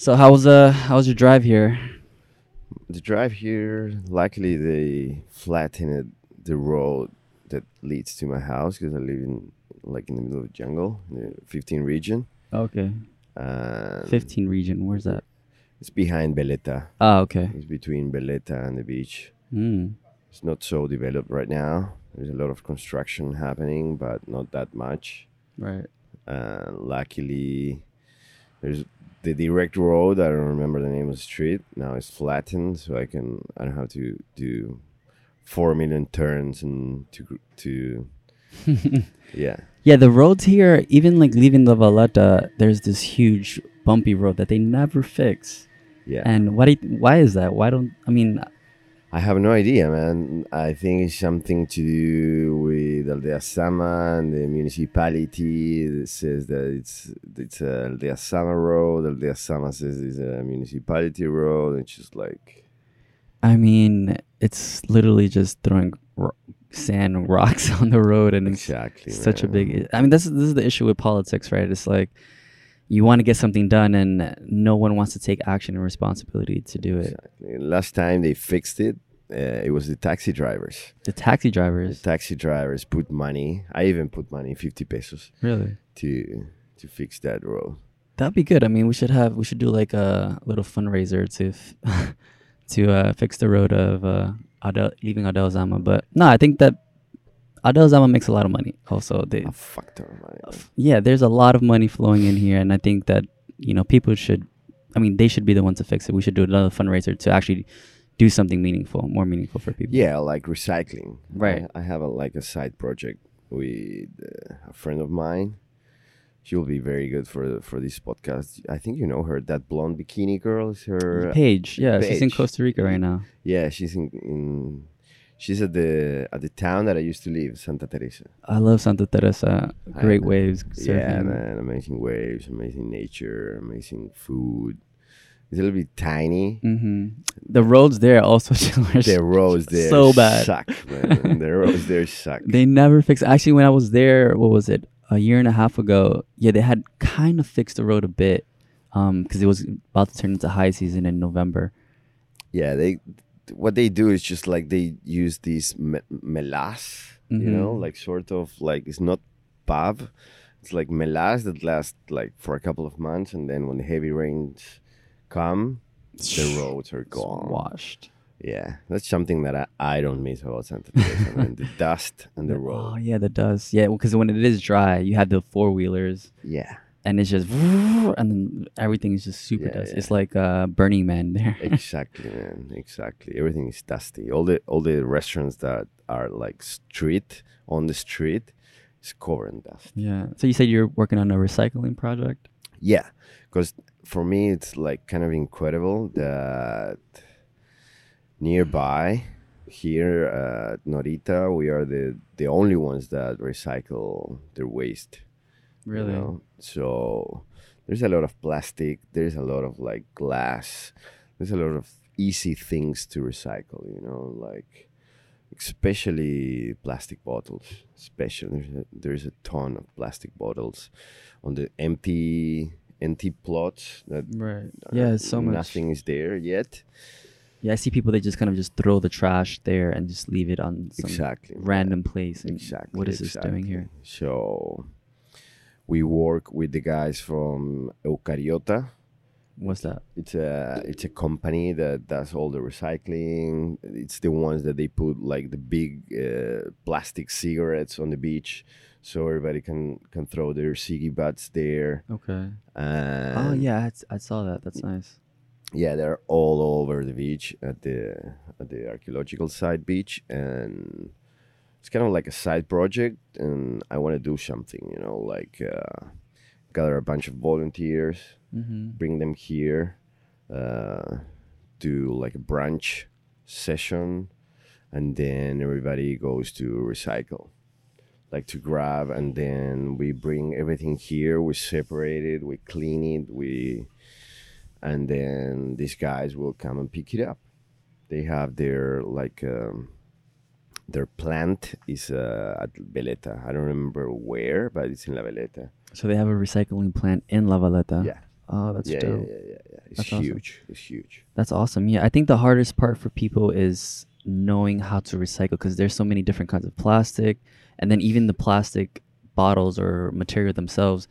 So how was uh how was your drive here? The drive here, luckily they flattened the road that leads to my house because I live in like in the middle of the jungle, in the 15 region. Okay. And 15 region. Where's that? It's behind Veleta. Oh, okay. It's between Veleta and the beach. Mm. It's not so developed right now. There's a lot of construction happening, but not that much. Right. Uh, luckily, there's the direct road. I don't remember the name of the street. Now it's flattened, so I can I don't have to do four million turns and to to yeah Yeah, the roads here, even like leaving La Veleta, there's this huge bumpy road that they never fix. yeah. And why why is that? Why don't I mean I have no idea, man. I think it's something to do with Aldea Zama and the municipality that says that it's it's a Aldea Zama road. Aldea Zama says it's a municipality road. It's just like I mean, it's literally just throwing ro- sand rocks on the road and it's exactly such a big I mean this is this is the issue with politics, right? It's like you want to get something done and no one wants to take action and responsibility to do it. Exactly. Last time they fixed it, uh, it was the taxi drivers. The taxi drivers. The taxi drivers put money. I even put money, fifty pesos, really. to to fix that road. That'd be good. I mean, we should have we should do like a little fundraiser to f- to uh, fix the road of uh, Adel, leaving Aldea Zama. But no, I think that Aldea Zama makes a lot of money. Also, they, A fuck ton of money. man. yeah, there's a lot of money flowing in here, and I think that you know people should. I mean, they should be the ones to fix it. We should do another fundraiser to actually do something meaningful, more meaningful for people. Yeah, like recycling. Right. I, I have a like a side project with uh, a friend of mine. She'll be very good for for this podcast. I think you know her. That blonde bikini girl is her. Paige, yeah, she's in Costa Rica right now. Yeah, she's in, in. She's at the at the town that I used to live, Santa Teresa. I love Santa Teresa. Great know. waves. Yeah, man, amazing waves, amazing nature, amazing food. It's a little bit tiny. hmm The roads there also The roads there so bad. suck, man. the roads there suck. They never fix. Actually, when I was there, what was it? A year and a half ago. Yeah, they had kind of fixed the road a bit, um, because it was about to turn into high season in November. yeah they what they do is just like they use these me- melas you mm-hmm. know like sort of like it's not pav it's like melas that last like for a couple of months and then when the heavy rains come the roads are It's gone washed. yeah that's something that i, I don't miss about santa teresa man. the dust and the roads. Oh yeah, the dust. Yeah, because when it is dry, you have the four wheelers, yeah and it's just and then everything is just super Yeah, dust. yeah. It's like uh, Burning Man there. exactly man exactly everything is dusty all the all the restaurants that are like street on the street is covered in dust yeah. So you said you're working on a recycling project. Yeah, because for me it's like kind of incredible that nearby here at Norita we are the the only ones that recycle their waste. You Really? know? So there's a lot of plastic. There's a lot of like glass. There's a lot of easy things to recycle. You know, like especially plastic bottles. Especially there's a, there's a ton of plastic bottles on the empty empty plots that Right. Yeah, so much. nothing is there yet. Yeah, I see people they just kind of just throw the trash there and just leave it on some Exactly. random place. And Exactly. What is this doing here? So we work with the guys from Eucariota. What's that? It's a it's a company that does all the recycling. It's the ones that they put like the big uh, plastic cigarettes on the beach, so everybody can can throw their ciggy butts there. Okay. And oh yeah, I saw that. That's nice. yeah, they're all over the beach at the at the archaeological site beach, and it's kind of like a side project. And I want to do something, you know, like uh, gather a bunch of volunteers, Mm-hmm. bring them here, uh, do like a brunch session, and then everybody goes to recycle, like to grab, and then we bring everything here. We separate it, we clean it, we, and then these guys will come and pick it up. They have their like. Um, their plant is uh, at Veleta. I don't remember where, but it's in La Veleta. So they have a recycling plant in La Veleta. Yeah. Oh, that's yeah, yeah, dope. yeah, yeah, yeah. it's That's awesome. huge. It's huge. That's awesome. Yeah, I think the hardest part for people is knowing how to recycle because there's so many different kinds of plastic, and then even the plastic bottles or material themselves,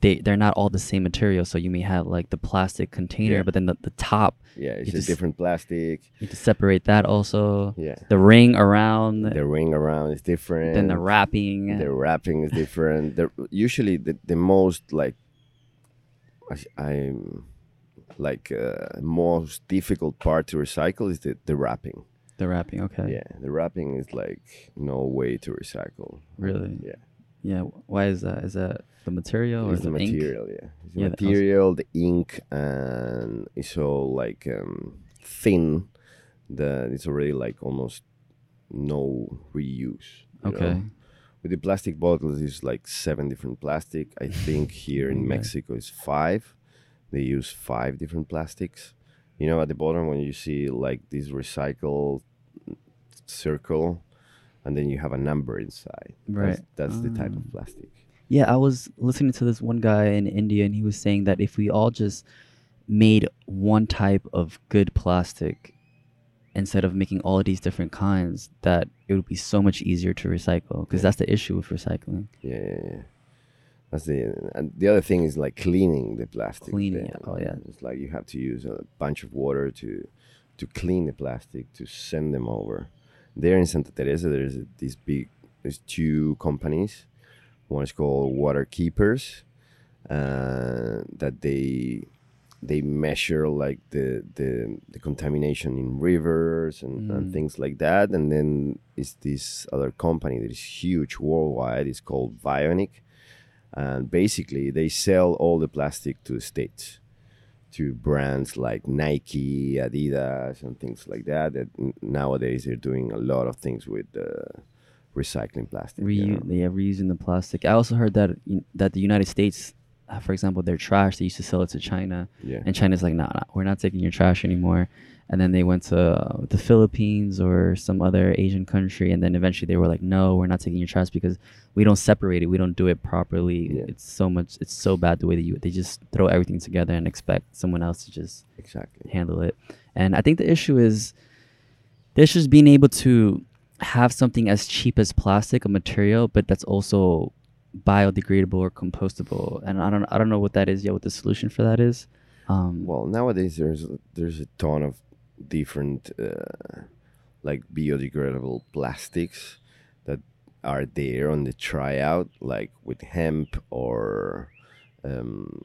they they're not all the same material. So you may have like the plastic container, Yeah. but then the, the top Yeah, it's a just- different plastic. you have to separate that also. Yeah, The ring around, the ring around is different. then the wrapping. the wrapping is different. The, usually, the, the most like I, I'm like uh, most difficult part to recycle is the, the wrapping. the wrapping. Okay. Yeah, the wrapping is like no way to recycle. Really. Yeah, Yeah. Why is that? Is that the material or it's the the ink? material. Yeah, it's the Yeah, material, the ink, and it's all like um, thin that it's already like almost no reuse. you know? Okay. With the plastic bottles, it's like seven different plastic. I think here in Okay. Mexico is five. They use five different plastics. You know, at the bottom when you see like this recycle circle, and then you have a number inside. Right. That's, that's the type Ah. of plastic. Yeah, I was listening to this one guy in India, and he was saying that if we all just made one type of good plastic instead of making all of these different kinds, that it would be so much easier to recycle. Because that's the issue with recycling. Yeah, yeah, yeah. That's the and the other thing is like cleaning the plastic. Cleaning then. it, oh, yeah. It's like you have to use a bunch of water to to clean the plastic to send them over. There in Santa Teresa, there's a, these big there's two companies. One is called Water Keepers, uh, that they they measure like the the, the contamination in rivers and, and Mm. things like that. And then is this other company that is huge worldwide. It's called Bionic, and basically they sell all the plastic to the states to brands like Nike, Adidas, and things like that. That nowadays they're doing a lot of things with uh, recycling plastic. you know? yeah, reusing the plastic. I also heard that that the United States, uh, for example, their trash they used to sell it to China, Yeah. and China's like, nah, nah, we're not taking your trash anymore. And then they went to uh, the Philippines or some other Asian country, and then eventually they were like, no, we're not taking your trash because we don't separate it, we don't do it properly. Yeah. It's so much, it's so bad the way that you they just throw everything together and expect someone else to just Exactly. handle it. And I think the issue is the issue is being able to have something as cheap as plastic, a material, but that's also biodegradable or compostable. And I don't I don't know what that is yet. What the solution for that is? Um, Well, nowadays there's there's a ton of different uh, like biodegradable plastics that are there on the tryout, like with hemp or um,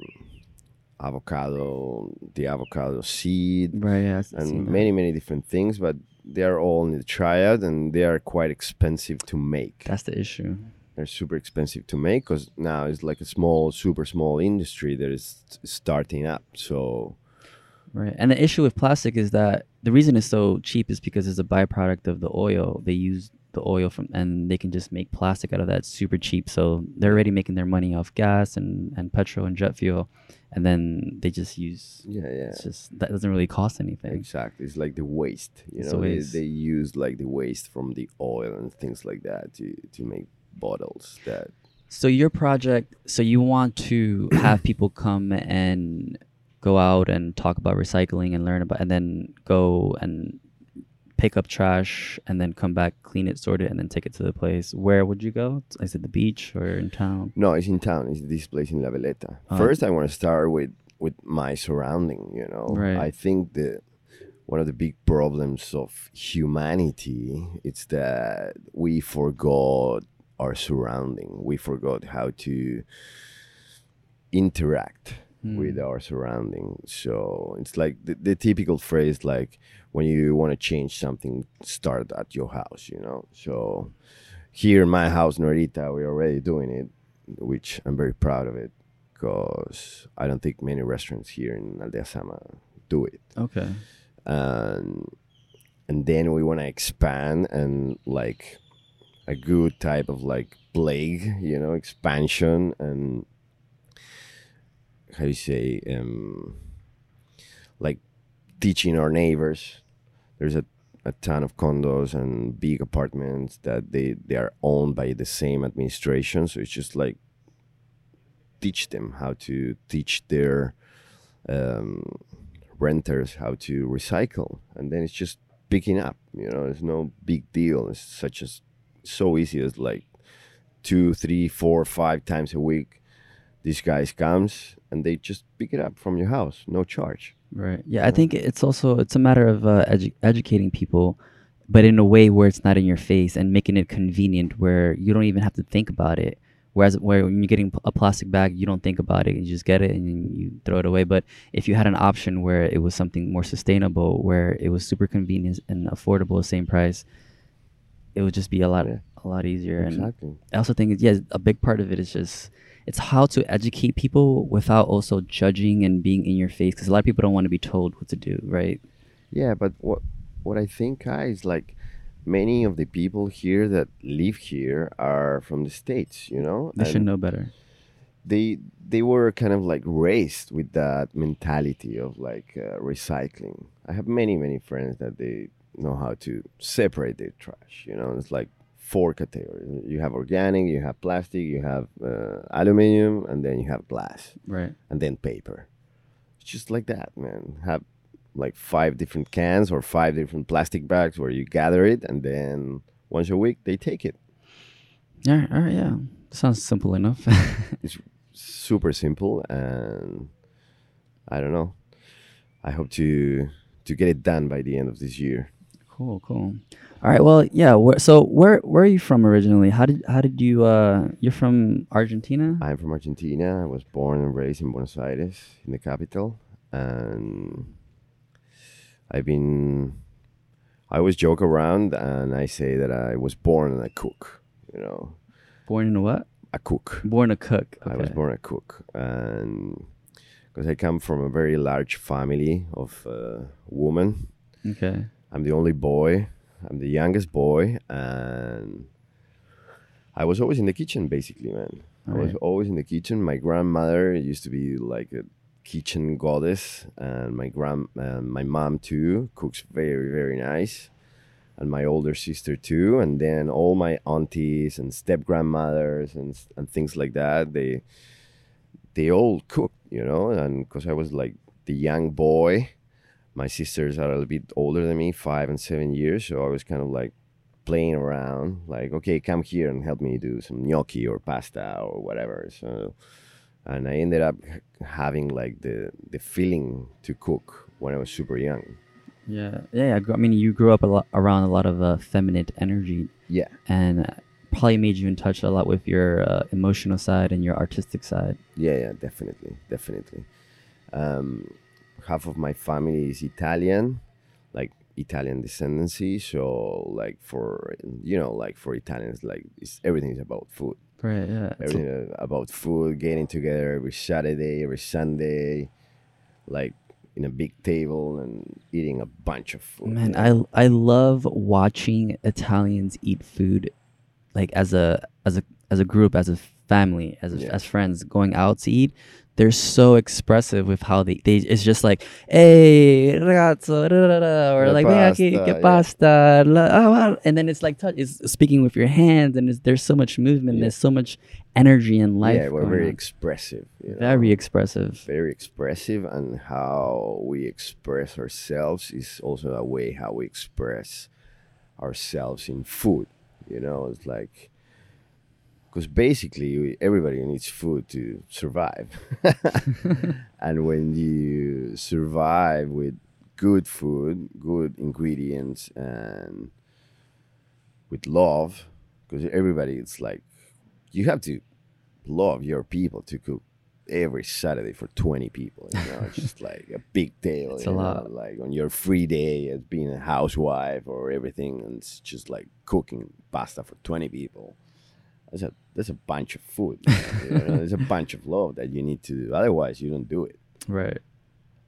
avocado, the avocado seed, right. Yeah, and that. many many different things, but they are all in the triad and they are quite expensive to make. That's the issue. They're super expensive to make because now it's like a small, super small industry that is starting up. So Right. And the issue with plastic is that the reason it's so cheap is because it's a byproduct of the oil. They use the oil from and they can just make plastic out of that super cheap. So they're already making their money off gas and, and petrol and jet fuel. And then they just use yeah, yeah. it's just that doesn't really cost anything. Exactly. It's like the waste. You It's know, they, they use like the waste from the oil and things like that to, to make bottles that So your project so you want to have people come and go out and talk about recycling and learn about and then go and pick up trash and then come back, clean it, sort it, and then take it to the place. Where would you go? Is it the beach or in town? No, it's in town. It's this place in La Veleta. Uh-huh. First, I want to start with with my surrounding. You know, Right. I think that one of the big problems of humanity is that we forgot our surrounding. We forgot how to interact with Hmm. our surrounding. So it's like the, the typical phrase, like when you want to change something, start at your house. You know, so here in my house, Norita, we're already doing it, which I'm very proud of it because I don't think many restaurants here in Aldea Zama do it. Okay. And and then we want to expand and like a good type of like plague, you know, expansion and how you say um like teaching our neighbors. There's a a ton of condos and big apartments that they they are owned by the same administration so it's just like teach them how to teach their um, renters how to recycle, and then it's just picking up. You know, it's no big deal. It's such as so easy as like two, three, four, five times a week. These guys comes and they just pick it up from your house, no charge. Right. Yeah, I think it's also it's a matter of uh, edu- educating people, but in a way where it's not in your face and making it convenient, where you don't even have to think about it. Whereas where when you're getting a plastic bag, you don't think about it. And you just get it and you- throw it away. But if you had an option where it was something more sustainable, where it was super convenient and affordable, the same price, it would just be a lot Yeah. a lot easier. And Exactly. I also think yeah, a big part of it is just it's how to educate people without also judging and being in your face because a lot of people don't want to be told what to do, right? Yeah, but what what I think Kai, is like many of the people here that live here are from the states. You know, They should know better. they they were kind of like raised with that mentality of like uh, recycling. I have many many friends that they know how to separate their trash. You know, it's like four categories. You have organic, you have plastic, you have uh, aluminum, and then you have glass, Right. and then paper. It's just like that, man. Have like five different cans or five different plastic bags where you gather it, and then once a week they take it. Yeah. All right. Yeah. Sounds simple enough. It's super simple and I don't know. I hope to to get it done by the end of this year. Cool. Cool. All right. Well, yeah. Where, so where where are you from originally? How did how did you uh you're from Argentina? I'm from Argentina. I was born and raised in Buenos Aires, in the capital, and I've been. I always joke around and I say that I was born a cook. You know, Born in a what? a cook. Born a cook. I was born a cook, and because I come from a very large family of uh, women. Okay. I'm the only boy. I'm the youngest boy, and I was always in the kitchen, basically, man. I was always in the kitchen. My grandmother used to be like a kitchen goddess, and my grand, uh, my mom too, cooks very, very nice, and my older sister too, and then all my aunties and step grandmothers and and things like that. They they all cook, you know, and because I was like the young boy my sisters are a little bit older than me, five and seven years. So I was kind of like playing around, like, okay, come here and help me do some gnocchi or pasta or whatever. So, and I ended up having like the the feeling to cook when I was super young. Yeah. Yeah. yeah. I grew- I mean, you grew up a lot around a lot of uh, feminine energy, Yeah, and uh, probably made you in touch a lot with your uh, emotional side and your artistic side. yeah, yeah, definitely, definitely. Um, half of my family is Italian, like Italian descendancy. So, like for you know, like for Italians, like it's, everything is about food. Right. Yeah. Everything about food, getting together every Saturday, every Sunday, like in a big table and eating a bunch of food. Man. I I love watching Italians eat food, like as a as a as a group, as a family, as a, Yeah. as friends, going out to eat. They're so expressive with how they, they it's just like, hey ragazzo, da, da, da," or like venga aquí, pasta, que yeah. pasta, la, ah, ah," and then it's like touch, it's speaking with your hands, and it's, there's so much movement, Yeah. there's so much energy and life. yeah, we're very on. expressive. You know? very expressive. very expressive, and how we express ourselves is also a way how we express ourselves in food. You know, it's like because basically everybody needs food to survive, and when you survive with good food, good ingredients, and with love, because everybody it's like you have to love your people to cook every Saturday for 20 people. You know, it's just like a big deal. It's a know, lot. Like on your free day as being a housewife or everything, and it's just like cooking pasta for 20 people. That's a that's a bunch of food. you know, there's a bunch of love that you need to do. Otherwise, you don't do it. Right.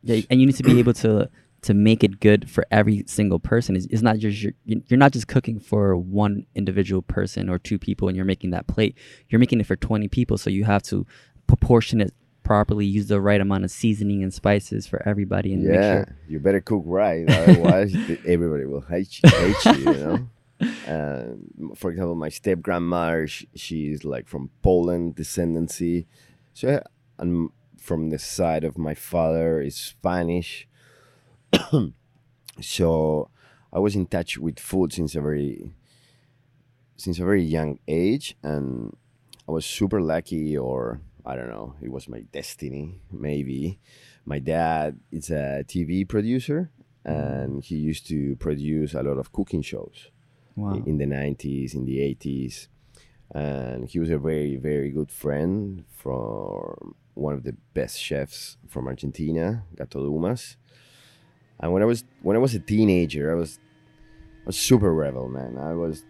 Yeah, and you need to be able to to make it good for every single person. It's, it's not just your, you- you're not just cooking for one individual person or two people, and you're making that plate. You're making it for twenty people, so you have to proportion it properly, use the right amount of seasoning and spices for everybody, and make yeah, sure. you better cook right. Otherwise, everybody will hate you. Hate you, you know. And for example, my step grandmother, she, she's like from Poland descendancy, so and from the side of my father is Spanish. so I was in touch with food since a very since a very young age, and I was super lucky, or I don't know, it was my destiny, maybe. My dad is a TV producer, mm-hmm. and he used to produce a lot of cooking shows Wow. in the 90s, in the 80s. And he was a very, very good friend from one of the best chefs from Argentina, Gato Dumas. And when I was when I was a teenager, I was I was super rebel, man. I was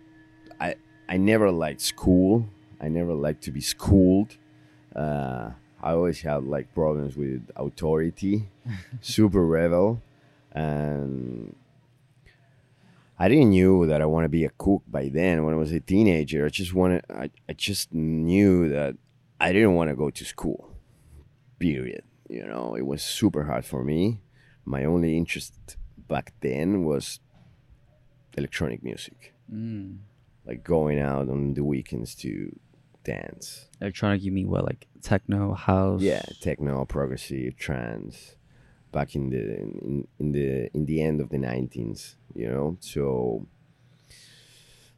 I I never liked school. I never liked to be schooled. Uh, I always had like problems with authority. super rebel, and I didn't knew that I want to be a cook by then. When I was a teenager, I just wanted. I, I just knew that I didn't want to go to school. Period. You know, it was super hard for me. My only interest back then was electronic music, Mm. like going out on the weekends to dance. Electronic, you mean what? Like techno, house? Yeah, techno, progressive, trance, back in the in, in the in the end of the 19s, you know. So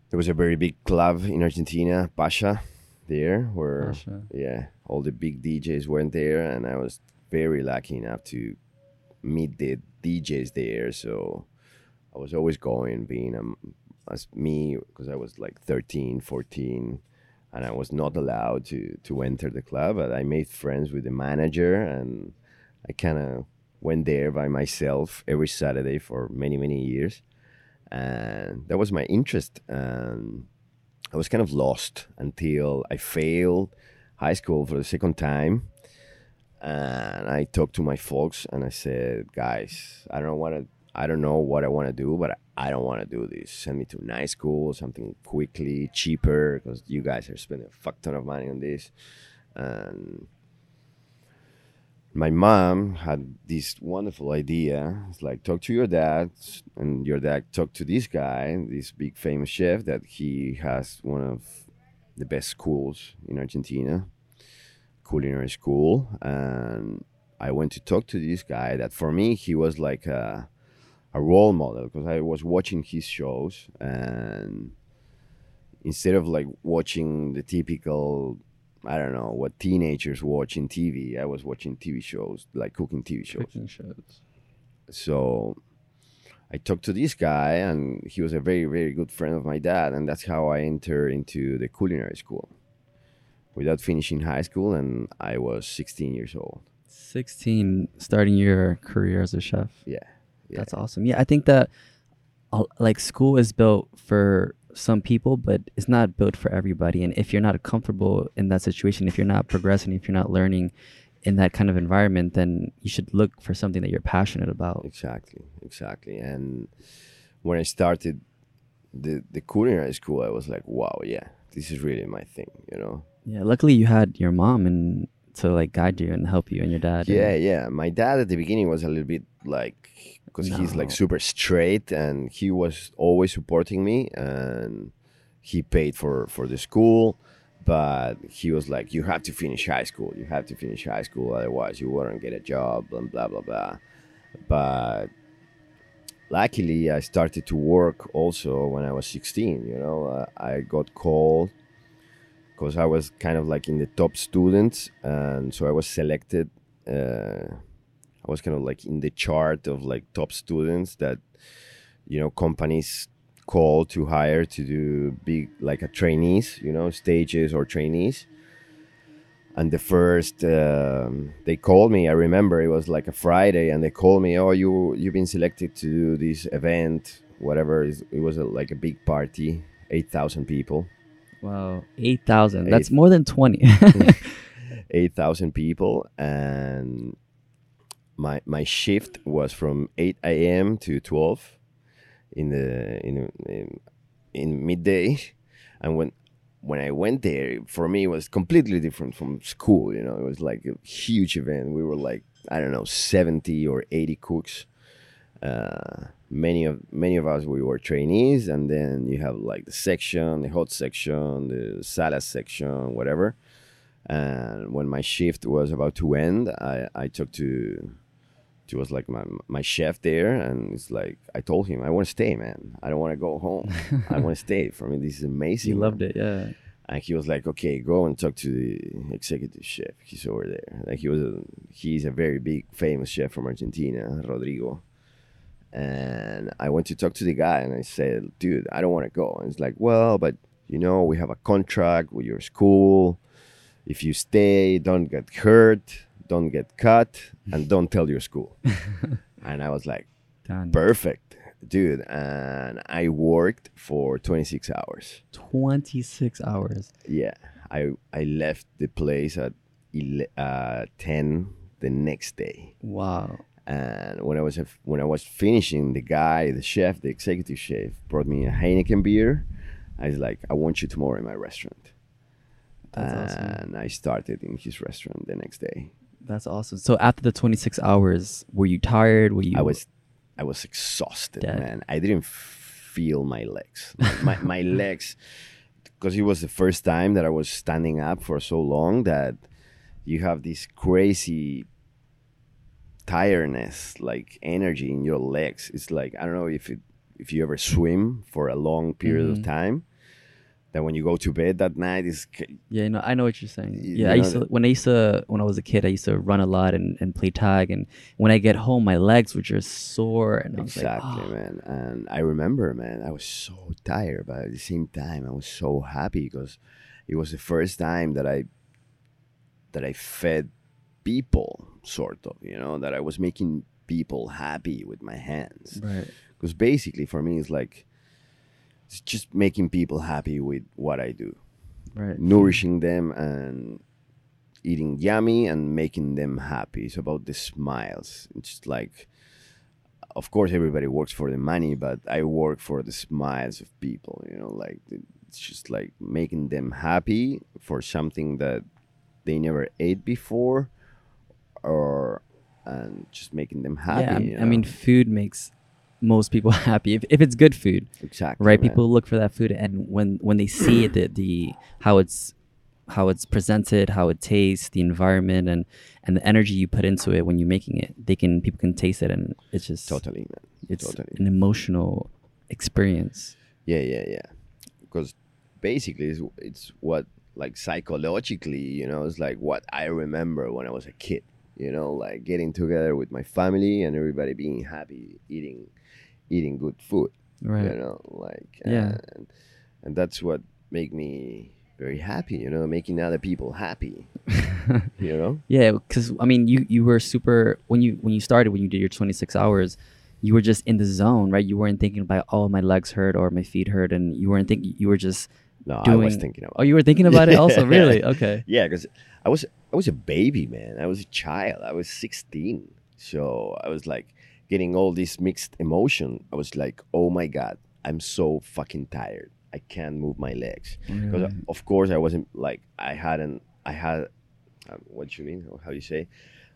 there was a very big club in Argentina, Pacha, there where Pacha. yeah, all the big DJs went there, and I was very lucky enough to meet the DJs there. So I was always going, being um, as me, because I was like 13, 14, and I was not allowed to to enter the club. But I made friends with the manager, and I kind of went there by myself every Saturday for many, many years, and that was my interest. And I was kind of lost until I failed high school for the second time. And I talked to my folks and I said, guys, I don't want to, I don't know what I want to do, but I don't want to do this. Send me to night school, something quickly, cheaper, because you guys are spending a fuck ton of money on this. And my mom had this wonderful idea. It's like talk to your dad, and your dad talked to this guy, this big famous chef that he has one of the best schools in Argentina, culinary school. And I went to talk to this guy. That for me, he was like a, a role model because I was watching his shows and instead of like watching the typical I don't know what teenagers watch in TV. I was watching TV shows, like cooking TV shows. Cooking shows. So I talked to this guy, and he was a very, very good friend of my dad, and that's how I entered into the culinary school without finishing high school, and I was 16 years old. 16, starting your career as a chef. Yeah, yeah. That's awesome. Yeah, I think that uh, like school is built for some people, but it's not built for everybody. And if you're not comfortable in that situation, if you're not progressing, if you're not learning in that kind of environment, then you should look for something that you're passionate about. Exactly, exactly. And when I started the the culinary school, I was like, wow, yeah, this is really my thing, you know. Yeah, luckily you had your mom and to like guide you and help you and your dad. Yeah, yeah. My dad at the beginning was a little bit like because he's like super straight and he was always supporting me and he paid for for the school, but he was like, "You have to finish high school. You have to finish high school, otherwise you wouldn't get a job." And blah blah blah. But luckily, I started to work also when I was 16. You know, uh, I got called because I was kind of like in the top students, and so I was selected. Uh, I was kind of like in the chart of like top students that you know companies call to hire to do big like a trainees, you know, stages or trainees. And the first um, they called me, I remember it was like a Friday, and they called me, "Oh, you you've been selected to do this event, whatever." It was a, like a big party, eight thousand people. Wow, 8,000. That's more than 20. 8,000 people and my my shift was from 8 a.m. to 12 in the in, in midday. And when when I went there for me it was completely different from school you know? It was like a huge event. We were like I don't know 70 or 80 cooks. Uh, many of many of us we were trainees and then you have like the section the hot section the salad section whatever. And when my shift was about to end i, I talked to he was like my my chef there, and it's like I told him I want to stay, man. I don't want to go home. I want to stay. For me, this is amazing. Man." loved it, yeah. and he was like, "Okay, go and talk to the executive chef. He's over there. Like he was, a, he's a very big, famous chef from Argentina, Rodrigo." And I went to talk to the guy, and I said, "Dude, I don't want to go." And he's like, "Well, but you know, we have a contract with your school. If you stay, don't get hurt, don't get cut, and don't tell your school." and I was like, Done. "Perfect, dude." And I worked for 26 hours. 26 hours. Yeah, I I left the place at ele- uh, ten the next day, Wow. and when I was when I was finishing, the guy, the chef, the executive chef, brought me a Heineken beer. I was like, "I want you tomorrow in my restaurant," That's awesome. and I started in his restaurant the next day. That's awesome. So after the 26 hours, were you tired? Were you I was I was exhausted, Dead. man. I didn't feel my legs. Like, my my legs because it was the first time that I was standing up for so long that you have this crazy tiredness, like energy in your legs. It's like I don't know if it if you ever swim for a long period of Mhm. time. That when you go to bed that night is Yeah, no, I know what you're saying. You- Yeah, you I used to when I used to when I was a kid, I used to run a lot and, and play tag and when I get home my legs were just sore and I was Exactly, like, "Oh." man. And I remember, man, I was so tired, but at the same time, I was so happy because it was the first time that I that I fed people, sort of, you know, that I was making people happy with my hands. Right. Because basically, for me, it's like it's just making people happy with what I do, Right. nourishing them and eating yummy and making them happy. It's about the smiles. It's like, of course, everybody works for the money, but I work for the smiles of people. You know, like it's just like making them happy for something that they never ate before, or and just making them happy. yeah, you I mean food makes most people happy if, if it's good food. exactly right man. people look for that food and when when they see it the, the how it's how it's presented how it tastes the environment and and the energy you put into it when you're making it they can people can taste it and it's just totally, man. it's totally. an emotional experience Yeah, yeah, yeah. Because basically, it's, it's what like psychologically, you know, it's like what I remember when I was a kid. You know, like getting together with my family and everybody being happy, eating, eating good food. right You know, like Yeah. and, and that's what make me very happy. You know, making other people happy. You know. yeah because i mean you you were super when you when you started when you did your 26 hours you were just in the zone right you weren't thinking about oh my legs hurt or my feet hurt and you weren't thinking you were just No, I was thinking about. oh you were thinking about it also really okay Yeah, because I was I was a baby, man. I was a child. I was 16, so I was like getting all this mixed emotion. I was like, oh my god, I'm so fucking tired. I can't move my legs. Because Really? of course I wasn't like I hadn't I had um, what you mean? How do you say?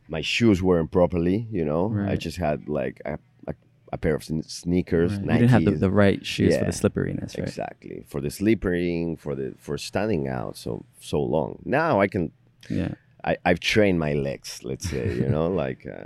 My shoes weren't properly. You know, I just had like a, a, a pair of sneakers. Right. You didn't have the, the right shoes for the slipperiness, right? Exactly for the sleeping, for the for standing out so so long. Now I can Yeah. I, I've trained my legs, let's say, you know, like uh,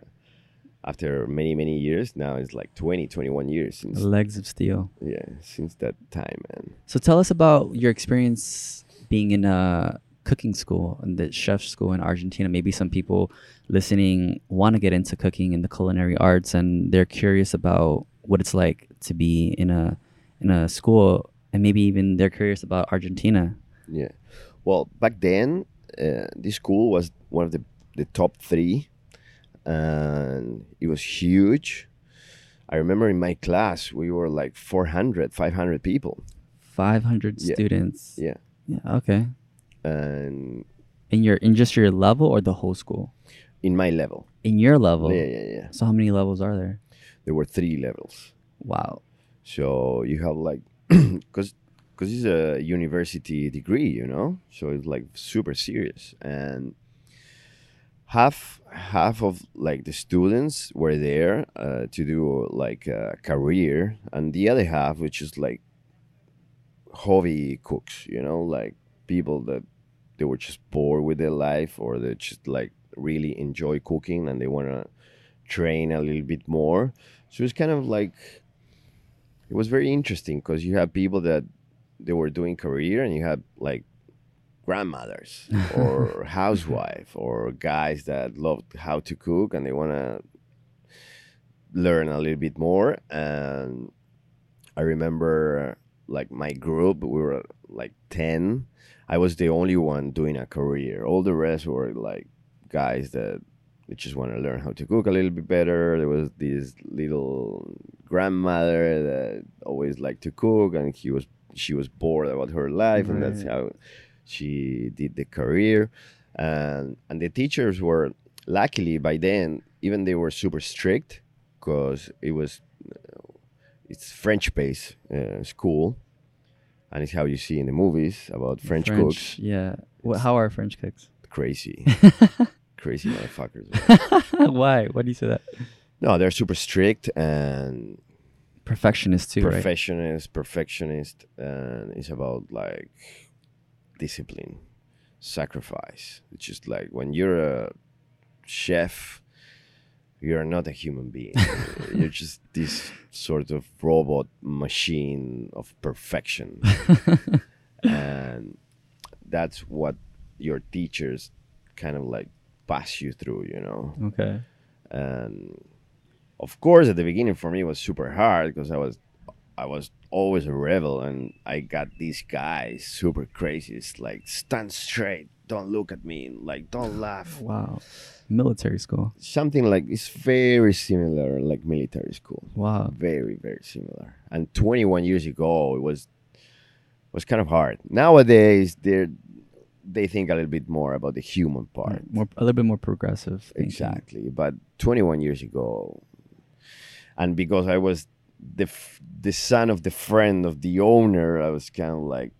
after many, many years, now it's like 20, 21 years since, Legs of steel. yeah, since that time, man. So tell us about your experience being in a cooking school and the chef school in Argentina. Maybe some people listening want to get into cooking and the culinary arts and they're curious about what it's like to be in a in a school and maybe even they're curious about Argentina. Yeah. Well, back then, uh, this school was one of the, the top three, and it was huge. I remember in my class, we were like 400, 500 people. 500 Yeah. students. Yeah. Yeah, okay. And In your in just your level or the whole school? in my level, In your level. yeah, yeah, yeah, So how many levels are there? there were three levels. Wow. So you have like, because because it's a university degree, you know, so it's like super serious, and half half of like the students were there uh, to do like a career, and the other half, which is like hobby cooks, you know, like people that they were just bored with their life or they just like really enjoy cooking and they want to train a little bit more. So it's kind of like it was very interesting because you have people that they were doing career and you had like grandmothers or housewife or guys that loved how to cook and they want to learn a little bit more. And i remember like my group we were like 10 i was the only one doing a career. All the rest were like guys that just want to learn how to cook a little bit better. There was this little grandmother that always liked to cook and he was she was bored about her life and that's how she did the career and and the teachers were luckily by then even they were super strict because it was it's french based uh, school and it's how you see in the movies about french, cooks Yeah. What, how are French cooks? crazy crazy motherfuckers Why? Why do you say that? no they're super strict and Perfectionist too, right? perfectionist perfectionist and it's about like discipline sacrifice. It's just like when you're a chef you're not a human being. You're just this sort of robot machine of perfection. And that's what your teachers kind of like pass you through you know? Okay. and of course at the beginning for me it was super hard because i was i was always a rebel and i got these guys super crazy it's like stand straight don't look at me like don't laugh Wow. Military school. something like it's very similar like military school Wow. very very similar and 21 years ago it was was kind of hard nowadays they're they think a little bit more about the human part More a little bit more progressive. thinking. Exactly. But 21 years ago, and because I was the f- the son of the friend of the owner, I was kind of like,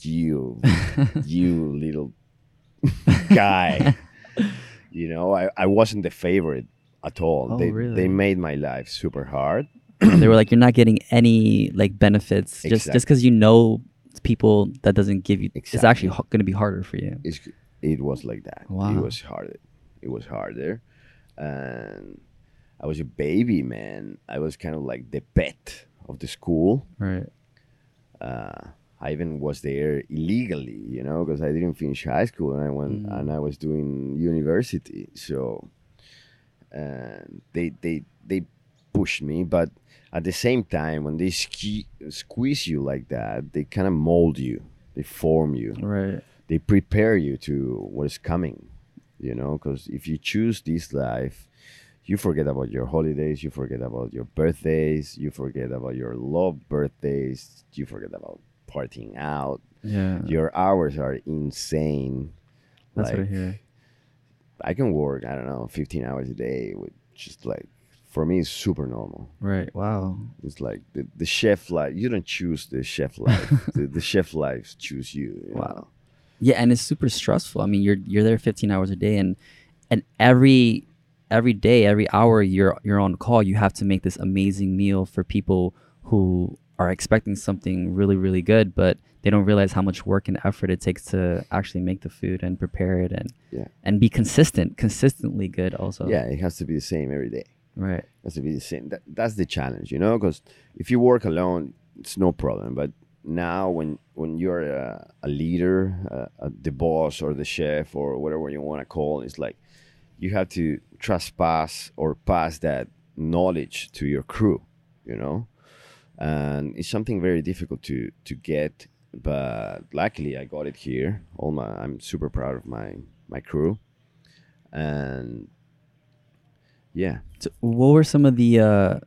you, you little guy. you know, I, I wasn't the favorite at all. Oh, they really? they made my life super hard. they were like, you're not getting any like benefits just just because you know people that doesn't give you. It's Exactly. actually going to be harder for you. It's, it was like that. Wow. It was harder. It was harder, and I was a baby man. I was kind of like the pet of the school. Right. uh, I even was there illegally, you know, because I didn't finish high school and I went Mm. and I was doing university. So, and they they they pushed me, but at the same time, when they ski, squeeze you like that, they kind of mold you, they form you, Right. they prepare you to what is coming, you know, because if you choose this life. You forget about your holidays, you forget about your birthdays, you forget about your love birthdays, you forget about partying out. Yeah. Your hours are insane. That's what I Like, hear. I can work, I don't know, 15 hours a day, with just like, for me, it's super normal. Right. Wow. It's like the, the chef life, you don't choose the chef life, the, the chef lives choose you. you Wow. know? Yeah, and it's super stressful. I mean, you're you're there 15 hours a day, and and every every day, every hour you're you're on call. You have to make this amazing meal for people who are expecting something really really good, but they don't realize how much work and effort it takes to actually make the food and prepare it and Yeah. and be consistent, consistently good. Also, Yeah, it has to be the same every day. right. It has to be the same. That, that's the challenge, you know, because if you work alone, it's no problem. But now, when when you're a, a leader, uh, uh, the boss or the chef or whatever you want to call, it's like you have to trespass or pass that knowledge to your crew, you know, and it's something very difficult to to get. But luckily, I got it here. All my, I'm super proud of my my crew, and yeah. So what were some of the uh,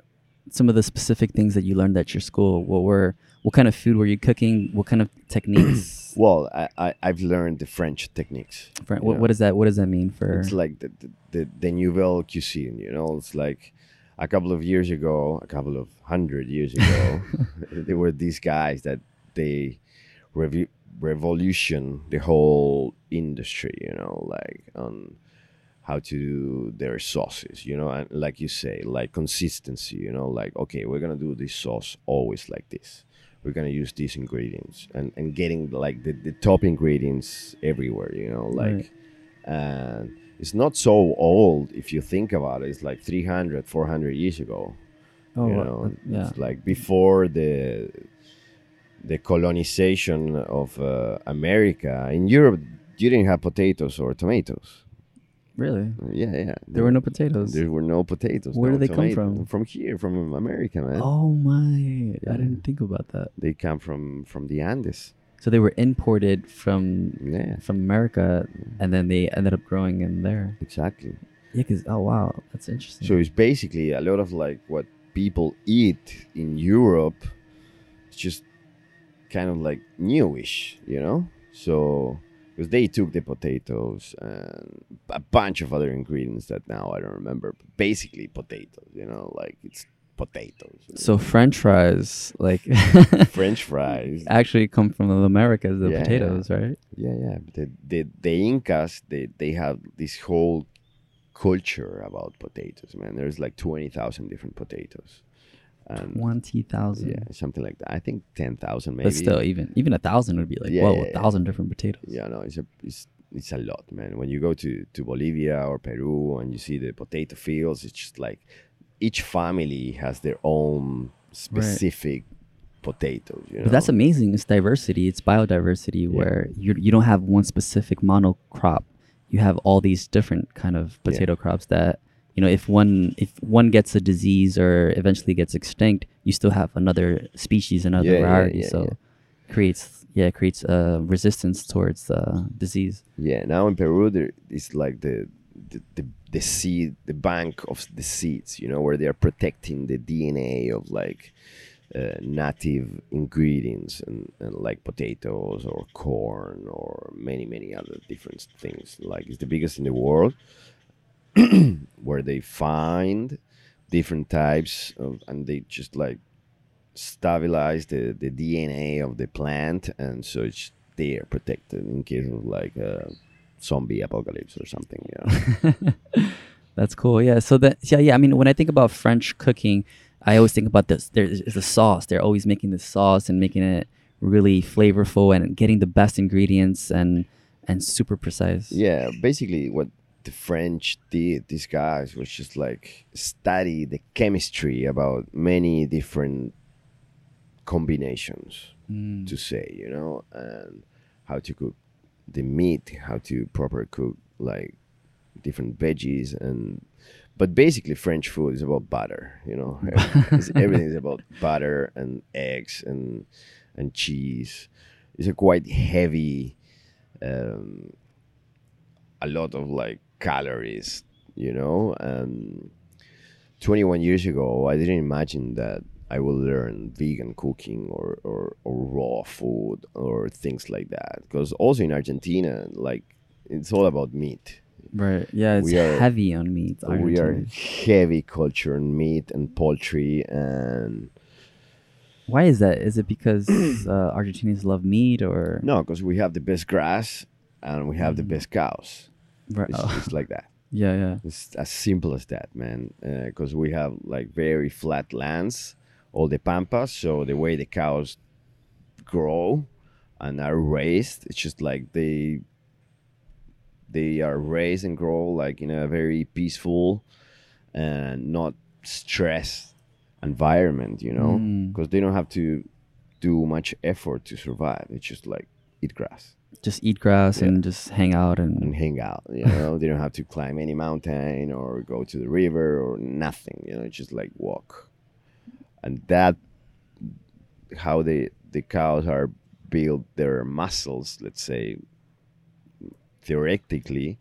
some of the specific things that you learned at your school? What were what kind of food were you cooking? What kind of techniques? Well, I, I I've learned the French techniques. What, know. what that What does that mean for? It's like the, the the the nouvelle cuisine. You know, it's like a couple of years ago, a couple of hundred years ago, there were these guys that they revu- revolution the whole industry. You know, like on how to do their sauces. You know, and like you say, like consistency. You know, like okay, we're gonna do this sauce always like this. We're gonna use these ingredients and and getting like the, the top ingredients everywhere. You know, like Right. and it's not so old if you think about it. It's like 300, 400 years ago. Oh, you uh, know, yeah. it's like before the the colonization of uh, America in Europe. You didn't have potatoes or tomatoes. Really? Yeah, yeah. There were no potatoes. There were no potatoes. Where no do they come from? From here, from America, man. Oh my! Yeah. I didn't think about that. They come from from the Andes. So they were imported from Yeah, from America, and then they ended up growing in there. exactly. Yeah, cause oh wow, that's interesting. So it's basically a lot of like what people eat in Europe. It's just kind of like newish, you know. So because they took the potatoes and a bunch of other ingredients that now I don't remember. But basically potatoes, you know, like it's potatoes. So French fries, like French fries. actually come from the Americas, the Yeah, potatoes, right? Yeah, yeah. The, the the Incas, they they have this whole culture about potatoes, man. There's like twenty thousand different potatoes, and Twenty thousand. yeah, something like that. I think ten thousand maybe. But still, even even a thousand would be like, Yeah, whoa, yeah, a yeah. thousand different potatoes. yeah, no, it's a it's it's a lot, man. When you go to to Bolivia or Peru and you see the potato fields, it's just like each family has their own specific potatoes. You know? But that's amazing. It's diversity. It's biodiversity where you you don't have one specific monocrop. You have all these different kind of Yeah. potato crops that you know if one if one gets a disease or eventually gets extinct, you still have another species, another Yeah, yeah, variety. yeah, so yeah. creates yeah creates uh, resistance towards uh, disease. Yeah, now in Peru there is like the the, the the seed, the bank of the seeds, you know, where they are protecting the DNA of like uh, native ingredients and, and like potatoes or corn or many many other different things. Like it's the biggest in the world, where they find different types of and they just like stabilize the, the DNA of the plant, and so it's there protected in case of like a zombie apocalypse or something. Know? That's cool. Yeah. So that yeah, yeah. I mean, when I think about French cooking, I always think about this. There is a sauce. They're always making the sauce and making it really flavorful and getting the best ingredients and and super precise. yeah, basically what the French did, these guys, was just like study the chemistry about many different combinations Mm. to say, you know, and how to cook the meat, how to proper cook like different veggies and but basically French food is about butter, you know. Everything is about butter and eggs and and cheese. It's a quite heavy um, a lot of like calories, you know. And 21 years ago, I didn't imagine that I would learn vegan cooking or, or, or raw food or things like that. Because also in Argentina, like it's all about meat. Right. Yeah. It's We are- heavy on meat. We are heavy culture on meat and poultry and Why is that? Is it because uh, Argentinians love meat or no, because we have the best grass and we have the Mm. best cows. Right. It's, oh, it's like that. yeah, yeah. It's as simple as that, man. Because we have like very flat lands, all the pampas. So the way the cows grow and are raised, it's just like they they are raised and grow like in a very peaceful and not stressed environment, you know, Mm. because they don't have to do much effort to survive. It's just like eat grass Just eat grass Yeah. and just hang out and and hang out. You know, they don't have to climb any mountain or go to the river or nothing. You know, just like walk, and that how the the cows are build their muscles. Let's say theoretically,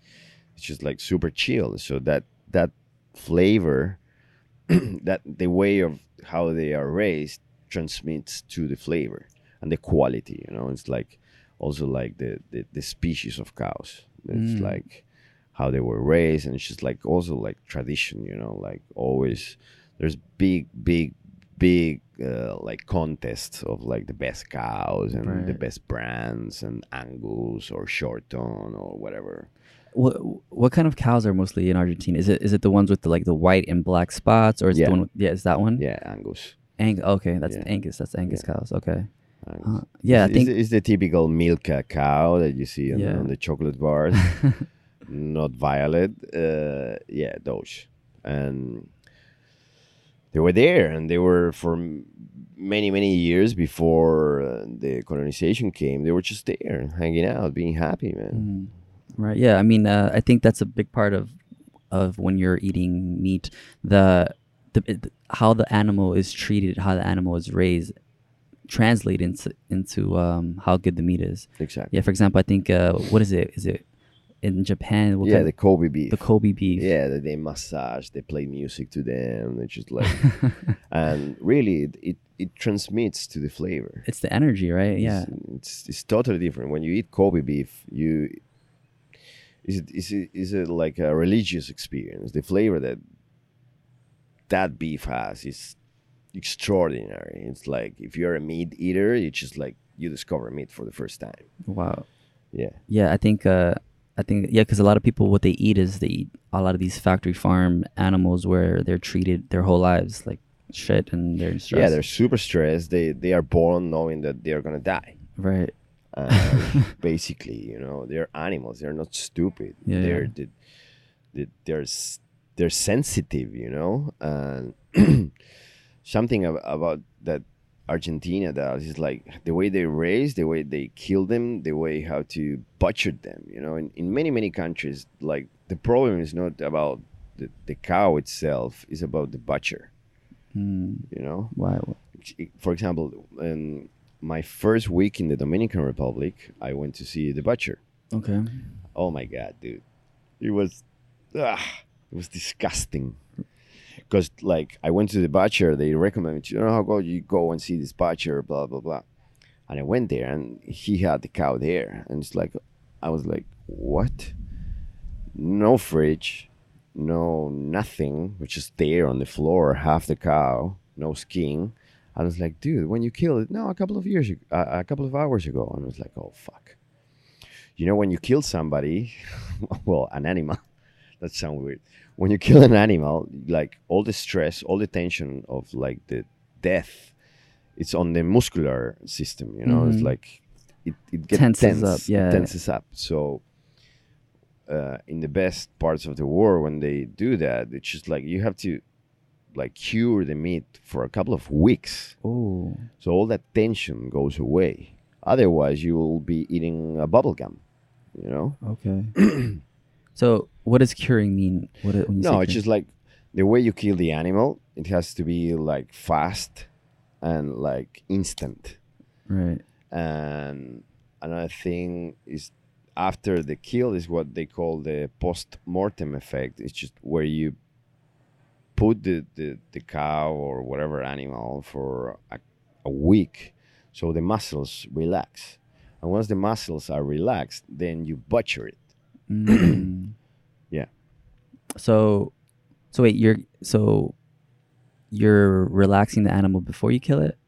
it's just like super chill. So that that flavor, that the way of how they are raised transmits to the flavor and the quality. You know, it's like also like the the, the species of cows. It's Mm. like how they were raised, and it's just like also like tradition. You know, like always there's big big big uh, like contests of like the best cows and the best brands and Angus or Shorthorn or whatever. What what kind of cows are mostly in Argentina? Is it is it the ones with the like the white and black spots, or is it the one? With, yeah, is that one? Yeah, Angus. Ang- okay, that's Yeah. Angus. That's Angus Yeah. cows. Okay. Uh, yeah, I it's, think it's, the typical Milka cow that you see on, Yeah. on the chocolate bars. not violet. Uh, yeah, those, and they were there, and they were for many many years before uh, the colonization came. They were just there, hanging out, being happy, man. Mm. Right. Yeah. I mean, uh, I think that's a big part of of when you're eating meat. The the how the animal is treated, how the animal is raised, translate into into um, how good the meat is. Exactly. Yeah. For example, I think uh, what is it? Is it in Japan? what yeah, the Kobe beef. the Kobe beef. Yeah, that they massage, they play music to them. They just like, and really, it, it it transmits to the flavor. It's the energy, right? Yeah. It's, it's it's totally different. When you eat Kobe beef, you is it is it is it like a religious experience? The flavor that that beef has is extraordinary. It's like if you're a meat eater, it's just like you discover meat for the first time. Wow. Yeah, Yeah, I think uh, I think yeah, because a lot of people what they eat is they eat a lot of these factory farm animals where they're treated their whole lives like shit and they're stressed. yeah, they're super stressed. They they are born knowing that they are gonna die. right. Uh, basically, you know, they're animals. They're not stupid. Yeah, they're yeah. The, the, they're they're sensitive, you know. And something ab- about that Argentina does is like the way they raise, the way they kill them, the way how to butcher them. You know, in, in many many countries, like the problem is not about the, the cow itself; is about the butcher. Mm, You know, why? for example, in my first week in the Dominican Republic, I went to see the butcher. Okay. Oh my god, dude, it was, ah, it was disgusting. Because like I went to the butcher, they recommended you know how go you go and see this butcher, blah blah blah, and I went there and he had the cow there, and it's like, I was like, what? No fridge, no nothing, which is there on the floor, half the cow, no skin. I was like, dude, when you kill it, no, a couple of years, uh, a couple of hours ago, and I was like, oh fuck. You know, when you kill somebody, well, an animal, that sounds weird. When you kill an animal, like all the stress, all the tension of like the death, it's on the muscular system. You know, it's Mhm. like it, it gets Tenses tense, up, it yeah. tenses up. So, uh, in the best parts of the world, when they do that, it's just like you have to like cure the meat for a couple of weeks. Oh. So all that tension goes away. Otherwise, you will be eating a bubble gum. You know? Okay. so, what does curing mean? What when you say No, it's just like the way you kill the animal. It has to be like fast and like instant. right. And another thing is after the kill is what they call the post mortem effect. It's just where you put the, the, the cow or whatever animal for a, a week so the muscles relax. And once the muscles are relaxed, then you butcher it. Mm. So, so wait, you're so you're relaxing the animal before you kill it,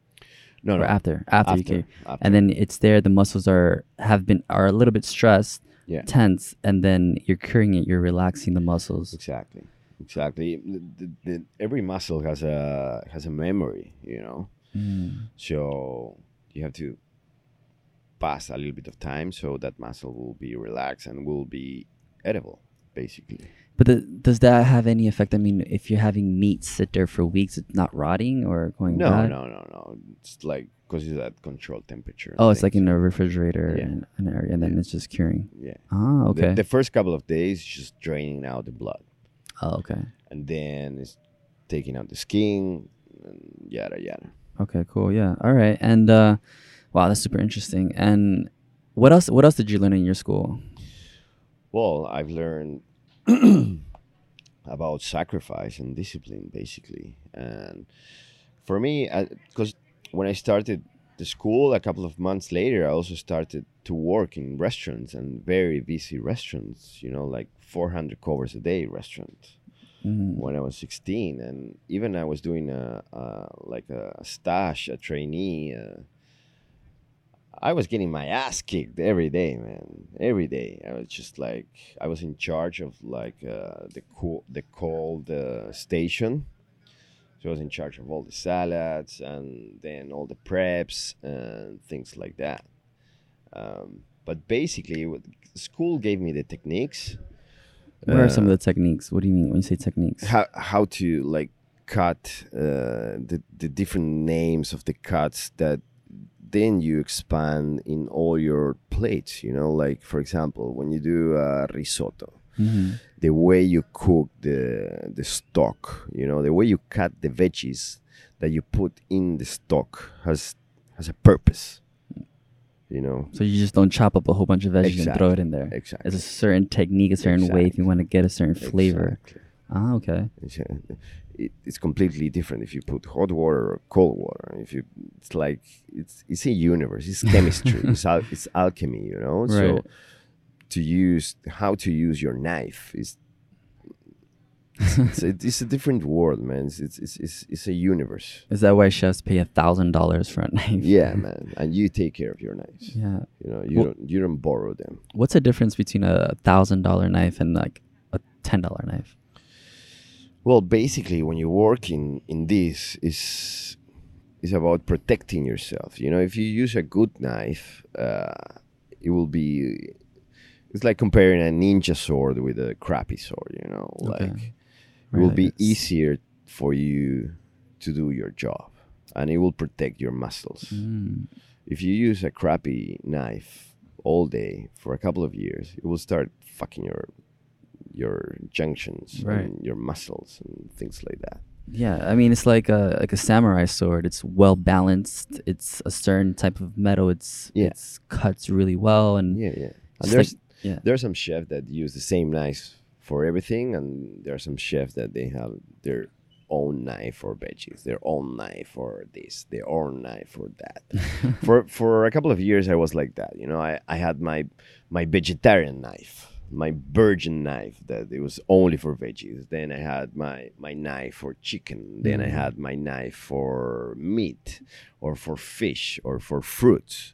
No, or no. after? After, you kill, after. and then it's there. The muscles are have been are a little bit stressed, Yeah. tense, and then you're curing it. You're relaxing the muscles. Exactly, exactly. The, the, every muscle has a has a memory, you know. Mm. So you have to pass a little bit of time so that muscle will be relaxed and will be edible, basically. But the, does that have any effect? I mean, if you're having meat sit there for weeks, it's not rotting or going No, bad. no, no, no. No. It's like because it's at controlled temperature. Oh, it's like in a refrigerator Yeah. in an area, and then Yeah. it's just curing. yeah. Ah, The- okay. The, first couple of days, just draining out the blood, oh, okay. and then it's taking out the skin, and yada yada. Okay, cool. Yeah. All right. And uh wow, that's super interesting. And what else what else did you learn in your school? Well, I've learned about sacrifice and discipline, basically. And for me, because when I started the school, a couple of months later, I also started to work in restaurants and very busy restaurants. You know, like 400 covers a day restaurants Mm. when I was 16, and even I was doing a, a like a stash, a trainee. Uh, I was getting my ass kicked every day, man. Every day, I was just like I was in charge of like uh, the cool, the cold uh, station. So I was in charge of all the salads and then all the preps and things like that. Um, but basically, what- school gave me the techniques, What are some Uh, of the techniques? What do you mean when you say techniques? how how to like cut uh, the the different names of the cuts that then you expand in all your plates. You know, like for example, when you do uh, risotto, hmm the way you cook the the stock, you know, the way you cut the veggies that you put in the stock has has a purpose. You know, So you just don't chop up a whole bunch of veggies and throw it in there. exactly. It's a certain technique, a certain way if you want to get a certain flavor. Exactly. Ah, okay. It's, it, it's completely different if you put hot water or cold water. If you, it's like it's it's a universe. It's chemistry. it's al- it's alchemy. You know. Right. So to use how to use your knife is. It's, a, it's a different world, man. It's, it's it's it's it's a universe. Is that why chefs pay a thousand dollars for a knife? Yeah, man. And you take care of your knives. Yeah. You know, you Well- don't you don't borrow them. What's the difference between a thousand dollar knife and like a ten dollar knife? Well, basically, when you work in in this is is about protecting yourself. You know, if you use a good knife, uh, it will be. It's like comparing a ninja sword with a crappy sword. You know, Okay. like it will be easier for you to do your job, and it will protect your muscles. Mm. If you use a crappy knife all day for a couple of years, it will start fucking your your junctions Right. and your muscles and things like that. Yeah, I mean it's like a like a samurai sword. It's well balanced. It's a certain type of metal. It's Yeah. it's cuts really well and Yeah, yeah. And there's like- yeah. there are some chefs that use the same knife for everything, and there are some chefs that they have their own knife for veggies, their own knife for this, their own knife for that. for for a couple of years, I was like that. You know, I, I had my my vegetarian knife, my virgin knife that it was only for veggies. Then I had my my knife for chicken. Then I Mm. had my knife for meat, or for fish, or for fruits.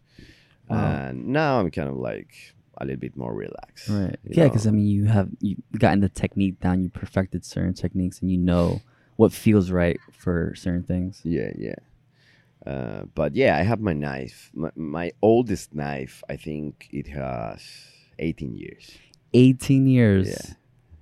Wow. And now I'm kind of like a little bit more relaxed. Right. Yeah, because I mean, you have you gotten the technique down. You perfected certain techniques, and you know what feels right for certain things. Yeah, yeah. Uh, but yeah, I have my knife. My, my oldest knife, I think it has 18 years. Eighteen years. Yeah.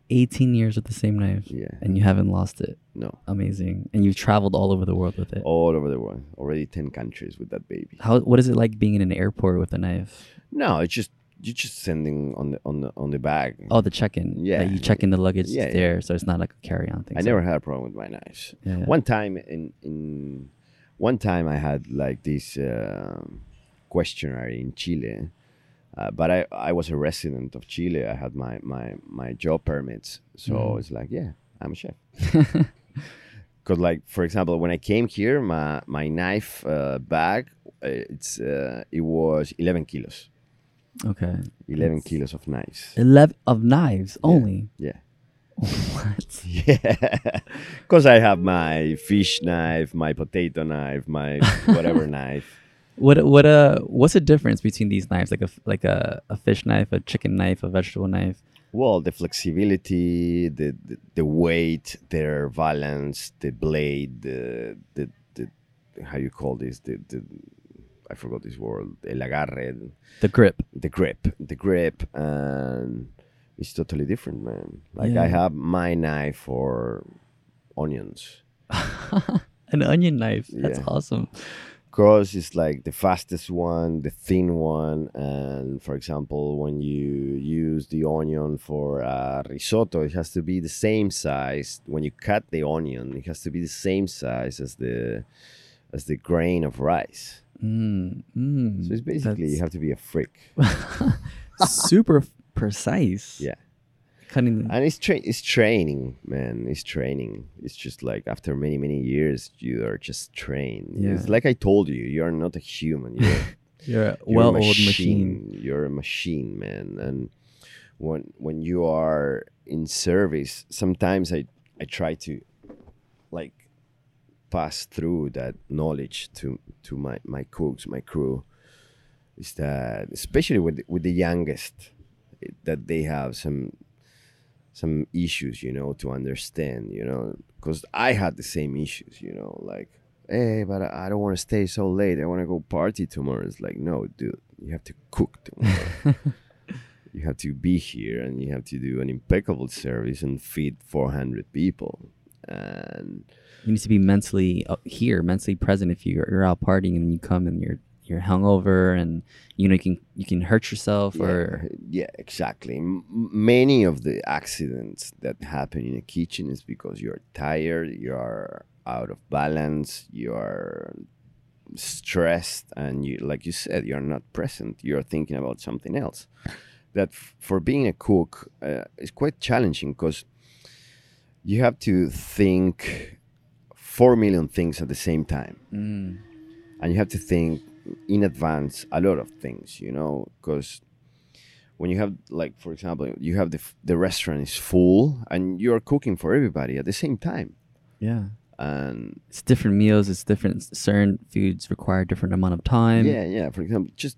Eighteen years with the same knife, Yeah. and you haven't lost it. No. Amazing. And you've traveled all over the world with it. All over the world. Already 10 countries with that baby. How? What is it like being in an airport with a knife? No, it's just you're just sending on the on the on the bag. Oh, the check-in. Yeah. Like you check in the luggage Yeah, it's yeah. there, so it's not like a carry-on thing. I so- never had a problem with my knives. Yeah. One time in in one time I had like this um questionnaire in Chile, uh, but I I was a resident of Chile. I had my my my job permits, so Mm. it's like yeah, I'm a chef. Because like for example, when I came here, my my knife uh, bag, uh, it's uh, it was 11 kilos, okay. 11 It's- kilos of knives. Eleven of knives Yeah. only. Yeah. what? Yeah, because I have my fish knife, my potato knife, my whatever knife. What what uh what's the difference between these knives? Like a like a, a fish knife, a chicken knife, a vegetable knife. Well, the flexibility, the, the the weight, their balance, the blade, the the, the how you call this, the, the I forgot this word, el agarre, The grip. the grip, the grip, and it's totally different, man. Like Yeah. I have my knife for onions. An onion knife. That's Yeah. awesome. Because it's like the fastest one, the thin one, and for example, when you use the onion for uh, risotto, it has to be the same size. When you cut the onion, it has to be the same size as the as the grain of rice. Mm, mm, So it's basically you have to be a freak. super precise. Yeah. Cutting. And it's tra- it's training, man. It's training. It's just like after many many years, you are just trained. Yeah. It's like I told you, you are not a human. You're You're a You're well a oiled machine. You're a machine, man. And when when you are in service, sometimes I I try to like pass through that knowledge to to my my cooks, my crew. Is that especially with with the youngest, eh, that they have some some issues, you know, to understand, you know, because I had the same issues, you know, like hey, but I don't want to stay so late. I want to go party tomorrow. It's like, no, dude, you have to cook tomorrow. You have to be here and you have to do an impeccable service and feed 400 people. And You need to be mentally uh, here, mentally present. If you're, you're out partying and you come and you're you're hungover and you know you can you can hurt yourself or yeah, exactly. M- many of the accidents that happen in a kitchen is because you're tired, you are out of balance, you are stressed, and you, like you said, you're not present. You're thinking about something else. That f- for being a cook uh, is quite challenging because you have to think four million things at the same time Mm. and you have to think in advance a lot of things you know because when you have like for example you have the, f- the restaurant is full and you're cooking for everybody at the same time yeah. and It's different meals. It's different. Certain foods require different amount of time. yeah yeah for example just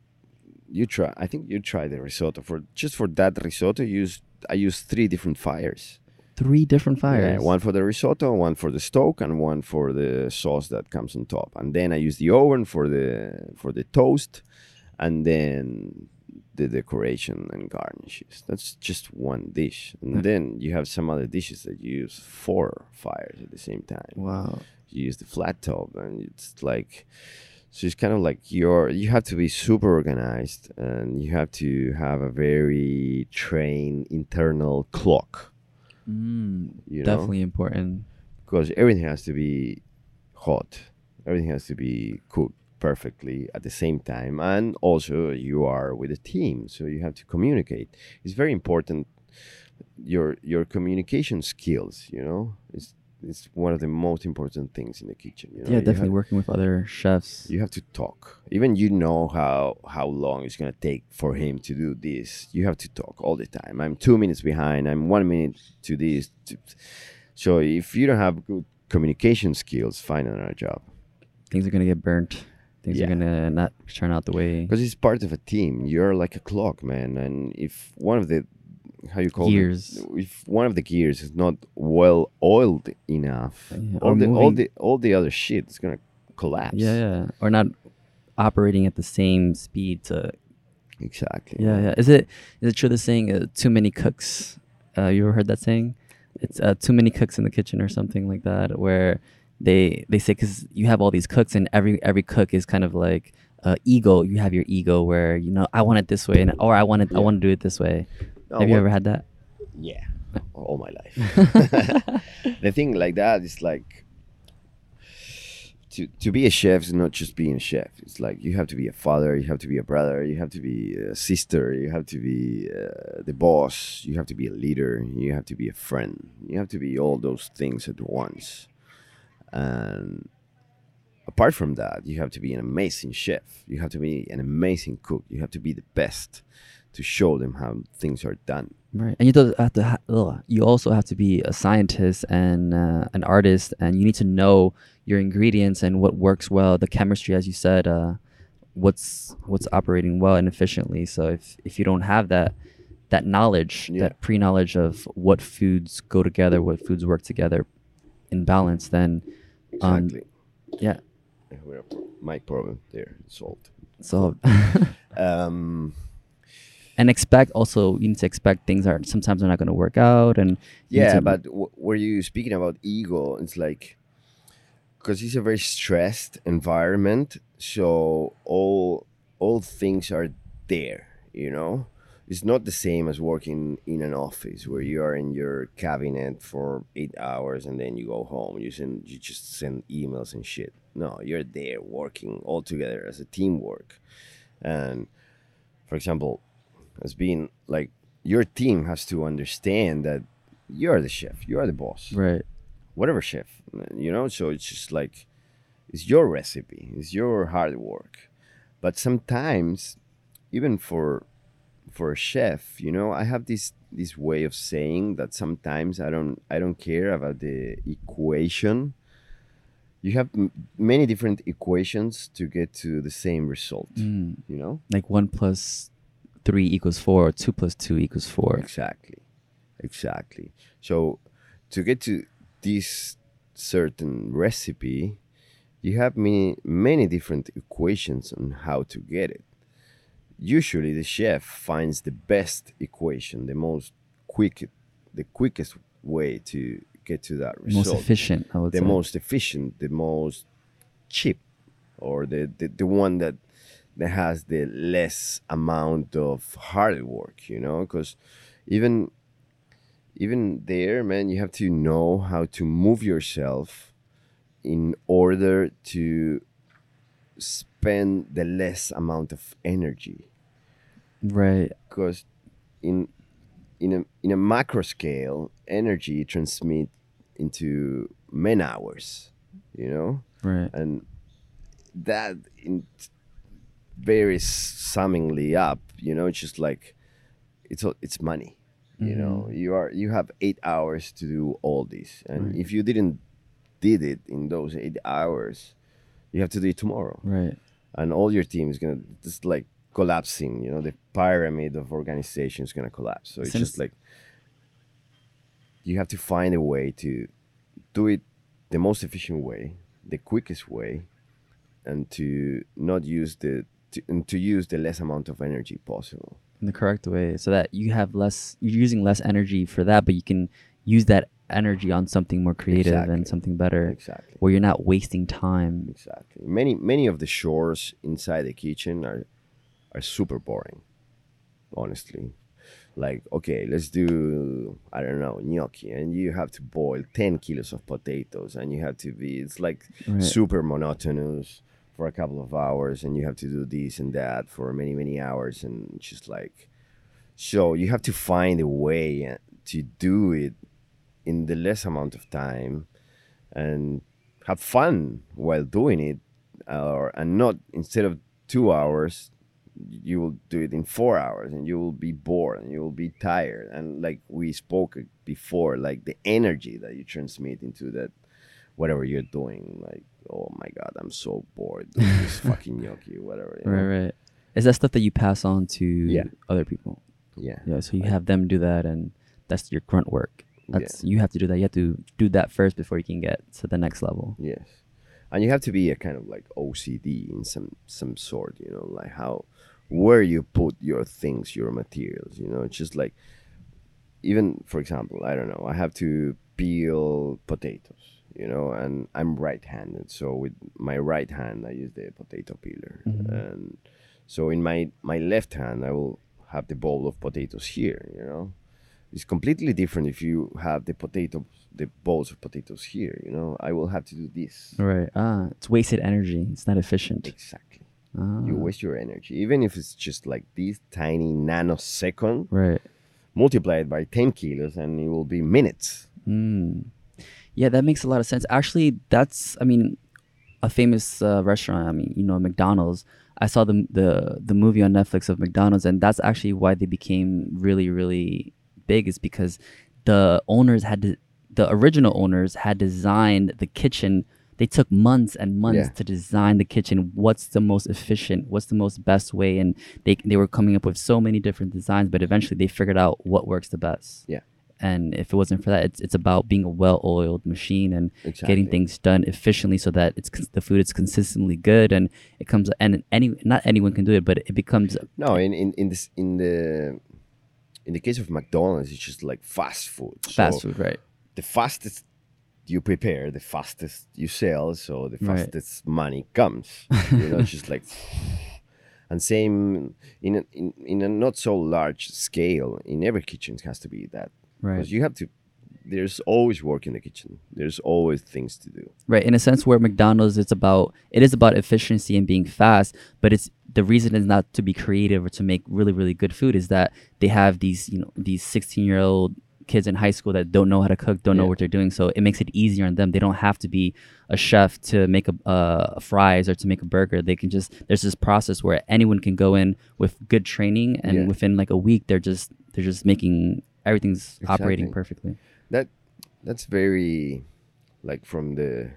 you try i think you try the risotto for just for that risotto you use i use three different fires Three different Yeah, fires. one for the risotto, one for the stoke, and one for the sauce that comes on top. And then I use the oven for the for the toast, and then the decoration and garnishes. That's just one dish. And Yeah. then you have some other dishes that you use four fires at the same time. Wow. You use the flat top, and it's like so it's kind of like you're you have to be super organized, and you have to have a very trained internal clock. Mm, You know? definitely important. because everything has to be hot everything has to be cooked perfectly at the same time and also you are with a team so you have to communicate it's very important your your communication skills you know it's it's one of the most important things in the kitchen you know? Yeah, definitely have- working with other chefs. you have to talk. Even you know how how long it's going to take for him to do this. You have to talk all the time. I'm two minutes behind. I'm one minute to this. To- so if you don't have good communication skills find another job. Things are gonna get burnt. Things Yeah. are gonna not turn out the way. because it's part of a team. You're like a clock man. And if one of the how you call Gears. it if one of the gears is not well oiled enough Yeah, all the all the all the other shit is going to collapse Yeah, yeah. Or not operating at the same speed to exactly Yeah, yeah. Is it is it true the saying uh, too many cooks? Uh, you ever heard that saying? It's uh, too many cooks in the kitchen or something like that, where they they say because you have all these cooks and every every cook is kind of like uh, ego. You have your ego where you know I want it this way and or I want it I want to do it this way. No, have you what- ever had that? Yeah, all my life. the thing like that is like to to be a chef is not just being a chef. It's like you have to be a father, you have to be a brother, you have to be a sister, you have to be uh, the boss, you have to be a leader, you have to be a friend, you have to be all those things at once. And apart from that, you have to be an amazing chef. You have to be an amazing cook. You have to be the best to show them how things are done. Right, and you have to. Ha- ugh, you also have to be a scientist and uh, an artist, and you need to know your ingredients and what works well, the chemistry, as you said, uh, what's what's operating well and efficiently. So if if you don't have that that knowledge, Yeah. that pre knowledge of what foods go together, what foods work together in balance, then um, Exactly. yeah, we have mic problem there. Solved. so Um, and expect also you need to expect things are sometimes they're not going to work out, and yeah, to- but w- were you speaking about ego? It's like because it's a very stressed environment, so all all things are there. You know, it's not the same as working in an office where you are in your cabinet for eight hours and then you go home. You send you just send emails and shit. No, you're there working all together as a teamwork, and for example, as being like your team has to understand that you are the chef, you are the boss, right, whatever chef, you know. So it's just like it's your recipe, it's your hard work. But sometimes, even for for a chef, you know, I have this this way of saying that sometimes I don't I don't care about the equation. You have m- many different equations to get to the same result. Mm. You know. like one plus three equals four, or two plus two equals four. Exactly. Exactly. So to get to this certain recipe, you have many many different equations on how to get it. usually the chef finds the best equation, the most quick, the quickest way to get to that result. Most efficient, I would the say. most efficient, the most cheap, or the, the, the one that that has the less amount of hard work, you know, because even even there, man, you have to know how to move yourself in order to spend the less amount of energy right. because in in a in a macro scale, energy transmit into man hours, you know, Right. and that in very summingly up, you know, it's just like it's it's money. You mm-hmm. know, you are you have eight hours to do all this, and Right. if you didn't did it in those eight hours, you have to do it tomorrow Right. and all your team is gonna just like collapsing. You know, the pyramid of organization is gonna collapse. So it's Since- just like you have to find a way to do it the most efficient way, the quickest way, and to not use the to, and to use the less amount of energy possible. in the correct way so that you have less you're using less energy for that but you can use that energy on something more creative Exactly. and something better Exactly. where you're not wasting time Exactly. Many many of the chores inside the kitchen are are super boring. Honestly. Like, okay, let's do I don't know, gnocchi and you have to boil 10 kilos of potatoes and you have to be it's like Right. super monotonous for a couple of hours and you have to do this and that for many many hours and just like so you have to find a way uh, to do it in the less amount of time and have fun while doing it or and not instead of two hours you will do it in four hours and you will be bored and you will be tired and like we spoke before like the energy that you transmit into that whatever you're doing like oh my god i'm so bored this fucking gnocchi whatever you know? right right is that stuff that you pass on to Yeah. other people yeah yeah so you have them do that and that's your grunt work Yeah. that's you have to do that you have to do that first before you can get to the next level Yes, and you have to be a kind of like OCD in some some sort. You know, like how where you put your things, your materials. You know, it's just like even for example, I don't know. I have to peel potatoes. You know, and I'm right-handed, so with my right hand I use the potato peeler, and so in my my left hand I will have the bowl of potatoes here. You know, it's completely different if you have the potato the bowls of potatoes here you know? I will have to do this. Right. Ah it's wasted energy. It's not efficient. Exactly. Ah, you waste your energy. Even if it's just like this tiny nanosecond right. multiply it by 10 kilos and it will be minutes. Mm. Yeah, that makes a lot of sense. Actually, that's I mean, a famous uh, restaurant. I mean, you know, McDonald's. I saw the the the movie on Netflix of McDonald's, and that's actually why they became really really big. Is because the owners had to, the original owners had designed the kitchen. They took months and months Yeah. to design the kitchen. What's the most efficient? What's the most best way? And they they were coming up with so many different designs, but eventually they figured out what works the best yeah and if it wasn't for that it's, it's about being a well-oiled machine and Exactly. getting things done efficiently so that it's the food is consistently good and it comes and any not anyone can do it but it becomes no in in, in this in the in the case of mcdonald's it's just like fast food fast food right the fastest you prepare the fastest you sell so the Right. fastest money comes you know it's just like and same in a, in, in a not so large scale in every kitchen has to be that right. because you have to there's always work in the kitchen. There's always things to do. Right in a sense where mcdonald's it's about it is about efficiency and being fast but it's the reason is not to be creative or to make really really good food is that they have these you know these 16 year old kids in high school that don't know how to cook don't know what they're doing so it makes it easier on them. They don't have to be a chef to make a uh, fries or to make a burger. They can just there's this process where anyone can go in with good training and Yeah. within like a week they're just they're just making everything's operating perfectly. That that's very like from the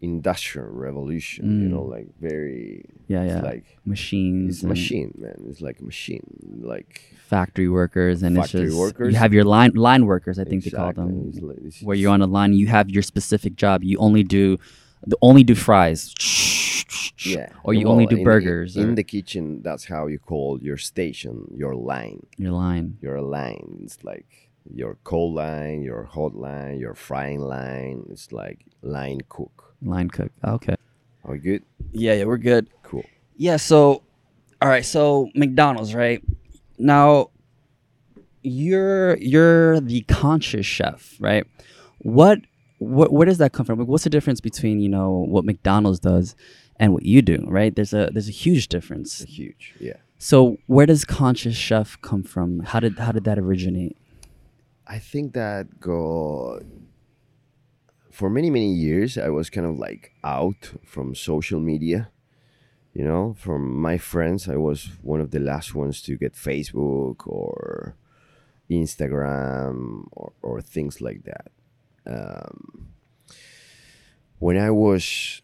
industrial revolution you know like very Mm. yeah yeah. like machines it's machine man. It's like a machine like factory workers and Factory it's just workers. you have your line line workers I think they call them. It's like- it's- where you're on a line you have your specific job. You only do the only do fries Yeah. Or you only do in- burgers In, or- the kitchen, that's how you call your station, your line. Your line. Your line. It's like your cold line, your hot line, your frying line. It's like line cook. Line cook. Okay. Are we good? Yeah, yeah, we're good. Cool. Yeah, so all right, so McDonald's, right? Now you're you're the conscious chef, right? What what where does that come from? Like, What's the difference between, you know, what McDonald's does and what you do, right? There's a there's a huge difference. Huge. Yeah. So where does conscious chef come from? How did how did that originate? I think that go for many many years I was kind of like out from social media. You know, from my friends, I was one of the last ones to get Facebook or Instagram or, or things like that. Um, when I was,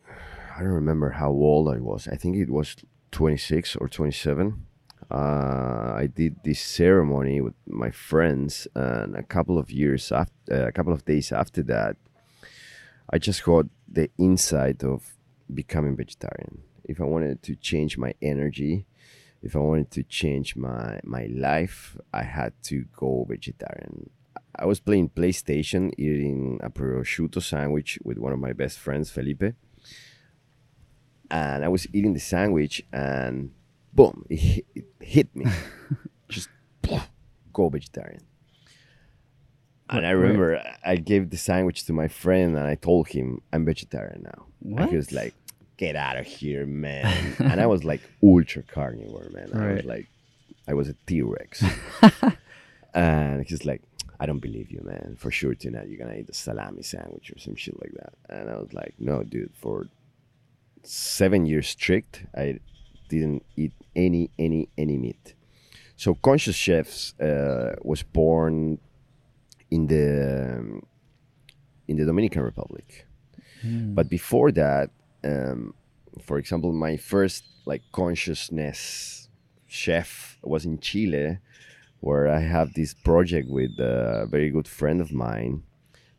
I don't remember how old I was. I think it was 26 or 27 uh, I did this ceremony with my friends, and a couple of years after, uh, a couple of days after that, I just got the insight of becoming vegetarian. If I wanted to change my energy, if I wanted to change my my life, I had to go vegetarian. I was playing PlayStation, eating a prosciutto sandwich with one of my best friends, Felipe, and I was eating the sandwich and boom, it hit, it hit me. Just go vegetarian. And I Right. remember I gave the sandwich to my friend and I told him I'm vegetarian now. And he was like, "Get out of here, man!" and I was like ultra carnivore, man. I was like, I was a T Rex. and he's like, "I don't believe you, man. For sure tonight you're gonna eat a salami sandwich or some shit like that." And I was like, "No, dude. For seven years strict, I didn't eat any any any meat. So Conscious Chefs uh, was born in the um, in the Dominican Republic, but before that, um, for example, my first like consciousness chef was in Chile, where I have this project with a very good friend of mine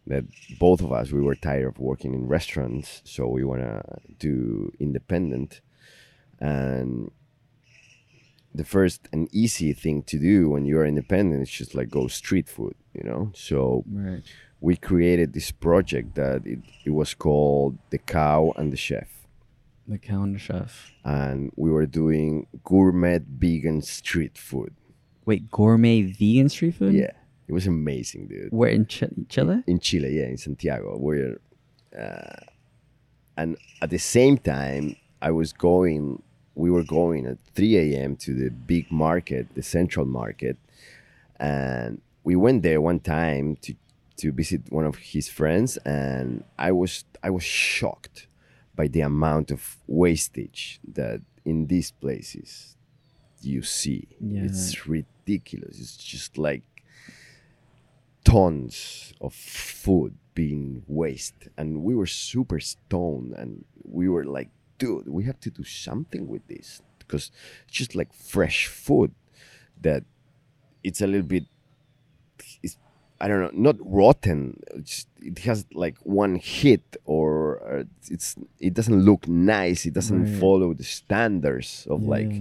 that both of us we were tired of working in restaurants so we want to do independent and the first and easy thing to do when you're independent is just like go street food you know so Right. we created this project that it, it was called the cow and the chef The Cow and the chef. and we were doing gourmet vegan street food Wait, gourmet vegan street food? yeah it was amazing dude Where in Ch- Chile? in Chile, yeah, in Santiago, where, uh, and at the same time, I was going. We were going at 3 a.m. to the big market, the central market, and we went there one time to to visit one of his friends, and I was I was shocked by the amount of wastage that in these places you see. Yeah. It's ridiculous. It's just like tons of food being waste. And we were super stoned and we were like dude we have to do something with this because it's just like fresh food that it's a little bit it's, i don't know not rotten it has like one hit or uh, it's it doesn't look nice it doesn't Right. follow the standards of like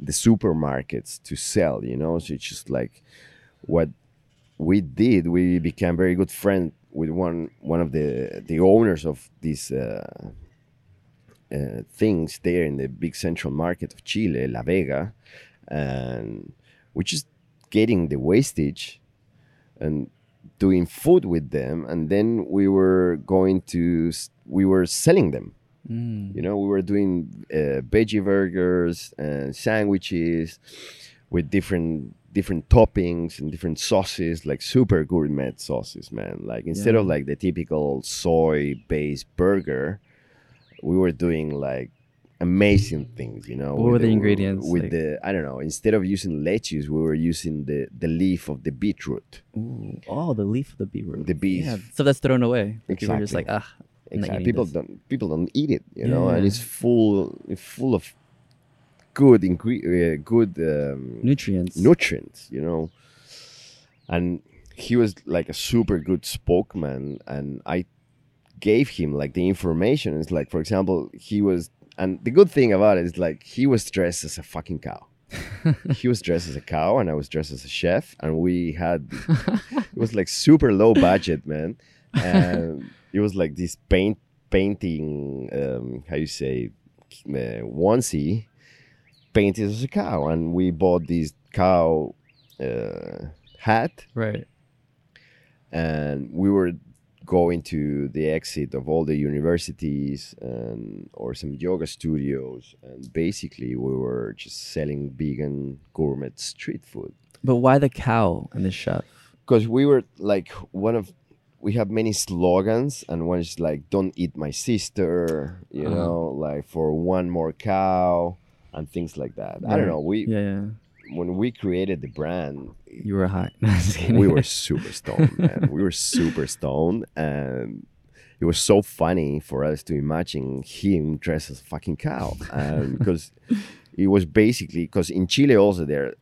the supermarkets to sell you know? So it's just like what we did we became very good friends with one one of the the owners of these uh, uh, things there in the big central market of Chile, La Vega, and we're just getting the wastage and doing food with them, and then we were going to we were selling them. Mm. You know, we were doing uh, veggie burgers and sandwiches with different different toppings and different sauces, like super gourmet sauces, man. Like instead of like the typical soy-based burger, we were doing like amazing things. You know, What were the ingredients, With like- the I don't know. Instead of using lettuce, we were using the the leaf of the beetroot. Ooh. Oh, the leaf of the beetroot. The beef. Yeah, stuff that's thrown away. Like People are just Exactly. like, ah. Exactly. People this." don't people don't eat it, you know, and it's full it's full of good ingre- uh, good um, Nutrients. nutrients, you know. And he was like a super good spokesman, and I gave him like the information. It's like, for example, he was And the good thing about it is like he was dressed as a fucking cow. he was dressed as a cow and I was dressed as a chef and we had it was like super low budget, man. And it was like this paint painting um how you say uh, onesie painted as a cow and we bought this cow uh, hat right. and we were going to the exit of all the universities and or some yoga studios and basically we were just selling vegan gourmet street food But why the cow in the shop? because we were like one of we have many slogans and one is like don't eat my sister you Uh-huh. know like for one more cow and things like that i don't know we Yeah, yeah. when we created the brand You were high. No, I'm just kidding. we were super stoned, man. We were super stoned, and it was so funny for us to imagine him dressed as a fucking cow, because it was basically because in Chile also there are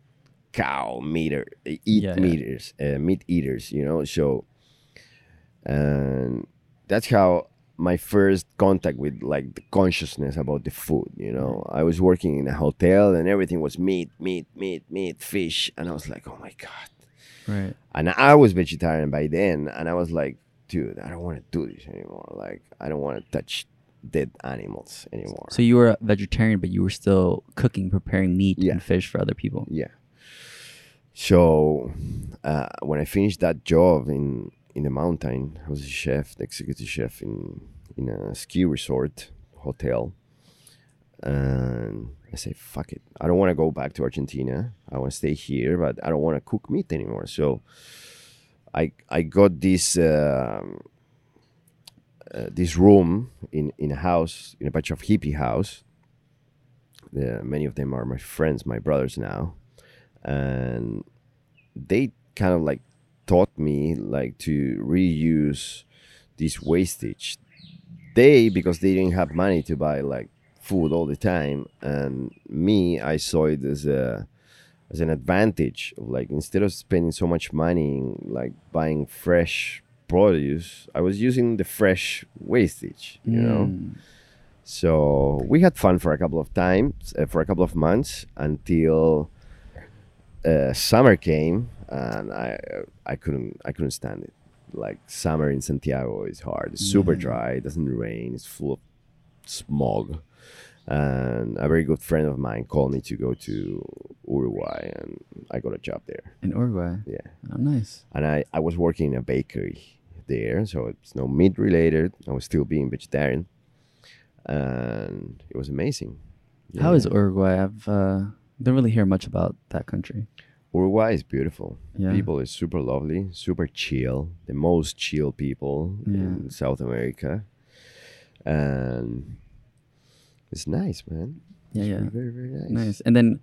cow meter eat Yeah, yeah. meters, uh, meat eaters, you know. So, and that's how my first contact with like the consciousness about the food you know i was working in a hotel and everything was meat meat meat meat fish and i was like oh my god right. and I was vegetarian by then, and I was like, dude, I don't want to do this anymore. Like, I don't want to touch dead animals anymore. So you were a vegetarian, but you were still cooking, preparing meat Yeah. and fish for other people. yeah. So uh, when I finished that job in in the mountain, I was a chef, the executive chef in in a ski resort hotel, and I say, fuck it, I don't want to go back to Argentina. I want to stay here, but I don't want to cook meat anymore. So I I got this. Um, uh, this room in, in a house in a bunch of hippie house the, many of them are my friends my brothers now and they kind of like taught me like to reuse this wastage they because they didn't have money to buy like food all the time and me i saw it as a as an advantage of like instead of spending so much money in, like buying fresh produce i was using the fresh wastage you know Mm. so we had fun for a couple of times, uh, for a couple of months until uh, summer came, and I I couldn't I couldn't stand it. Like summer in Santiago is hard. It's super Yeah. dry. It doesn't rain. It's full of smog. And a very good friend of mine called me to go to Uruguay, and I got a job there. In Uruguay. Yeah, Oh, nice. and I I was working in a bakery there, so it's no meat related. I was still being vegetarian, and it was amazing. How is Uruguay? I've uh, don't really hear much about that country. Uruguay is beautiful. Yeah. People is super lovely, super chill. The most chill people Yeah. in South America, and it's nice, man. Yeah, It's yeah. Very, very nice. Nice. And then,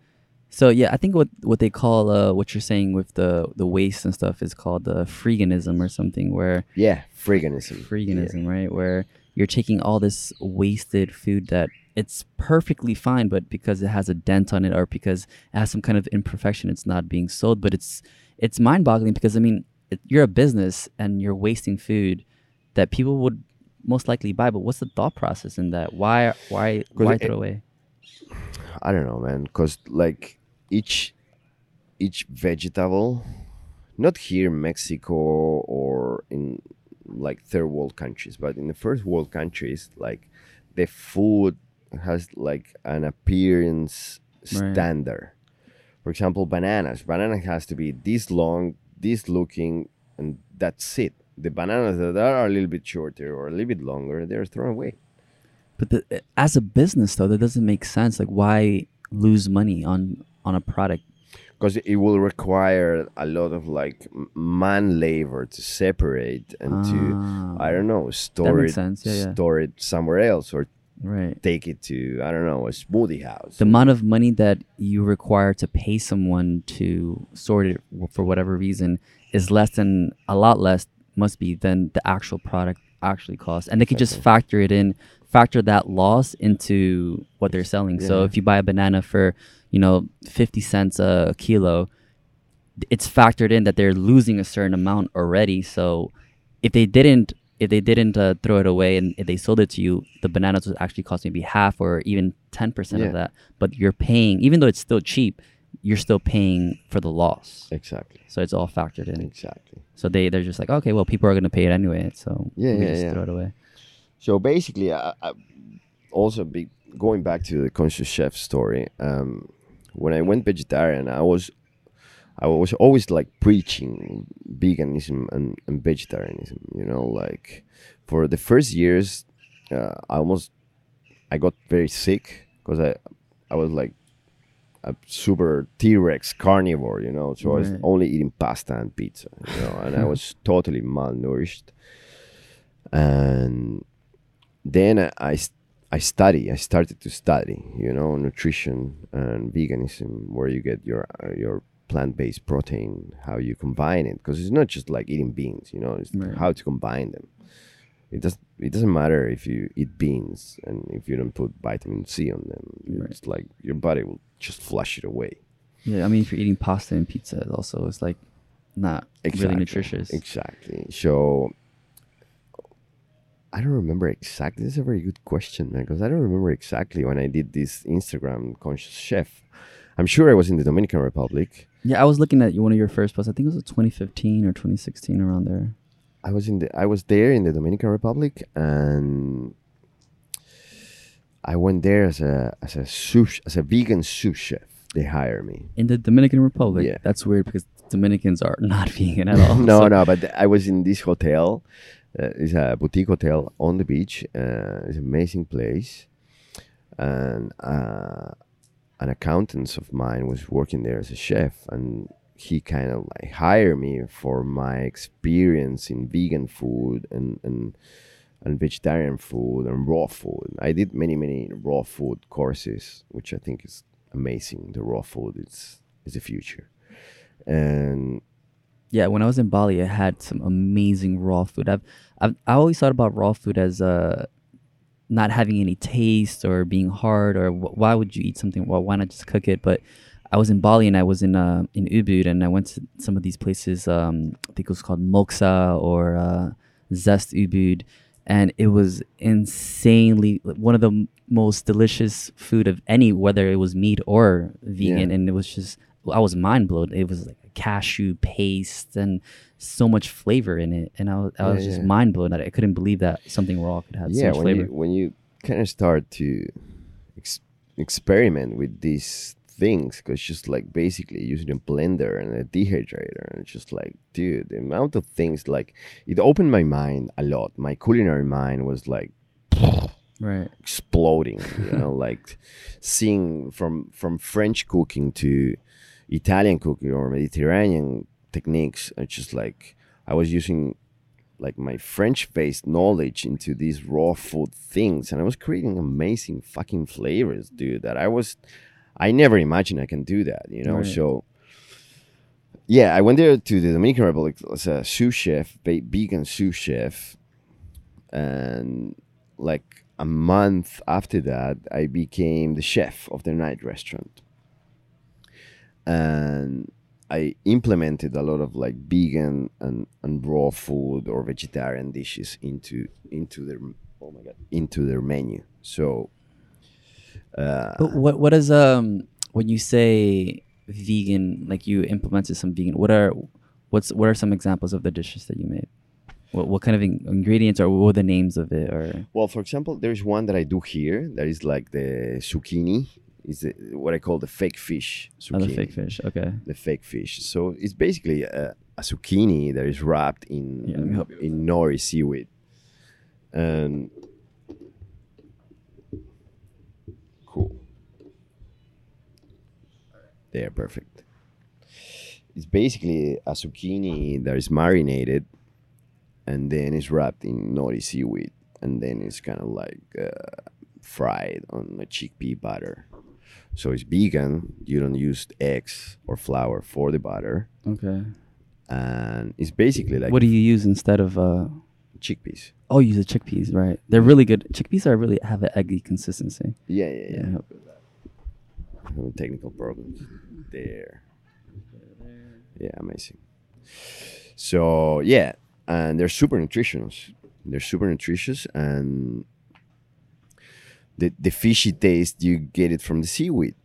so yeah, I think what what they call uh, what you're saying with the the waste and stuff is called uh, freeganism or something, where Yeah, freeganism. freeganism, right? Where you're taking all this wasted food that it's perfectly fine, but because it has a dent on it or because it has some kind of imperfection, it's not being sold. But it's it's mind-boggling because I mean, it, you're a business and you're wasting food that people would most likely buy. But what's the thought process in that? Why why why it- throw away? I don't know, man, because like each each vegetable, not here in Mexico or in like third world countries, but in the first world countries, like the food has like an appearance Right. standard. For example, bananas. Banana has to be this long, this looking, and that's it. The bananas that are a little bit shorter or a little bit longer, they're thrown away. But the, as a business, though, that doesn't make sense. Like, why lose money on on a product? Because it will require a lot of like man labor to separate and to Ah, I don't know store it. Yeah, yeah. store it somewhere else or right. take it to I don't know a smoothie house. The amount of money that you require to pay someone to sort it for whatever reason is less than a lot less must be than the actual product actually costs, and they could just factor it in, factor that loss into what they're selling. So if you buy a banana for you know fifty cents a kilo, it's factored in that they're losing a certain amount already. So if they didn't if they didn't uh, throw it away and if they sold it to you, the bananas would actually cost maybe half or even ten percent Yeah. of that. But you're paying, even though it's still cheap, you're still paying for the loss. Exactly. So it's all factored in. Exactly. So they they're just like, okay, well, people are gonna pay it anyway, so Yeah, we yeah, just yeah. throw it away. So basically, I, I also be going back to the conscious chef story. Um, when I went vegetarian, I was I was always like preaching veganism and, and vegetarianism. You know, like for the first years, uh, I almost I got very sick because I I was like a super T Rex carnivore. You know, so I was only eating pasta and pizza. You know, and I was totally malnourished. And then I, I study. I started to study, you know, nutrition and veganism, where you get your uh, your plant based protein, how you combine it, because it's not just like eating beans, you know, it's Right. how to combine them. It does. It doesn't matter if you eat beans and if you don't put vitamin C on them. Right. It's like your body will just flush it away. Yeah, I mean, if you're eating pasta and pizza, it also it's like not really nutritious. Exactly. So I don't remember exactly. This is a very good question, man, because I don't remember exactly when I did this Instagram conscious chef. I'm sure I was in the Dominican Republic. Yeah, I was looking at one of your first posts. I think it was 2015 or 2016 around there. I was in the I was there in the Dominican Republic and I went there as a as a sous as a vegan sous chef. They hire me. In the Dominican Republic. Yeah. That's weird because Dominicans are not vegan at all. no, so- no, but I was in this hotel. Uh, it's a boutique hotel on the beach. Uh, it's an amazing place, and uh, an accountant of mine was working there as a chef, and he kind of like hired me for my experience in vegan food and and and vegetarian food and raw food. I did many many raw food courses, which I think is amazing. The raw food is is the future, and Yeah, when I was in Bali, I had some amazing raw food. I've, I've I always thought about raw food as uh, not having any taste or being hard or wh- why would you eat something? Well, why not just cook it? But I was in Bali and I was in uh, in Ubud and I went to some of these places. Um, I think it was called Moksa or uh, Zest Ubud, and it was insanely one of the m- most delicious food of any, whether it was meat or vegan, Yeah. and it was just I was mind blown. It was like a cashew paste and so much flavor in it, and I was, I Yeah, just yeah. mind blown that I couldn't believe that something raw could have so yeah much when flavor. you when you kind of start to ex- experiment with these things because just like basically using a blender and a dehydrator and just like dude the amount of things like it opened my mind a lot my culinary mind was like right. exploding you know like seeing from from french cooking to italian cooking or mediterranean techniques it's just like i was using like my french based knowledge into these raw food things and i was creating amazing fucking flavors dude that i was i never imagined i can do that you know Right. so yeah i went there to the dominican republic as a sous chef vegan sous chef and like a month after that i became the chef of the night restaurant and i implemented a lot of like vegan and, and raw food or vegetarian dishes into into their oh my god into their menu so uh, But what what is um when you say vegan, like you implemented some vegan? What are what's what are some examples of the dishes that you made? What what kind of in- ingredients or what were the names of it or Well, for example, there's one that I do here that is like the zucchini. Is the, what I call the fake fish zucchini. other fake fish? Okay. The fake fish. So it's basically a, a zucchini that is wrapped in Yeah, let me help you. in nori seaweed, and cool. They are perfect. It's basically a zucchini that is marinated and then it's wrapped in nori seaweed and then it's kind of like uh, fried on a chickpea butter so it's vegan you don't use eggs or flour for the butter Okay. and it's basically like what do you use instead of uh chickpeas oh you use the chickpeas, right? They're really good. Chickpeas are really have an eggy consistency. yeah yeah yeah, Yeah. Having technical problems there yeah amazing so yeah and they're super nutritious They're super nutritious and the the fishy taste you get it from the seaweed.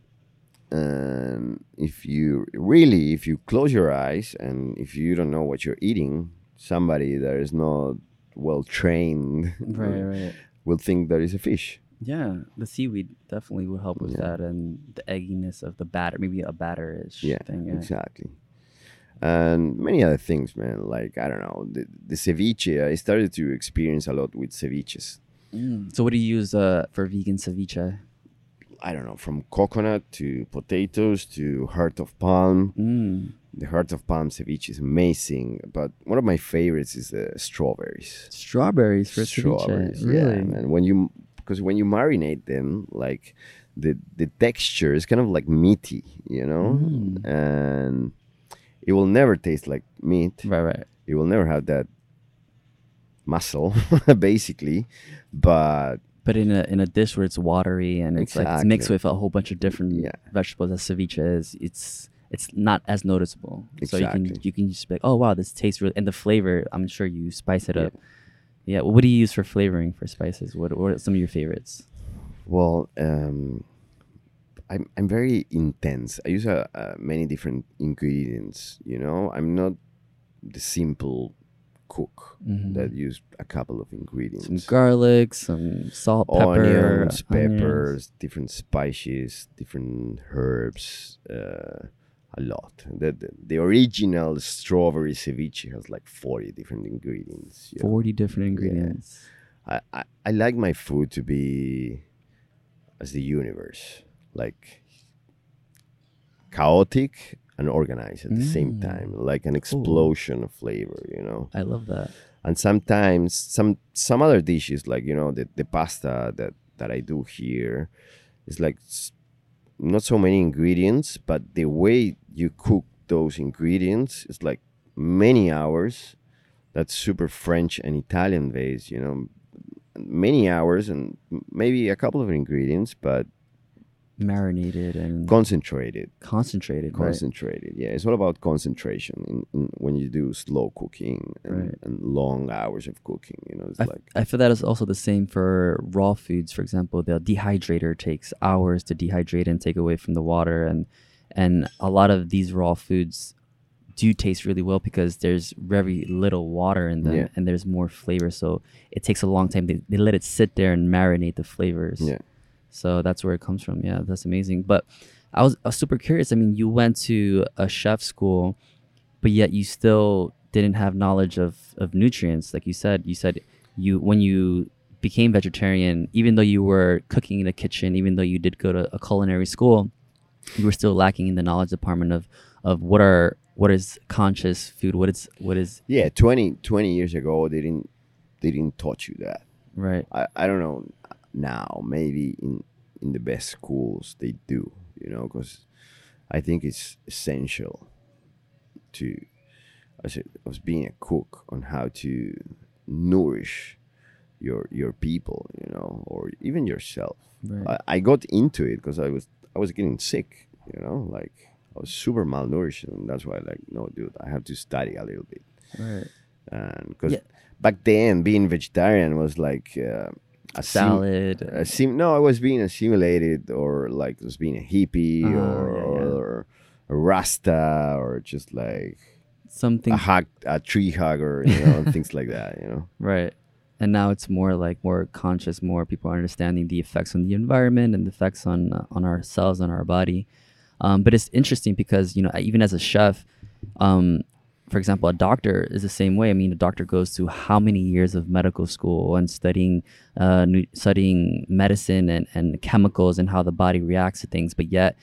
And if you really, if you close your eyes and if you don't know what you're eating, somebody that is not well trained Right, right. will think that is a fish. Yeah, the seaweed definitely will help with Yeah. that, and the egginess of the batter, maybe a batterish Yeah, thing. Yeah. exactly. And many other things, man. Like I don't know, the, the ceviche. I started to experience a lot with ceviches. Mm. So, what do you use uh, for vegan ceviche? I don't know, from coconut to potatoes to heart of palm. Mm. The heart of palm ceviche is amazing, but one of my favorites is the strawberries. Strawberries for ceviche. Really? yeah. And when you, because when you marinate them, like the the texture is kind of like meaty, you know, Mm. and it will never taste like meat. Right, right. It will never have that muscle, basically, but But in a in a dish where it's watery and it's like it's mixed with a whole bunch of different Yeah. vegetables as ceviche is, it's it's not as noticeable. So you can you can just be like, oh wow, this tastes really, and the flavor. I'm sure you spice it Yeah. up. Yeah. What do you use for flavoring for spices? What what are some of your favorites? Well, um, I'm I'm very intense. I use uh, uh, many different ingredients. You know, I'm not the simple cook Mhm. that use a couple of ingredients. Some garlic, some salt, pepper, onions, peppers, different spices, different herbs. Uh, a lot. The, the the original strawberry ceviche has like forty different ingredients. you know. Forty different ingredients. I, I, I like my food to be as the universe, like chaotic and organized at the same Mm. time, like an explosion of flavor, you know. I love that. And sometimes some some other dishes, like you know the, the pasta that that I do here, is like not so many ingredients, but the way you cook those ingredients is like many hours. That's super French and Italian based, you know, many hours and maybe a couple of ingredients, but Marinated and concentrated. concentrated. right? Concentrated, yeah. It's all about concentration in, in when you do slow cooking and, Right. and long hours of cooking. You know, it's I, like I feel that is also the same for raw foods. For example, the dehydrator takes hours to dehydrate and take away from the water, and and a lot of these raw foods do taste really well because there's very little water in them Yeah. and there's more flavor. So it takes a long time. They, they let it sit there and marinate the flavors. yeah. So that's where it comes from. Yeah, that's amazing. But I was, I was super curious. I mean, you went to a chef school, but yet you still didn't have knowledge of, of nutrients. Like you said, you said you when you became vegetarian, even though you were cooking in the kitchen, even though you did go to a culinary school, you were still lacking in the knowledge department of of what are what is conscious food, what is what is Yeah, 20, 20 years ago, they didn't they didn't taught you that. right. I, I don't know now. Maybe in in the best schools they do, you know, because I think it's essential to as, as being a cook on how to nourish your your people, you know, or even yourself. Right. I, I got into it because I was I was getting sick, you know, like I was super malnourished, and that's why like no, dude, I have to study a little bit, right. and because Yeah. back then being vegetarian was like uh, a Salad. a sim- no, I was being assimilated or like was being a hippie Ah, or, yeah, yeah. or a rasta or just like something a hug, a tree hugger, you know, and things like that, you know. Right. And now it's more like more conscious, more people are understanding the effects on the environment and the effects on uh, on ourselves, on our body. Um, but it's interesting because you know even as a chef, um, for example, a doctor is the same way. I mean, a doctor goes through how many years of medical school and studying uh, studying medicine and, and chemicals and how the body reacts to things, but yet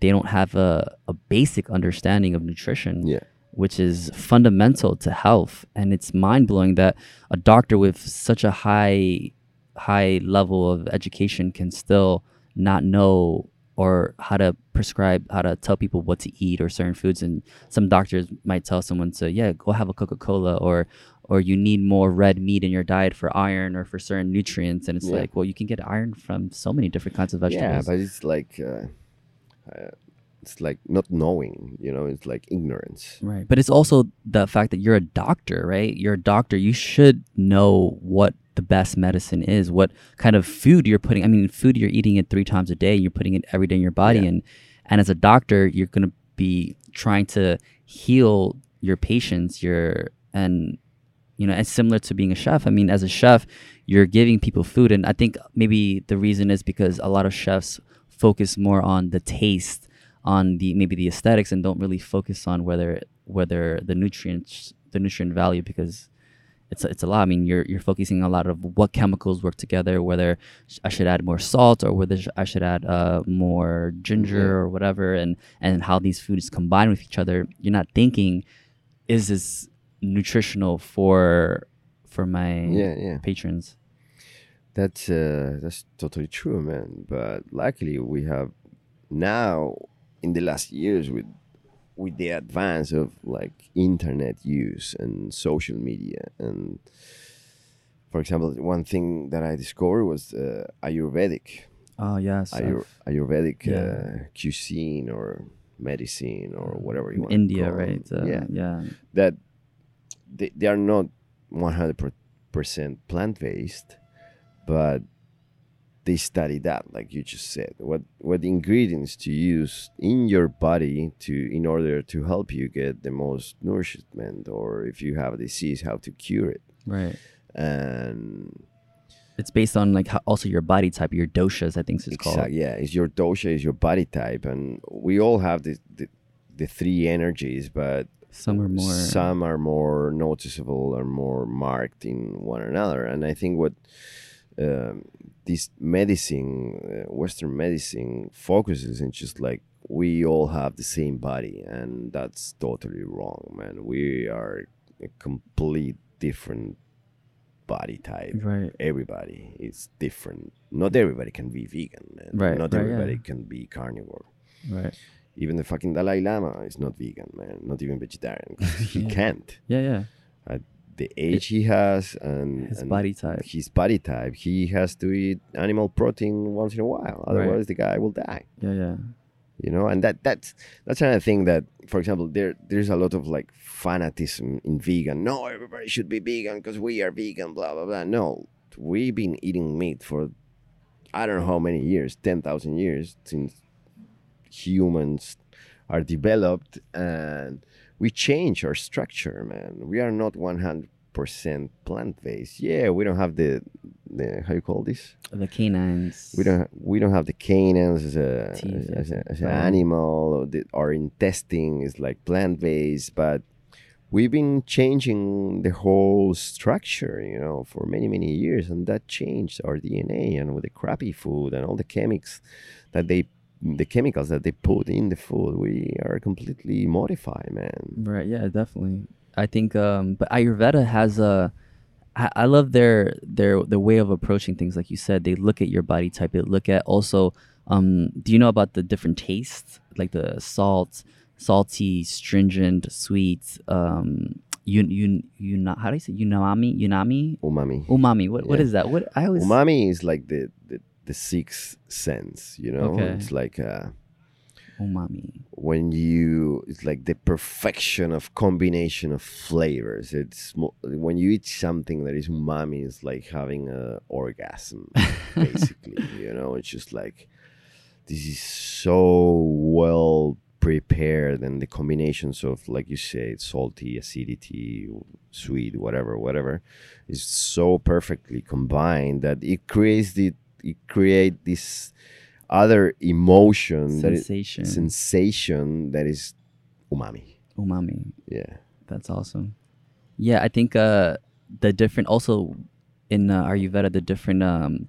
they don't have a, a basic understanding of nutrition Yeah. which is fundamental to health and it's mind-blowing that a doctor with such a high high level of education can still not know or how to prescribe how to tell people what to eat or certain foods. And some doctors might tell someone to yeah go have a coca-cola or or you need more red meat in your diet for iron or for certain nutrients. And it's Yeah. like well you can get iron from so many different kinds of vegetables. Yeah, but it's like uh, uh, it's like not knowing. You know, it's like ignorance. Right. But it's also the fact that you're a doctor, right? You're a doctor. You should know what the best medicine is, what kind of food you're putting. I mean, food you're eating it three times a day, you're putting it every day in your body. Yeah. And, and as a doctor, you're going to be trying to heal your patients, your, and, you know, it's similar to being a chef. I mean, as a chef, you're giving people food. And I think maybe the reason is because a lot of chefs focus more on the taste on the maybe the aesthetics and don't really focus on whether whether the nutrients the nutrient value because it's it's a lot. I mean, you're you're focusing a lot of what chemicals work together, whether I should add more salt or whether sh- I should add uh, more ginger Mhm. or whatever, and and how these foods combine with each other. You're not thinking, is this nutritional for for my Yeah, yeah. patrons? That's uh, that's totally true, man. But luckily, we have now in the last years with with the advance of like internet use and social media and for example one thing that i discovered was uh, ayurvedic Oh yes, Ayur- I've- ayurvedic Yeah. uh, cuisine or medicine or whatever you want India, right? Uh, yeah yeah, that they, they are not 100% plant-based but they study that like you just said what what ingredients to use in your body to in order to help you get the most nourishment or if you have a disease how to cure it right. and It's based on like how, also your body type, your doshas. I think it's called. Yeah it's your dosha is your body type and we all have the the, the three energies but Some are more. some are more noticeable or more marked in one another and i think what um, this medicine uh, western medicine focuses in just like we all have the same body and that's totally wrong man we are a complete different body type Right. everybody is different not everybody can be vegan man Right, not right, everybody yeah. can be carnivore Right. even the fucking Dalai Lama is not vegan, man. Not even vegetarian. 'cause he can't. Yeah. Yeah. The age he has and His and body type. his body type, he has to eat animal protein once in a while. Otherwise, the guy will die. Yeah. Yeah. You know, and that that's that's another thing that, for example, there there's a lot of like fanatism in vegan. No, everybody should be vegan because we are vegan. Blah blah blah. No, we've been eating meat for I don't know how many years, ten thousand years since humans are developed, and we change our structure, man. We are not one hundred percent plant based. Yeah, we don't have the the how you call this The canines. we don't we don't have the canines as a Teeth as, a, as an right. animal or the, our intestine is like plant based but we've been changing the whole structure you know for many many years and that changed our dna and with the crappy food and all the chemics that they the chemicals that they put in the food we are completely modified man Right. Yeah. Definitely. I think. Um. But Ayurveda has a. I, I love their their the way of approaching things. Like you said, they look at your body type. They look at also. Um. Do you know about the different tastes, like the salt, salty, stringent, sweet. Um. You you you not how do you say unami unami umami umami what what Yeah. is that what I always umami is like the, the the sixth sense you know? Okay. it's like uh umami. when you it's like the perfection of combination of flavors. It's mo- when you eat something that is umami it's like having a orgasm basically you know? It's just like this is so well prepared and the combinations of like you say salty acidity sweet whatever whatever is so perfectly combined that it creates the it create this other emotion that is sensation sensation that is umami. umami Yeah. That's awesome. Yeah, I think uh the different also in uh, Ayurveda the different um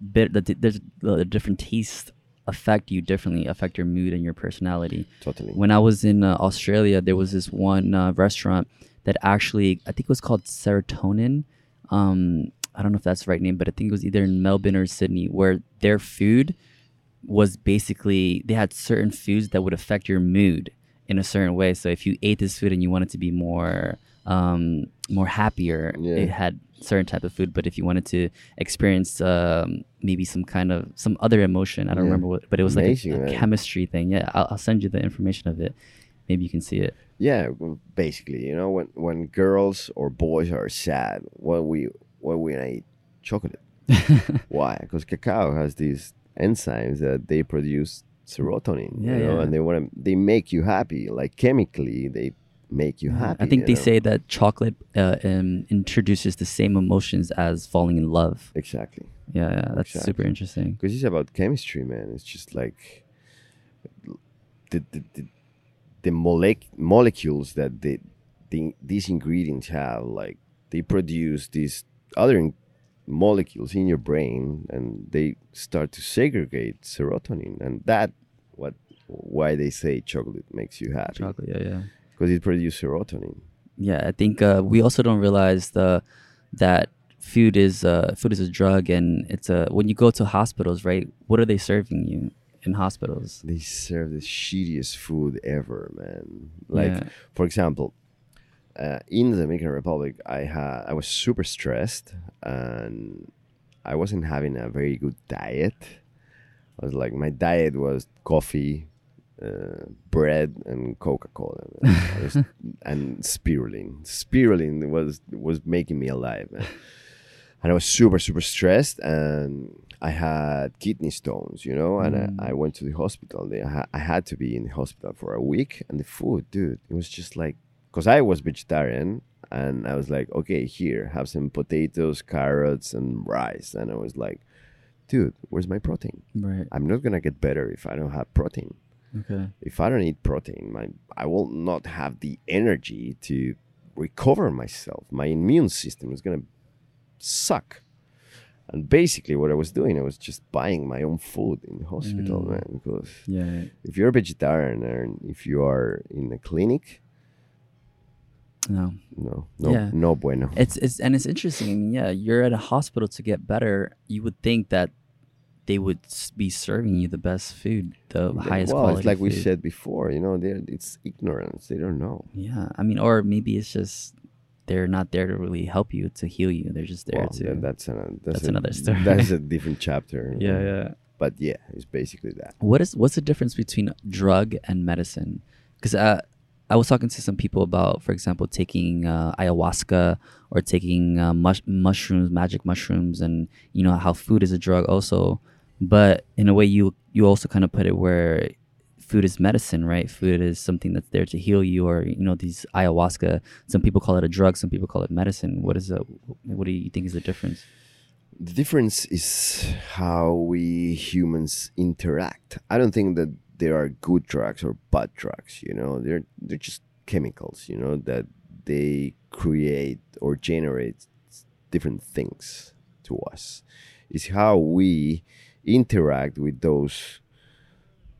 bit the, there's the different tastes affect you differently, affect your mood and your personality. Totally. When I was in uh, Australia, there was this one uh, restaurant that actually I think it was called Serotonin. Um, I don't know if that's the right name, but I think it was either in Melbourne or Sydney, where their food was basically they had certain foods that would affect your mood in a certain way. So if you ate this food and you wanted to be more um, more happier, Yeah. it had certain type of food. But if you wanted to experience um, maybe some kind of some other emotion, I don't Yeah. remember what, but it was Amazing, like a, a chemistry thing. Yeah, I'll, I'll send you the information of it. Maybe you can see it. Yeah, basically, you know, when when girls or boys are sad, what we what we eat chocolate. Why? Because cacao has these enzymes that they produce serotonin. Yeah, you know, yeah. and they want to they make you happy. Like chemically, they make you happy. I think they know? say that chocolate uh, um, introduces the same emotions as falling in love. exactly Yeah, yeah that's Exactly. super interesting. because it's about chemistry, man. It's just like the the the, the molec- molecules that the, the these ingredients have, like they produce these other in- molecules in your brain, and they start to segregate serotonin, and that what why they say chocolate makes you happy Chocolate, yeah, yeah. because it produces serotonin. Yeah, I think uh, we also don't realize the that food is uh, food is a drug, and it's a when you go to hospitals, right? What are they serving you in hospitals? They serve the shittiest food ever, man. Like Yeah. for example, uh, in the Dominican Republic, I had I was super stressed and I wasn't having a very good diet. I was like my diet was coffee, uh, bread, and Coca Cola, and spirulina. Spirulina was was making me alive. And I was super super stressed, and I had kidney stones, you know, and Mm. I, I went to the hospital. I, ha- I had to be in the hospital for a week, and the food, dude, it was just like, because I was vegetarian, and I was like, okay, here, have some potatoes, carrots, and rice, and I was like, dude, where's my protein? Right. I'm not gonna get better if I don't have protein. Okay. If I don't eat protein, my I will not have the energy to recover myself. My immune system is gonna suck. And basically, what I was doing, I was just buying my own food in the hospital, Mm. man. Because Yeah. if you're a vegetarian and if you are in a clinic, No. no, no, Yeah. no bueno. It's it's and it's interesting. I mean, yeah, you're at a hospital to get better. You would think that they would be serving you the best food, the highest well, quality. it's like we said before, you know, they're, it's ignorance. They don't know. Yeah, I mean, or maybe it's just they're not there to really help you to heal you. They're just there Well, to. that- that's, an, that's, that's a- another story. That's a different chapter. yeah, yeah. But yeah, it's basically that. What is what's the difference between drug and medicine? Because uh, I was talking to some people about, for example, taking uh, ayahuasca or taking uh, mush- mushrooms, magic mushrooms, and you know how food is a drug also. But in a way, you you also kind of put it where food is medicine, right? Food is something that's there to heal you, or you know these ayahuasca. Some people call it a drug, some people call it medicine. What is the what do you think is the difference? The difference is how we humans interact. I don't think that there are good drugs or bad drugs. You know, they're they're just chemicals. You know that they create or generate different things to us. It's how we interact with those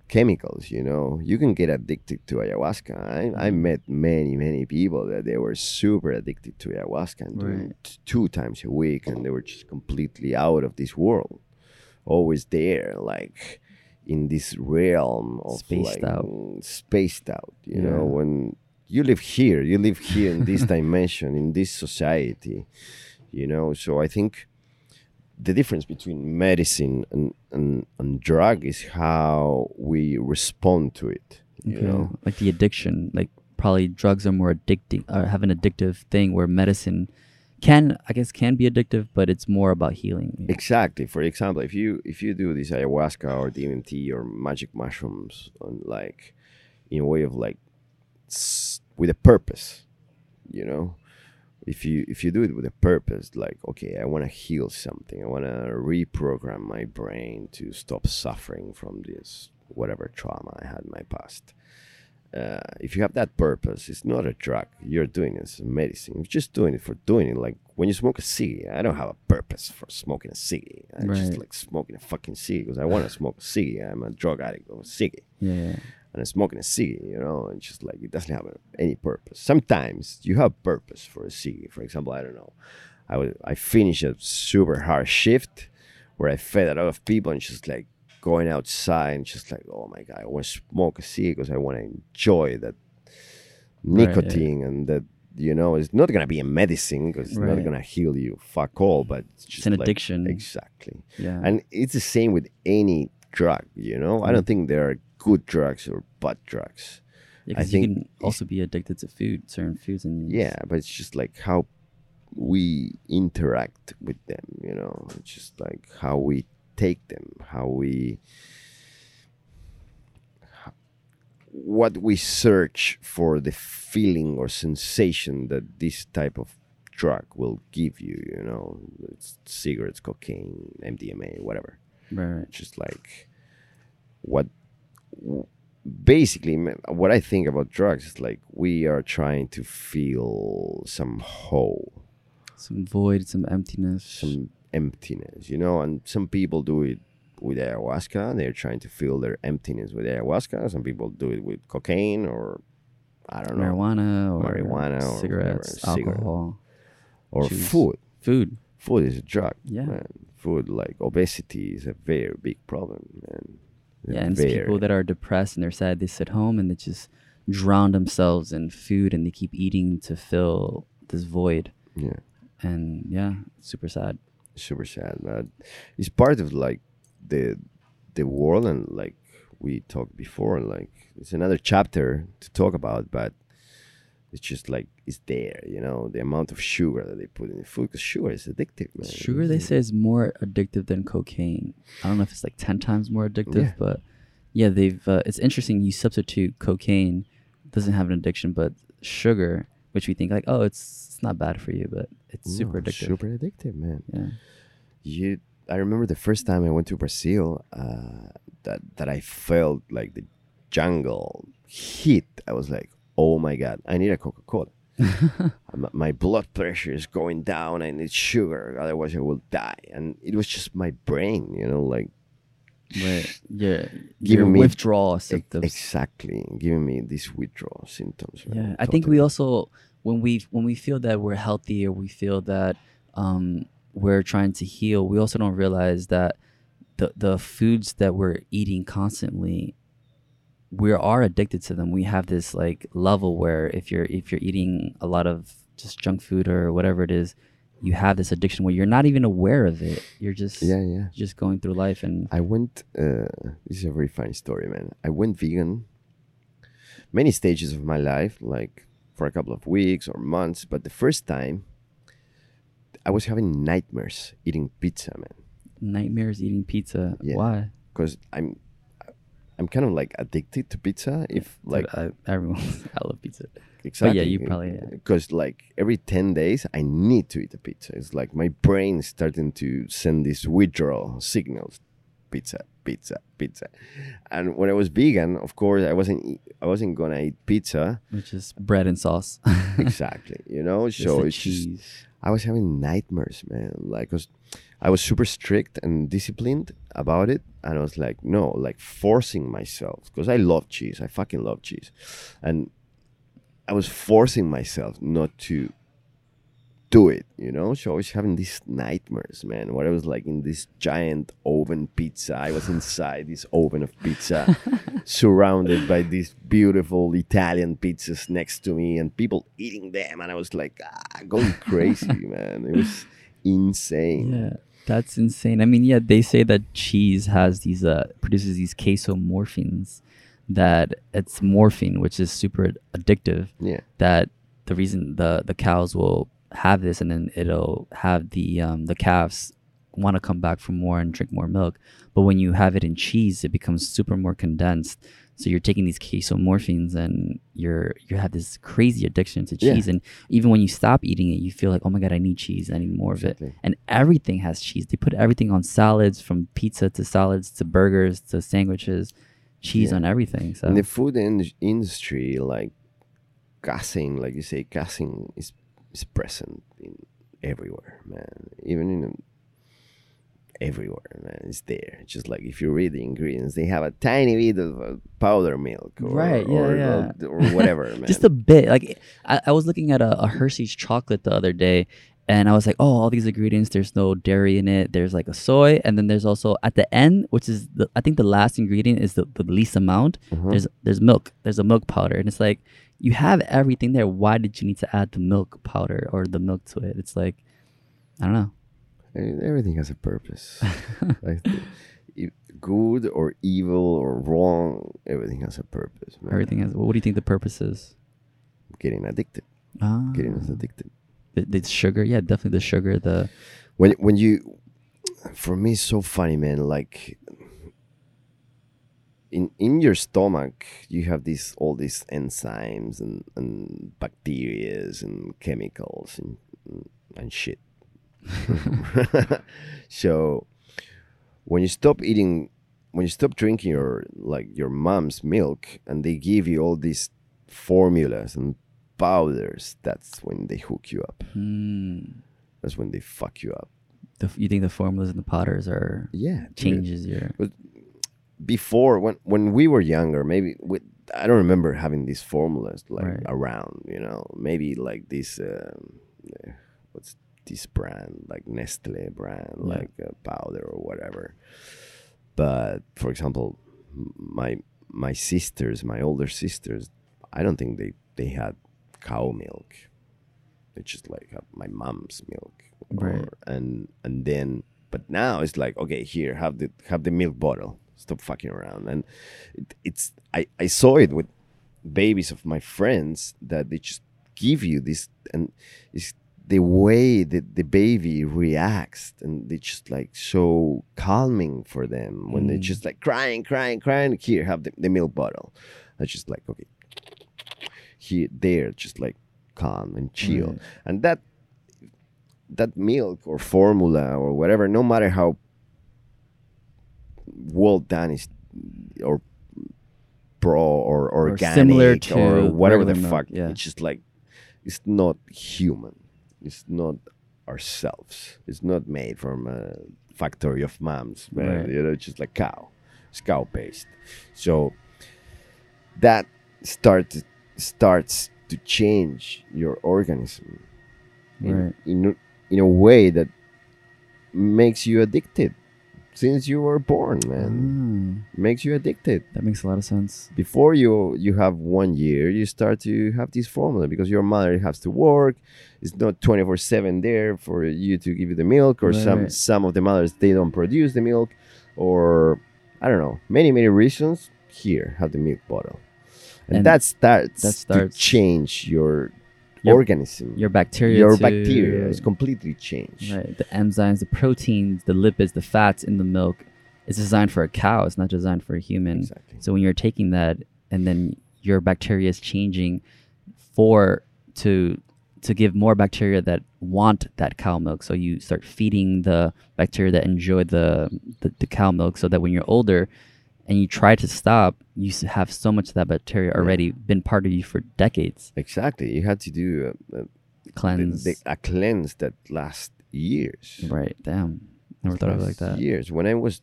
chemicals you know you can get addicted to ayahuasca I, I mm-hmm. met many many people that they were super addicted to ayahuasca and doing Right. two times a week and they were just completely out of this world always there like in this realm of Spaced like, out. spaced out you Yeah. know when you live here you live here in this dimension in this society you know so i think the difference between medicine and, and, and drug is how we respond to it you Okay. know like the addiction like probably drugs are more addicting or have an addictive thing where medicine can i guess can be addictive but it's more about healing exactly. For example if you if you do this ayahuasca or dmt or magic mushrooms on like in a way of like with a purpose you know? If you if you do it with a purpose like okay i want to heal something. I want to reprogram my brain to stop suffering from this whatever trauma i had in my past uh, if you have that purpose it's not a drug. You're doing it as a medicine. You're just doing it for doing it. Like when you smoke a cig i don't have a purpose for smoking a cig. I just like smoking a fucking cig because i want to smoke a cig. I'm a drug addict of a cig. Yeah, and I'm smoking a cig, you know, and just like it doesn't have any purpose. Sometimes you have purpose for a cig. For example, I don't know, I was I finished a super hard shift where I fed a lot of people and just like going outside and just like, oh my god, I want to smoke a cigarette because I want to enjoy that Right, yeah. nicotine and that you know, it's not gonna be a medicine because it's not gonna heal you. Fuck all, but it's just It's an like- addiction. Exactly. Yeah. And it's the same with any drug, you know. I don't mm-hmm. think there are good drugs or bad drugs. Yeah, I 'cause you think can also be addicted to food, certain foods, and Yeah, but it's just like how we interact with them, you know. It's just like how we take them, how we what we search for the feeling or sensation that this type of drug will give you, you know. It's cigarettes, cocaine, MDMA, whatever. right, just like what basically what i think about drugs is like we are trying to feel some hole some void, some emptiness. some emptiness you know and some people do it with ayahuasca they're trying to fill their emptiness with ayahuasca some people do it with cocaine or i don't know marijuana or Marijuana or cigarettes, cigarette. alcohol, or choose. food food. food is a drug Yeah. man. food like obesity is a very big problem man Yeah, and people that are depressed and they're sad. They sit home and they just drown themselves in food and they keep eating to fill this void. yeah And yeah, super sad. Super sad but it's part of like the the world and like we talked before like it's another chapter to talk about but it's just like it's there you know the amount of sugar that they put in the food because sugar is addictive man. Sugar, they say, is more addictive than cocaine. I don't know if it's like 10 times more addictive, Yeah. but yeah, they've, uh, it's interesting. You substitute cocaine, doesn't have an addiction, but sugar, which we think like, oh, it's, it's not bad for you, but it's super addictive. super addictive man Yeah. you i remember the first time i went to brazil uh that that i felt like the jungle heat i was like oh my god i need a coca-cola my blood pressure is going down i need sugar otherwise i will die and it was just my brain you know like Yeah. Giving me- withdrawal symptoms. exactly giving me these withdrawal symptoms Yeah, man, I think we also when we when we feel that we're healthy or we feel that um, we're trying to heal, we also don't realize that the the foods that we're eating constantly, we are addicted to them. We have this like level where if you're if you're eating a lot of just junk food or whatever it is, you have this addiction where you're not even aware of it. You're just yeah yeah just going through life and I went. Uh, this is a very funny story, man. I went vegan many stages of my life, like for a couple of weeks or months. But the first time, I was having nightmares eating pizza, man. nightmares eating pizza. Yeah. Why? Because I'm, I'm kind of like addicted to pizza. If like I, everyone, I love pizza. exactly, Yeah, you probably- yeah. because like every ten days I need to eat a pizza. It's like my brain is starting to send these withdrawal signals. Pizza, pizza, pizza. And when I was vegan, of course, I wasn't I wasn't gonna eat pizza which is bread and sauce. exactly. You know, so it's just. I was having nightmares, man. Like, 'cause I was super strict and disciplined about it, and I was like, no, like forcing myself because I love cheese. I fucking love cheese, and I was forcing myself not to do it. You know, so I was having these nightmares, man. Where I was like in this giant oven pizza. I was inside this oven of pizza, surrounded by these beautiful Italian pizzas next to me, and people eating them, and I was like, ah, going crazy, man. It was insane. Yeah, that's insane. I mean, yeah, they say that cheese has these uh produces these casomorphins, that it's morphine, which is super addictive. Yeah. That the reason the the cows will have this, and then it'll have the um the calves want to come back for more and drink more milk. But when you have it in cheese, it becomes super more condensed. So you're taking these casomorphins and you're you have this crazy addiction to Yeah. cheese. And even when you stop eating it, you feel like, oh my god, I need cheese. I need more of it. And everything has cheese. They put everything on salads, from pizza to salads to burgers to sandwiches, cheese Yeah. on everything. So In the food in- industry, like casein, like you say, casein is is present in everywhere, man. Even in everywhere, man. It's there. It's just like if you read the ingredients, they have a tiny bit of uh, powder milk, or, Right, yeah, or, yeah. or whatever, man. just a bit. Like I, I was looking at a, a Hershey's chocolate the other day, and I was like, oh, all these ingredients. There's no dairy in it. There's like a soy, and then there's also at the end, which is the I think the last ingredient is the, the least amount. Uh-huh. There's there's milk. There's a milk powder, and it's like you have everything there. Why did you need to add the milk powder or the milk to it? It's like I don't know. I mean, everything has a purpose. like, good or evil or wrong, everything has a purpose. Man. Everything has. What do you think the purpose is? Getting addicted. Ah, Getting us addicted. the, the sugar. Yeah, definitely the sugar. The When when you, for me, it's so funny, man. Like in in your stomach, you have these all these enzymes and and bacterias and chemicals and and shit. so when you stop eating when you stop drinking your like your mom's milk and they give you all these formulas and powders that's when they hook you up hmm, that's when they fuck you up the you think the formulas and the powders are yeah dude. changes your before when when we were younger maybe i don't remember having these formulas like Right. around you know maybe like this um, eh, what's this brand like nestle brand Yeah. like powder or whatever. But for example my my sisters my older sisters i don't think they they had cow milk. They just like have my mom's milk. Right. or, and and then but now it's like okay here have the have the milk bottle. Stop fucking around. And it, it's i i saw it with babies of my friends that they just give you this and it's the way that the baby reacts and they just like so calming for them when they're Mm. just like crying crying crying here have the, the milk bottle i just like okay here there just like calm and chill Right. and that that milk or formula or whatever no matter how well done is or pro or organic similar to or whatever the milk, fuck yeah. it's just like it's not human it's not ourselves it's not made from a factory of moms Right. you know it's just like cow it's cow paste. so that starts starts to change your organism in, Right. in, a- in a way that makes you addicted since you were born man. Mm, makes you addicted. That makes a lot of sense. before you you have one year you start to have this formula because your mother has to work. It's not 24 7 there for you to give you the milk or Right, some right. some of the mothers they don't produce the milk or i don't know many many reasons here have the milk bottle. And, And that starts that starts- to change your, Your- organism Your bacteria. your to- bacteria is uh, completely changed Right. The enzymes, the proteins, the lipids, the fats in the milk is designed for a cow. It's not designed for a human. exactly So when you're taking that and then your bacteria is changing for to to give more bacteria that want that cow milk. So you start feeding the bacteria that enjoy the the, the cow milk so that when you're older and you try to stop, you have so much of that bacteria already been part of you for decades. exactly you had to do a, a, Cleanse. the- a cleanse that lasts years right. Damn. Never thought of it like that. Years when I was,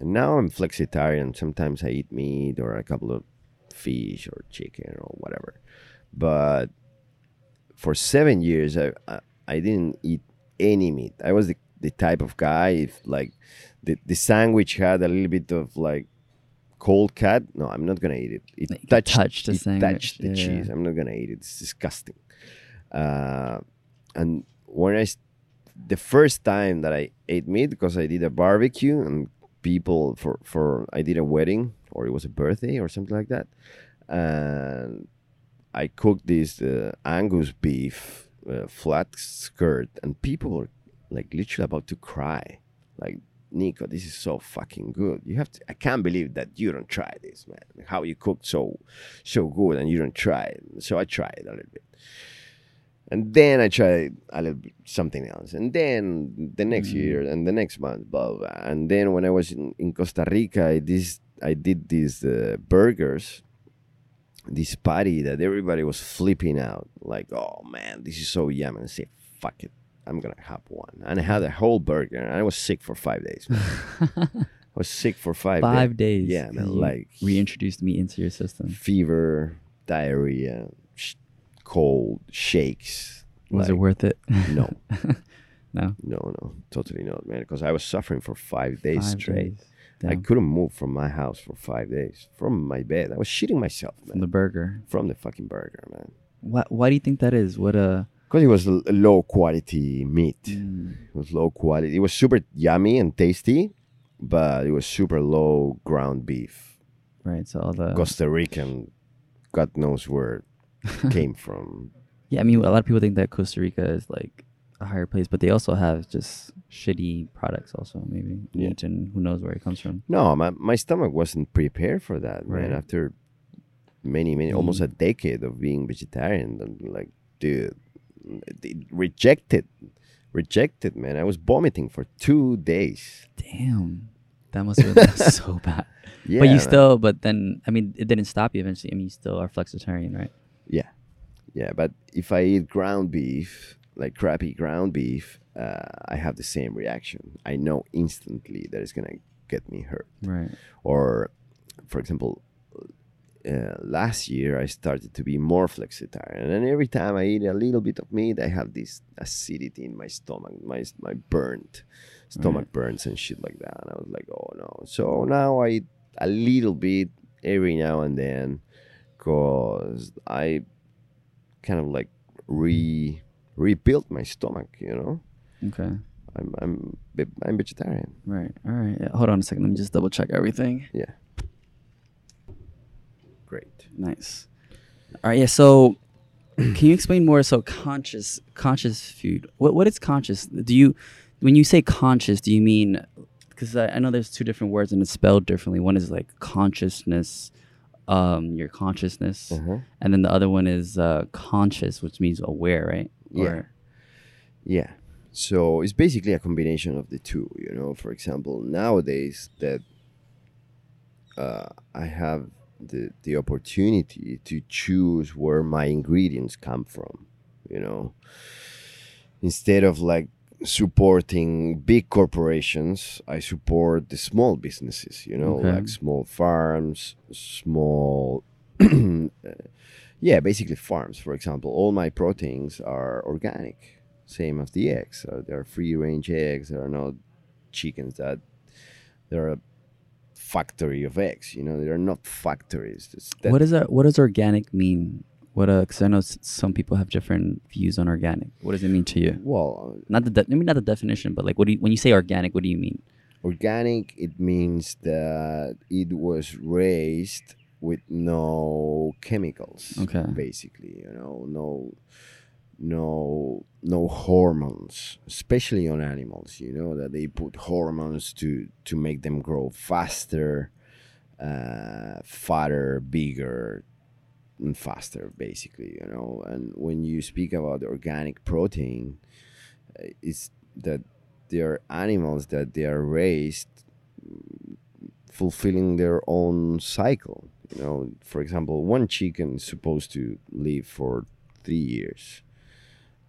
now I'm flexitarian. Sometimes I eat meat or a couple of fish or chicken or whatever. But for seven years, I I, I didn't eat any meat. I was the, the type of guy if like the the sandwich had a little bit of like cold cut. No, I'm not gonna eat it. It you touched, touched the it touched the yeah. cheese. I'm not gonna eat it. It's disgusting. Uh, and I, the first time that I ate meat because I did a barbecue and people for for I did a wedding or it was a birthday or something like that, and I cooked this uh, Angus beef uh, flat skirt and people were like literally about to cry, like. Nico, this is so fucking good. You have to. I can't believe that you don't try this, man. How you cook so, so good, and you don't try it. So I tried a little bit and then I tried a little bit something else, and then the next Mm. year, and the next month, blah, blah blah. And then when I was in, in Costa Rica, I this I did these uh, burgers, this patty that everybody was flipping out, like, oh man, this is so yummy. And I said, fuck it, I'm gonna have one, and I had a whole burger, and I was sick for five days. I was sick for five, Five days. days. Yeah, man, like reintroduced me into your system. fever, diarrhea, sh- cold, shakes, Was it worth it? No, no. no, no, totally not, man. Because I was suffering for five days Five straight. days. I couldn't move from my house for five days from my bed. I was shitting myself, man. From the burger. from the fucking burger, man. Why, why do you think that is? What uh Because it was low quality meat. mm, It was low quality. It was super yummy and tasty, but it was super low ground beef. right, so all the Costa Rican, God knows where came from. Yeah, I mean a lot of people think that Costa Rica is like a higher place, but they also have just shitty products also, maybe. Yeah. And who knows where it comes from. No, my, my stomach wasn't prepared for that, man. Right. After many, many, almost Mm. a decade of being vegetarian, and like, dude, rejected, rejected, man. I was vomiting for two days. Damn. That must have been so bad. Yeah, but you man. still but then I mean it didn't stop you eventually. I mean you still are flexitarian, right? Yeah, yeah. But if I eat ground beef, like crappy ground beef, uh, I have the same reaction. I know instantly that it's gonna get me hurt. Right. Or, for example, uh, last year I started to be more flexitarian, and every time I eat a little bit of meat, I have this acidity in my stomach, my my burnt stomach burns and shit like that. And I was like, oh no. So now I eat a little bit every now and then, cause I kind of like re rebuilt my stomach. You know, Okay. I'm I'm I'm vegetarian. Right. All right. Yeah, hold on a second. Let me just double check everything. Yeah. Great. Nice. All right. Yeah. So, can you explain more? So, conscious, conscious food. What what is conscious? Do you, when you say conscious, do you mean? Because I, I know there's two different words and it's spelled differently. One is like consciousness, um, your consciousness, Uh-huh. and then the other one is uh, conscious, which means aware, right? Yeah. Or- Yeah. So it's basically a combination of the two. You know, for example, nowadays that uh, I have the the opportunity to choose where my ingredients come from. You know, instead of like supporting big corporations, I support the small businesses. You know, Okay. like small farms, small. yeah, basically farms. For example, all my proteins are organic. Same as the eggs. Uh, they're free range eggs. There are no chickens that they're a factory of eggs. You know, they're not factories. What does that? What does organic mean? What? Uh, because I know some people have different views on organic. What does it mean to you? well, Not the de- maybe not the definition, but like, what do you, when you say organic? What do you mean? organic it means that it was raised with no chemicals. Okay. Basically, you know, no no no hormones especially on animals you know that they put hormones to to make them grow faster uh, fatter bigger and faster basically you know. And when you speak about organic protein uh, it's that they are animals that they are raised mm, fulfilling their own cycle you know. For example one chicken is supposed to live for three years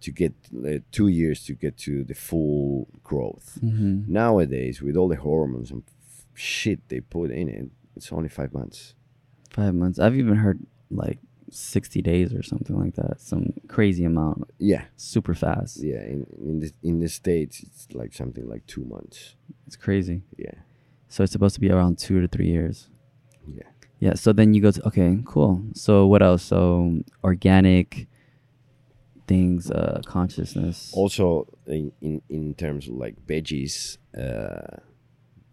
to get uh, two years to get to the full growth Mm-hmm. nowadays with all the hormones and f- shit they put in it it's only five months Five months. I've even heard like sixty days or something like that. Some crazy amount, yeah super fast. yeah in, in the in the states it's like something like two months It's crazy. yeah So it's supposed to be around two to three years. yeah Yeah. So then you go to okay, cool. So what else? So organic things, uh, consciousness. also in, in in terms of like veggies uh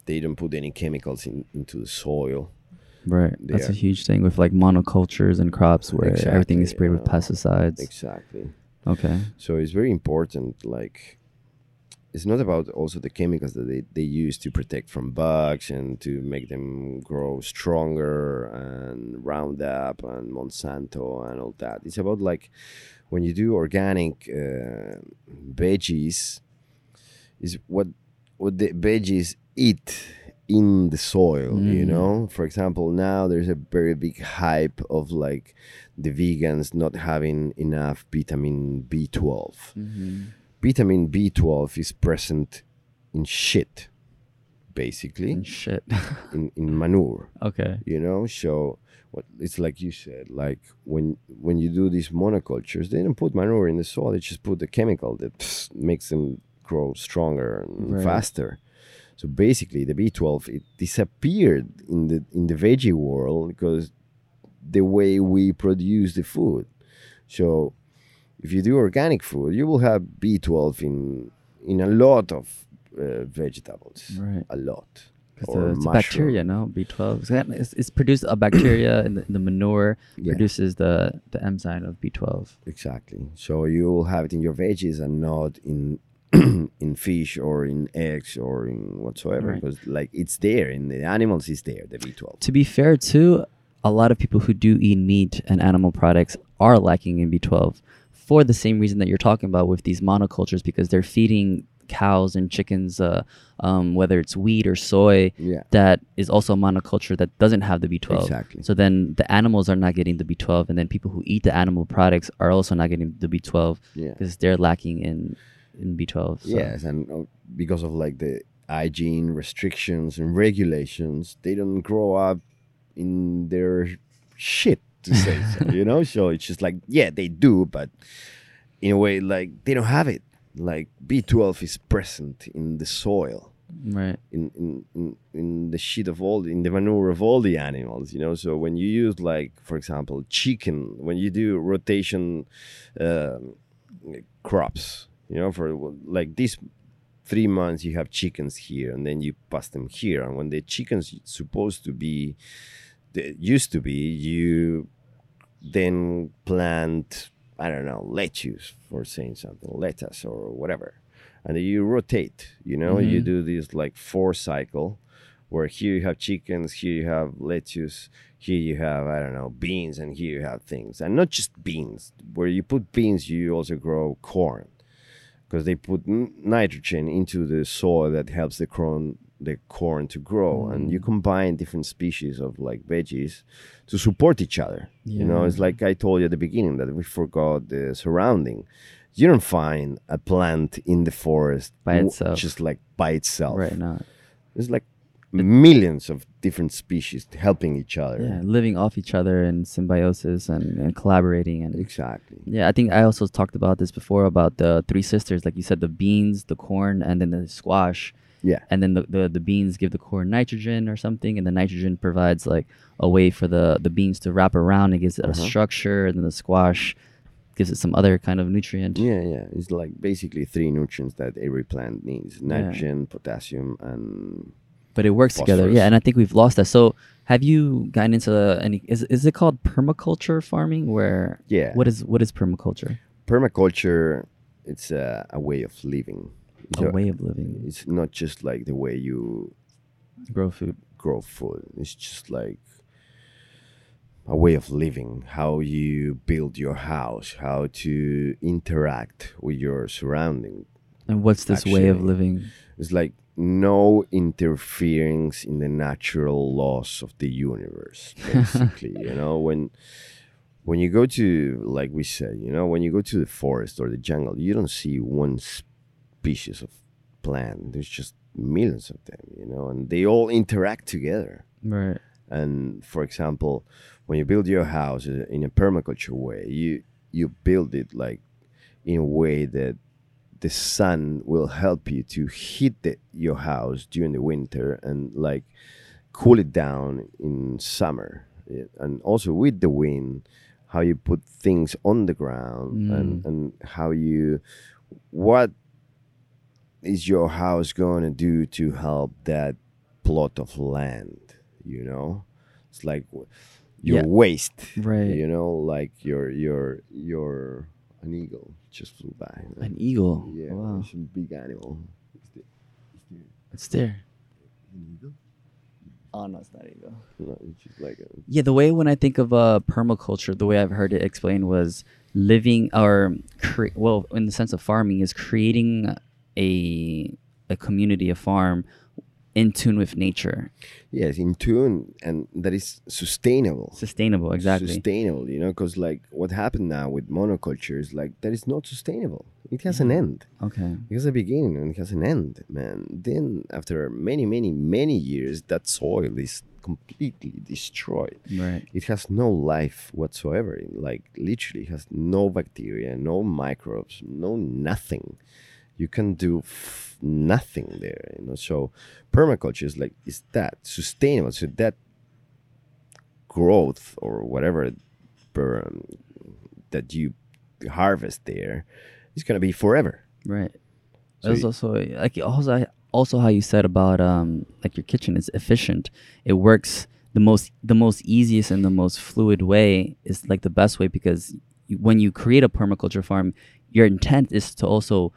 they don't put any chemicals in, into the soil Right. They That's a huge thing with like monocultures and crops where everything is Exactly, sprayed with pesticides. exactly Okay. so it's very important like it's not about also the chemicals that they, they use to protect from bugs and to make them grow stronger and roundup and monsanto and all that it's about like when you do organic uh, veggies is what what the veggies eat in the soil you Mm. know for example now there's a very big hype of like the vegans not having enough vitamin b12 Mm-hmm. vitamin b12 is present in shit basically And shit. in, in manure okay. you know so what it's like you said like when when you do these monocultures they don't put manure in the soil they just put the chemical that pss, makes them grow stronger and Right. faster so basically the b12 it disappeared in the in the veggie world because the way we produce the food so if you do organic food you will have b12 in in a lot of uh, vegetables Right. a lot Or it's a bacteria, no? B12. It's, it's produced a bacteria in the, in the manure Yeah. produces the, the enzyme of B12. Exactly. So you will have it in your veggies and not in in fish or in eggs or in whatsoever Right. because like it's there in the animals is there the B12. To be fair, too, a lot of people who do eat meat and animal products are lacking in B12 for the same reason that you're talking about with these monocultures because they're feeding cows and chickens, uh, um, whether it's wheat or soy, Yeah. that is also a monoculture that doesn't have the B12. Exactly. So then the animals are not getting the B12, and then people who eat the animal products are also not getting the B12 Yeah. because they're lacking in in B12. So. Yes, and uh, because of like the hygiene restrictions and regulations, they don't grow up in their shit to say so, you know. So it's just like yeah, they do, but in a way, like they don't have it. Like B12 is present in the soil. Right. in, in, in, in the shit of all in the manure of all the animals you know so when you use like for example chicken when you do rotation um, crops you know for like this three months you have chickens here and then you pass them here and when the chickens supposed to be used to be you then plant i don't know lettuce for saying something lettuce or whatever and you rotate you know you Mhm. do this like four cycle where here you have chickens here you have lettuce here you have i don't know beans and here you have things and not just beans where you put beans you also grow corn because they put n- nitrogen into the soil that helps the corn the corn to grow and you mm. combine different species of like veggies to support each other you know? It's like i told you at the beginning that we forgot the surrounding. You don't find a plant in the forest By itself. just like by itself. Right now. it's like millions of different species helping each other. Yeah, living off each other in symbiosis and, and collaborating and exactly. Yeah, I think I also talked about this before about the three sisters, like you said, the beans, the corn, and then the squash. Yeah And then the, the, the beans give the corn nitrogen or something, and the nitrogen provides like a way for the, the beans to wrap around and gives it a Uh-huh. structure, and then the squash gives it some other kind of nutrient. Yeah, yeah. It's like basically three nutrients that every plant needs nitrogen, potassium, and. But it works together. Yeah, and I think we've lost that. So have you gotten into any is is it called permaculture farming where Yeah. what is what is permaculture? Permaculture, it's a, a way of living. It's A way of living. It's not just like the way you Grow food. grow food, it's just like a way of living, how you build your house, how to interact with your surrounding. And what's this way of living? It's like no interference in the natural laws of the universe, basically. you know, when when you go to like we said, you know, when you go to the forest or the jungle, you don't see one species of plant. There's just millions of them, you know, and they all interact together. Right. And for example, when you build your house in a permaculture way, you you build it like in a way that the sun will help you to heat the, your house during the winter and like cool it down in summer. And also with the wind, how you put things on the ground mm. and, and how you what is your house going to do to help that plot of land you know it's like w- your Yeah. waste Right. you know like your your your an eagle just flew by An eagle. yeah Wow. it's a big animal It's the- it's the- It's there. an eagle Oh no, it's not eagle. no, it's just like a, Yeah, the way when I think of uh, permaculture, the way I've heard it explained was living or cre- well, in the sense of farming, is creating a a community, a farm, in tune with nature, yes in tune and that is sustainable sustainable. Exactly. sustainable you know because like what happened now with monoculture is like that is not sustainable It has an mm. end. Okay. It has a beginning and it has an end, man. Then after many, many, many years, that soil is completely destroyed. Right. It has no life whatsoever. Like literally, has no bacteria, no microbes, no nothing. You can do f- nothing there. You know. So permaculture is like is that sustainable? So that growth or whatever per, um, that you harvest there is gonna be forever. Right. So you- also like also also how you said about um like your kitchen is efficient. It works the most the most easiest and the most fluid way is like the best way because when you create a permaculture farm, your intent is to also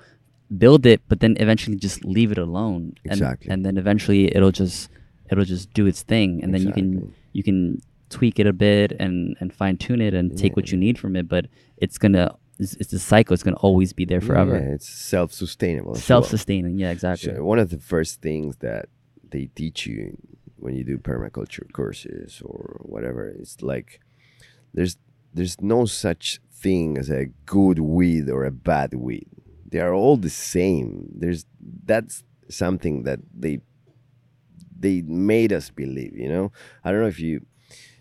build it, but then eventually just leave it alone. And, Exactly. And then eventually it'll just it'll just do its thing, and then you can you can tweak it a bit and and fine tune it and take what you need from it. But it's gonna it's, it's a cycle. It's gonna always be there forever. Yeah, it's self-sustainable. Self-sustaining. Yeah, exactly. So one of the first things that they teach you when you do permaculture courses or whatever is like there's there's no such thing as a good weed or a bad weed. They are all the same. There's that's something that they they made us believe, you know? I don't know if you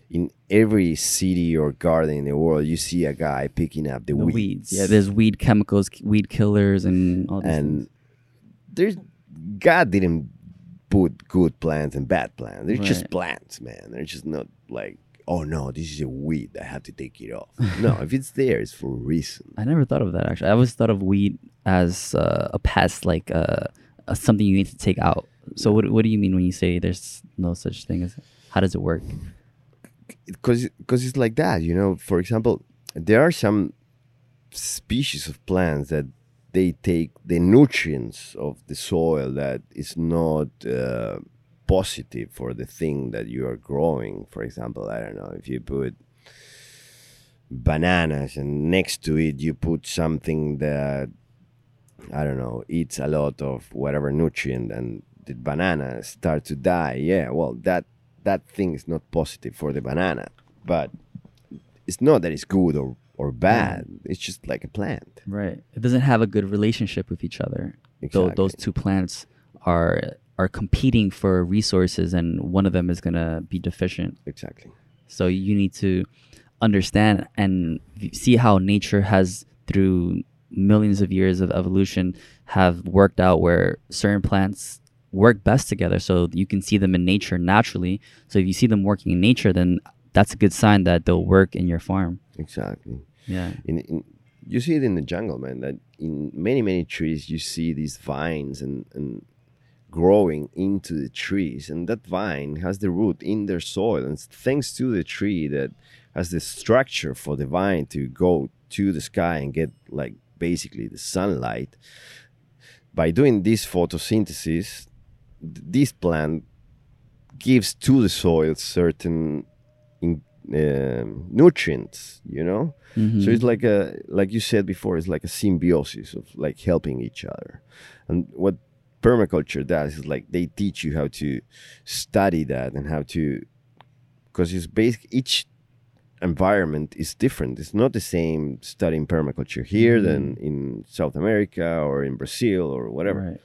in every city or garden in the world you see a guy picking up the, the weeds. weeds. Yeah, there's weed chemicals, weed killers, and all these and things. there's God didn't put good plants and bad plants. They're just plants, man. They're just not like, oh no, this is a weed. I have to take it off. no, if it's there, it's for a reason. I never thought of that actually. I always thought of weed as uh, a pest, like uh, uh, something you need to take out. So what what do you mean when you say there's no such thing as? How does it work? Because because it's like that, you know. For example, there are some species of plants that they take the nutrients of the soil that is not uh, positive for the thing that you are growing. For example, I don't know if you put bananas and next to it you put something that I don't know eats a lot of whatever nutrient and the banana start to die. Yeah, well that that thing is not positive for the banana, but it's not that it's good or or bad. It's just like a plant. Right. It doesn't have a good relationship with each other. Tho- those two plants are are competing for resources, and one of them is gonna be deficient. Exactly. So you need to understand and see how nature has, through millions of years of evolution, have worked out where certain plants work best together. So you can see them in nature naturally. So if you see them working in nature, then that's a good sign that they'll work in your farm. Exactly. Yeah. in, in you see it in the jungle man that in many many trees you see these vines and, and growing into the trees and that vine has the root in their soil and thanks to the tree that has the structure for the vine to go to the sky and get like basically the sunlight by doing this photosynthesis this plant gives to the soil certain in, um nutrients you know so Mhm. it's like a like you said before, it's like a symbiosis of like helping each other. And what permaculture does is like they teach you how to study that and how to because it's basic each environment is different. It's not the same studying permaculture here than mm-hmm. in South America or in Brazil or whatever. Right.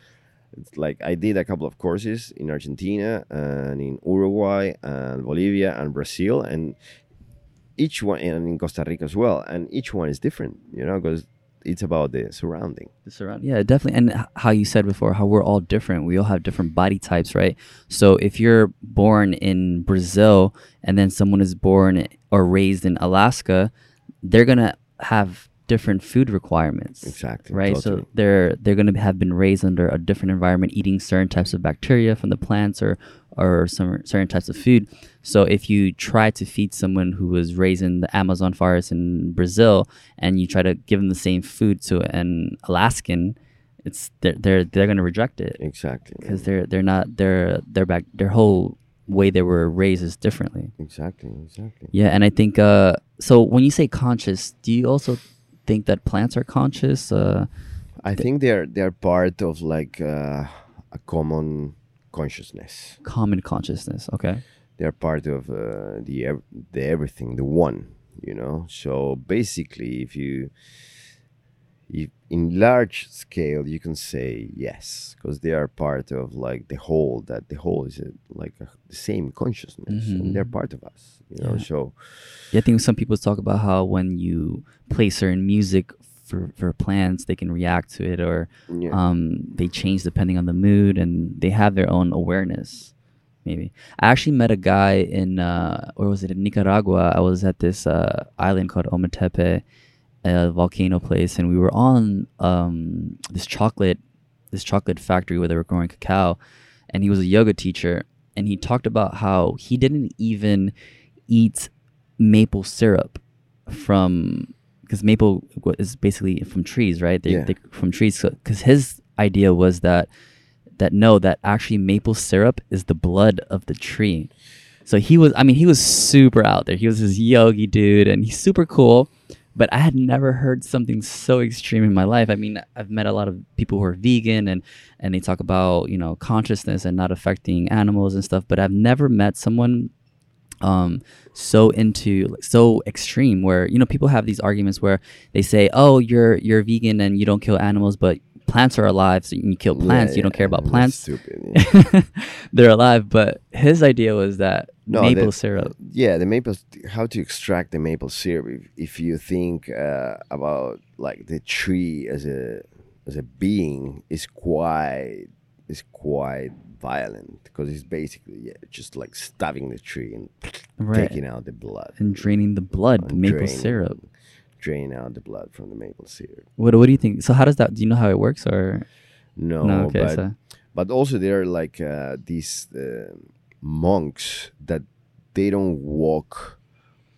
It's like I did a couple of courses in Argentina and in Uruguay and Bolivia and Brazil and each one and in Costa Rica as well and each one is different you know because it's about the surrounding. The surround yeah definitely. And how you said before how we're all different. We all have different body types right? So if you're born in brazil and then someone is born or raised in alaska they're gonna have different food requirements Exactly, right? Totally. so they're they're gonna have been raised under a different environment eating certain types of bacteria from the plants or or some certain types of food. So if you try to feed someone who was raised in the amazon forest in brazil and you try to give them the same food to an alaskan it's they're they're, they're going to reject it. Exactly. Because they're they're not their their back their whole way they were raised is differently. Exactly exactly. Yeah and i think uh so when you say conscious do you also think that plants are conscious uh i think they're they're part of like uh, a common consciousness. Common consciousness okay. They're part of uh, the ev- the everything the one you know? So basically if you if in large scale you can say yes because they are part of like the whole that the whole is a, like a, the same consciousness and they're Mhm. part of us you know Yeah. so Yeah, I think some people talk about how when you play certain music for, for plants, they can react to it or yeah um, they change depending on the mood and they have their own awareness. Maybe I actually met a guy in uh, where was it in Nicaragua? I was at this uh, island called Ometepe, a volcano place, and we were on um, this chocolate this chocolate factory where they were growing cacao, and he was a yoga teacher, and he talked about how he didn't even eat maple syrup from because maple is basically from trees, right? They, Yeah. they from trees. Because his idea was that that no, that actually maple syrup is the blood of the tree. So he was, I mean, he was super out there. He was this yogi dude, and he's super cool. But I had never heard something so extreme in my life. I mean, I've met a lot of people who are vegan and and they talk about you know consciousness and not affecting animals and stuff. But I've never met someone um so into like, so extreme where you know people have these arguments where they say oh you're you're vegan and you don't kill animals but plants are alive so you kill plants Yeah, you don't yeah, care about plants stupid yeah. they're alive but his idea was that No, maple that- syrup. Yeah the maple how to extract the maple syrup if, if you think uh, about like the tree as a as a being is quite is quite violent because it's basically yeah, just like stabbing the tree and right. taking out the blood. And draining the blood the maple draining- syrup. drain out the blood from the maple syrup. What, what do you think? So how does that do you know how it works or? No, no okay but so but also there are like uh, these uh, monks that they don't walk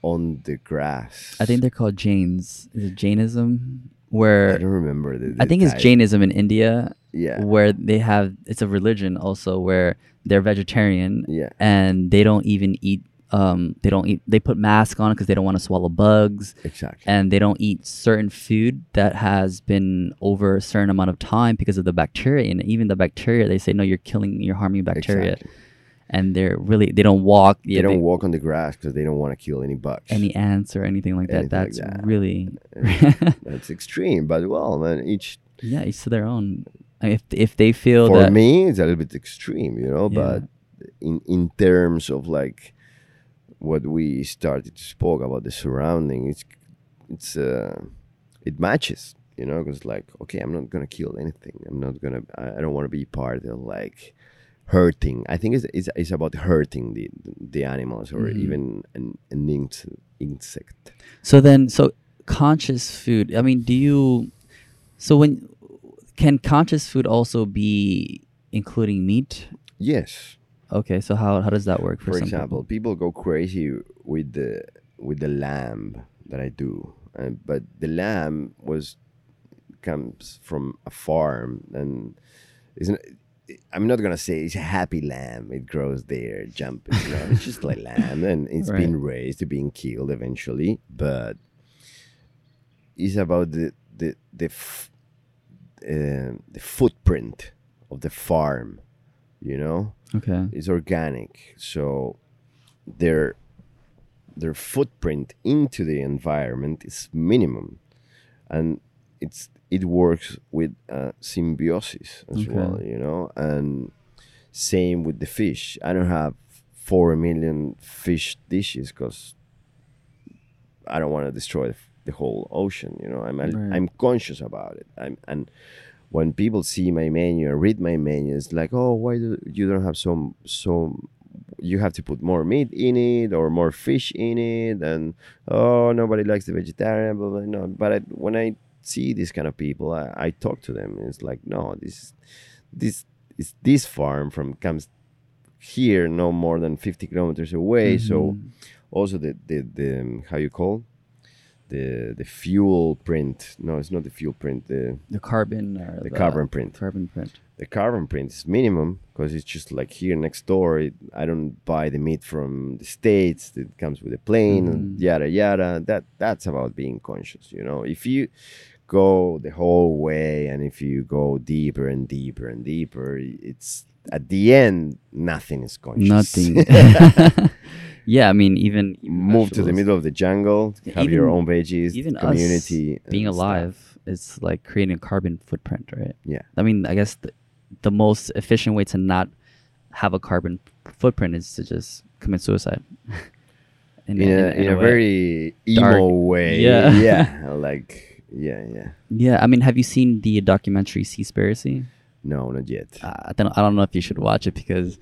on the grass. I think they're called jains. Is it jainism? Where I don't remember the, I the think it's jainism in india yeah. where they have it's a religion also where they're vegetarian yeah. and they don't even eat um they don't eat they put masks on because they don't want to swallow bugs. Exactly. And they don't eat certain food that has been over a certain amount of time because of the bacteria and even the bacteria they say no you're killing you're harming bacteria. Exactly. And they're really they don't walk. They yeah, don't walk on the grass because they don't want to kill any bugs any ants or anything like that. Anything like that's that. really that's extreme but well man each yeah each to their own. If if they feel for that me it's a little bit extreme you know Yeah. but in in terms of like what we started to spoke about the surrounding it's it's uh it matches you know because like okay i'm not gonna kill anything. I'm not gonna i, I don't want to be part of like hurting i think it's, it's, it's about hurting the the animals or Mhm. even an, an inse- insect So then, so conscious food. I mean, do you? So when can conscious food also be including meat? yes Okay, so how how does that work for, for example, people? people? go crazy with the with the lamb that I do, uh, but the lamb was comes from a farm and isn't. I'm not gonna say it's a happy lamb. It grows there, jumping. Know, it's just like lamb, and it's Right. been raised, being killed eventually. But it's about the the the f- uh, the footprint of the farm. You know, Okay, it's organic so their their footprint into the environment is minimum and it's it works with uh, symbiosis as Okay. well you know and same with the fish i don't have four million fish dishes because i don't want to destroy the, whole ocean you know i'm Right. i'm conscious about it i'm and when people see my menu or read my menu, it's like, oh, why do you don't have some so you have to put more meat in it or more fish in it, and oh, nobody likes the vegetarian, blah blah. No, but I, when I see these kind of people, I, I talk to them. And it's like, no, this this is this farm from comes here no more than 50 kilometers away so Mhm. also the the, the um, how you call the the fuel print no it's not the fuel print the the carbon or the carbon print. Carbon print. the carbon print is minimum because it's just like here next door it, i don't buy the meat from the states it comes with a plane and Mhm. yada yada that that's about being conscious you know if you go the whole way and if you go deeper and deeper and deeper it's at the end nothing is conscious Nothing. yeah, I mean, even, even move to the middle of the jungle Yeah, have your even- own veggies even us community being and stuff. alive it's like creating a carbon footprint, right? Yeah. I mean, I guess the, the most efficient way to not have a carbon footprint is to just commit suicide. in, a, in, a, very emo way. Yeah. yeah, like yeah, yeah. yeah. I mean, have you seen the documentary Seaspiracy? No, not yet. uh, I don't I don't know if you should watch it because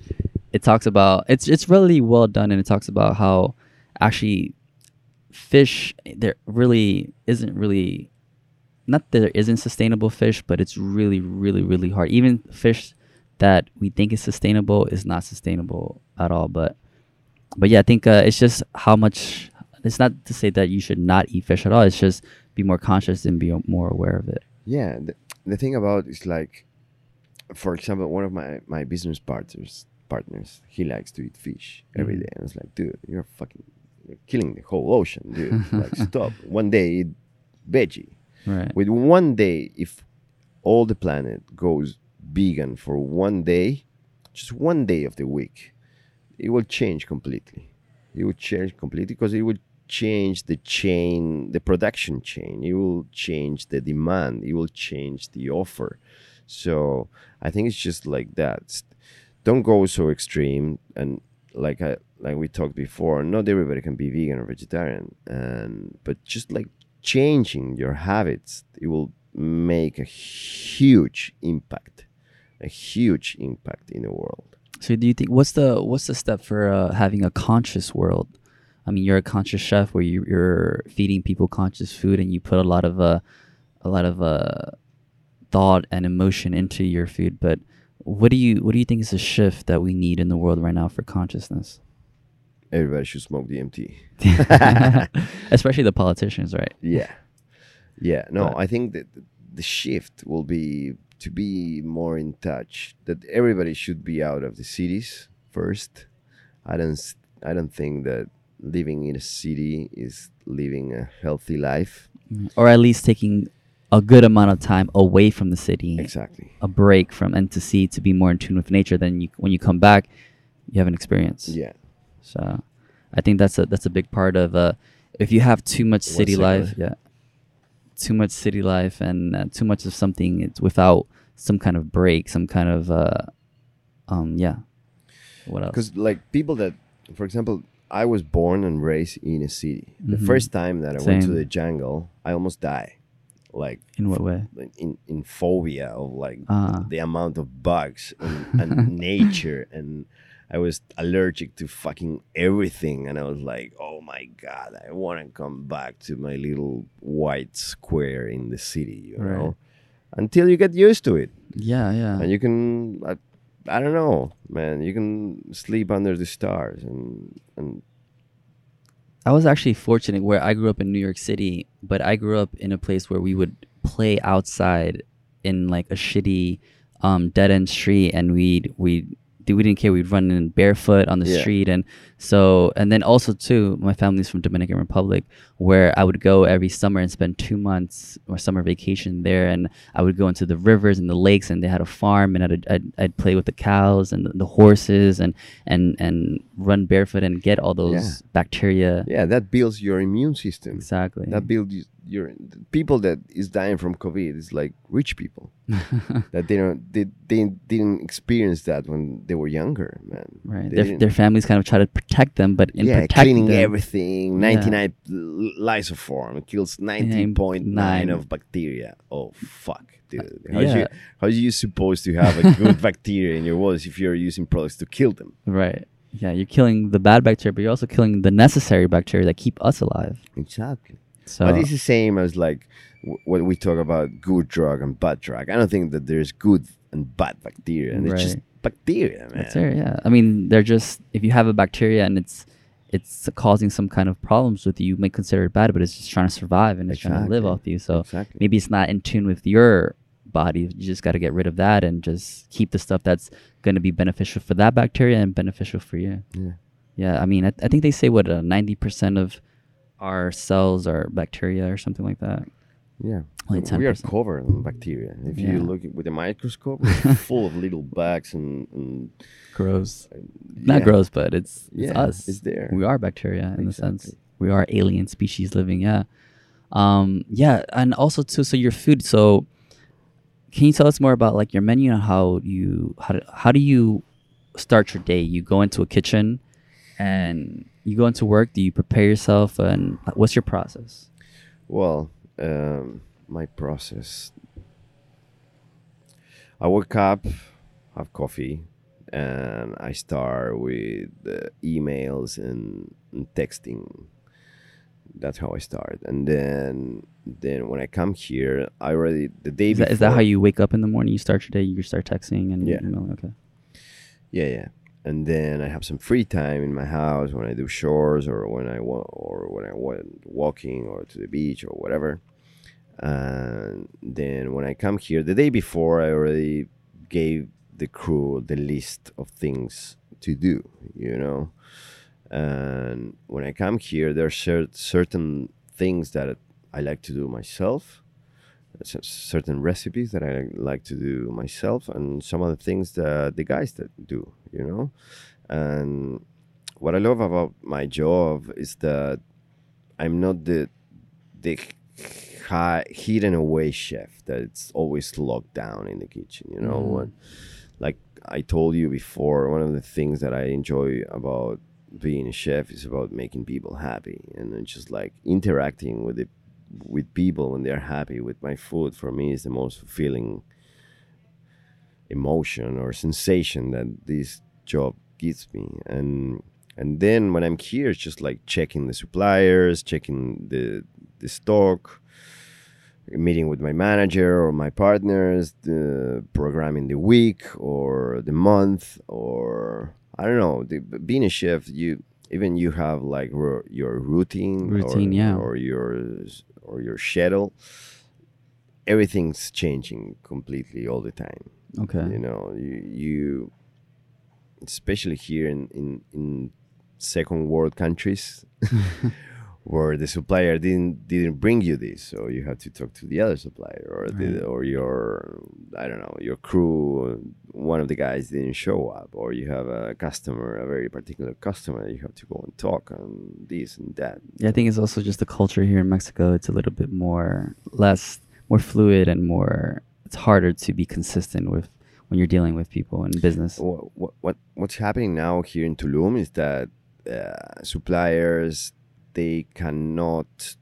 it talks about it's it's really well done and it talks about how actually fish there really isn't really not that there isn't sustainable fish but it's really really really hard even fish that we think is sustainable is not sustainable at all but but yeah I think uh, it's just how much it's not to say that you should not eat fish at all it's just be more conscious and be more aware of it Yeah, the, the thing about is like, for example, one of my my business partners partners he likes to eat fish every Mhm. day, and I was like, dude, you're fucking you're killing the whole ocean, dude. like, stop. One day eat veggie. right With one day, if all the planet goes vegan for one day, just one day of the week, it will change completely. It will change completely because it will change the chain, the production chain. It will change the demand. It will change the offer. So I think it's just like that. Don't go so extreme. And like I like we talked before, not everybody can be vegan or vegetarian. And but just like changing your habits, it will make a huge impact, a huge impact in the world. So do you think what's the what's the step for uh, having a conscious world? I mean, you're a conscious chef where you, you're feeding people conscious food, and you put a lot of uh, a lot of uh, thought and emotion into your food. But what do you what do you think is a shift that we need in the world right now for consciousness? Everybody should smoke DMT. Especially the politicians, right? Yeah, yeah. No, But- I think that the shift will be to be more in touch. That everybody should be out of the cities first. I don't. I don't think that living in a city is living a healthy life. Or at least taking a good amount of time away from the city, Exactly. a break from and to see to be more in tune with nature. Then you, when you come back, you have an experience. Yeah. So I think that's a that's a big part of uh if you have too much city life, yeah. Too much city life and uh, too much of something it's without some kind of break, some kind of uh um yeah. What else? Because like people that, for example, I was born and raised in a city. The Mhm. first time that I went to the jungle, I almost died. Like In what way? in in phobia of like Ah. the amount of bugs and, and nature and I was allergic to fucking everything and I was like, oh my god, I want to come back to my little white square in the city, you Right. know, until you get used to it Yeah, yeah. and you can. I, I don't know, man. You can sleep under the stars and and I was actually fortunate where I grew up in New York City, but I grew up in a place where we would play outside in like a shitty um, dead end street, and we'd we we didn't care. We'd run in barefoot on the Yeah. street, and so and then also too, my family's from Dominican Republic, where I would go every summer and spend two months or summer vacation there, and I would go into the rivers and the lakes, and they had a farm, and I'd I'd, I'd play with the cows and the, the horses, and and and run barefoot and get all those Yeah. bacteria. yeah, that builds your immune system. Exactly. That builds your the people that is dying from COVID is like rich people that they don't they, they didn't experience that when they were younger, man. right. Their, their families kind of try to protect them, but in yeah, protecting cleaning them, everything. 99 l- lysoform kills 90.9 of bacteria. Oh fuck, dude. Uh, How's yeah. you how are you supposed to have a good bacteria in your walls if you're using products to kill them? right. Yeah, you're killing the bad bacteria, but you're also killing the necessary bacteria that keep us alive. Exactly. So But it's the same as like w- when we talk about good drug and bad drug. I don't think that there's good and bad bacteria, and it's just bacteria, man. bacteria, yeah. I mean, they're just if you have a bacteria and it's it's causing some kind of problems with you, you may consider it bad, but it's just trying to survive and it's trying to live off you. So Exactly. maybe it's not in tune with your body. You just got to get rid of that and just keep the stuff that's going to be beneficial for that bacteria and beneficial for you. Yeah. Yeah, I mean, I, I think they say what uh, ninety percent of our cells are bacteria or something like that. Yeah. Only we are covered in bacteria. If Yeah. you look with a microscope, we're full of little bugs and, and Gross. Not yeah. gross, but it's it's Yeah, us. it's there. We are bacteria in the sense we are alien species living. Yeah. Um, yeah, and also too. So your food. So can you tell us more about like your menu and how you how do, how do you start your day? You go into a kitchen, and you go into work. Do you prepare yourself, and what's your process? Well, um, my process. I wake up, have coffee, and I start with uh, emails and, and texting. That's how I start, and then then when I come here, I already the day Is that, before. is that how you wake up in the morning? You start your day. You start texting and Yeah. emailing? Okay. Yeah, yeah. And then I have some free time in my house when I do chores or when I wa- or when I went walking or to the beach or whatever. And then when I come here, the day before, I already gave the crew the list of things to do, you know. And when I come here, there are cer- certain things that I like to do myself certain recipes that I like to do myself, and some of the things that the guys that do, you know. And what I love about my job is that I'm not the the high, hidden away chef that's always locked down in the kitchen. You know, Mm. what like I told you before, one of the things that I enjoy about being a chef is about making people happy and just like interacting with the with people when they're happy with my food for me is the most fulfilling emotion or sensation that this job gives me and and then when i'm here it's just like checking the suppliers checking the the stock meeting with my manager or my partners the programming the week or the month or i don't know the, being a chef you even you have like your routine Routine, or, yeah. or your or your schedule everything's changing completely all the time Okay. you know you, you especially here in, in in second world countries where the supplier didn't didn't bring you this so you have to talk to the other supplier or Right. the, or your i don't know your crew one of the guys didn't show up or you have a customer a very particular customer you have to go and talk and this and that Yeah, I think it's also just the culture here in Mexico. It's a little bit more less more fluid and more. It's harder to be consistent with when you're dealing with people in business. what, what, what what's happening now here in Tulum is that uh, suppliers they cannot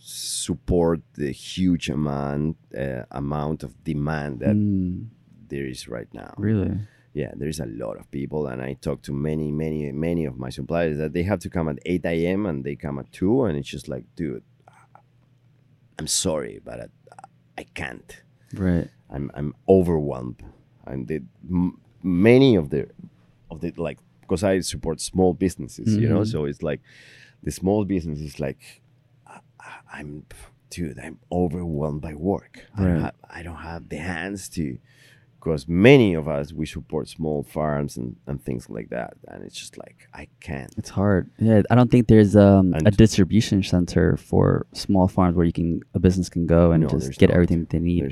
support the huge amount uh, amount of demand that Mm, there is right now. really? Yeah, there's a lot of people, and I talk to many, many, many of my suppliers that they have to come at 8 a.m. and they come at 2, and it's just like, dude, I'm sorry, but I, I can't. Right. I'm I'm overwhelmed. And the m- many of the of the like because I support small businesses, you know. Mhm. So it's like the small business is like I, I'm dude, I'm overwhelmed by work. I, don't Right. have, I don't have the hands to because many of us we support small farms and, and things like that and it's just like I can't. It's hard. Yeah, I don't think there's um, a distribution center for small farms where you can a business can go and No, just get not. everything they need.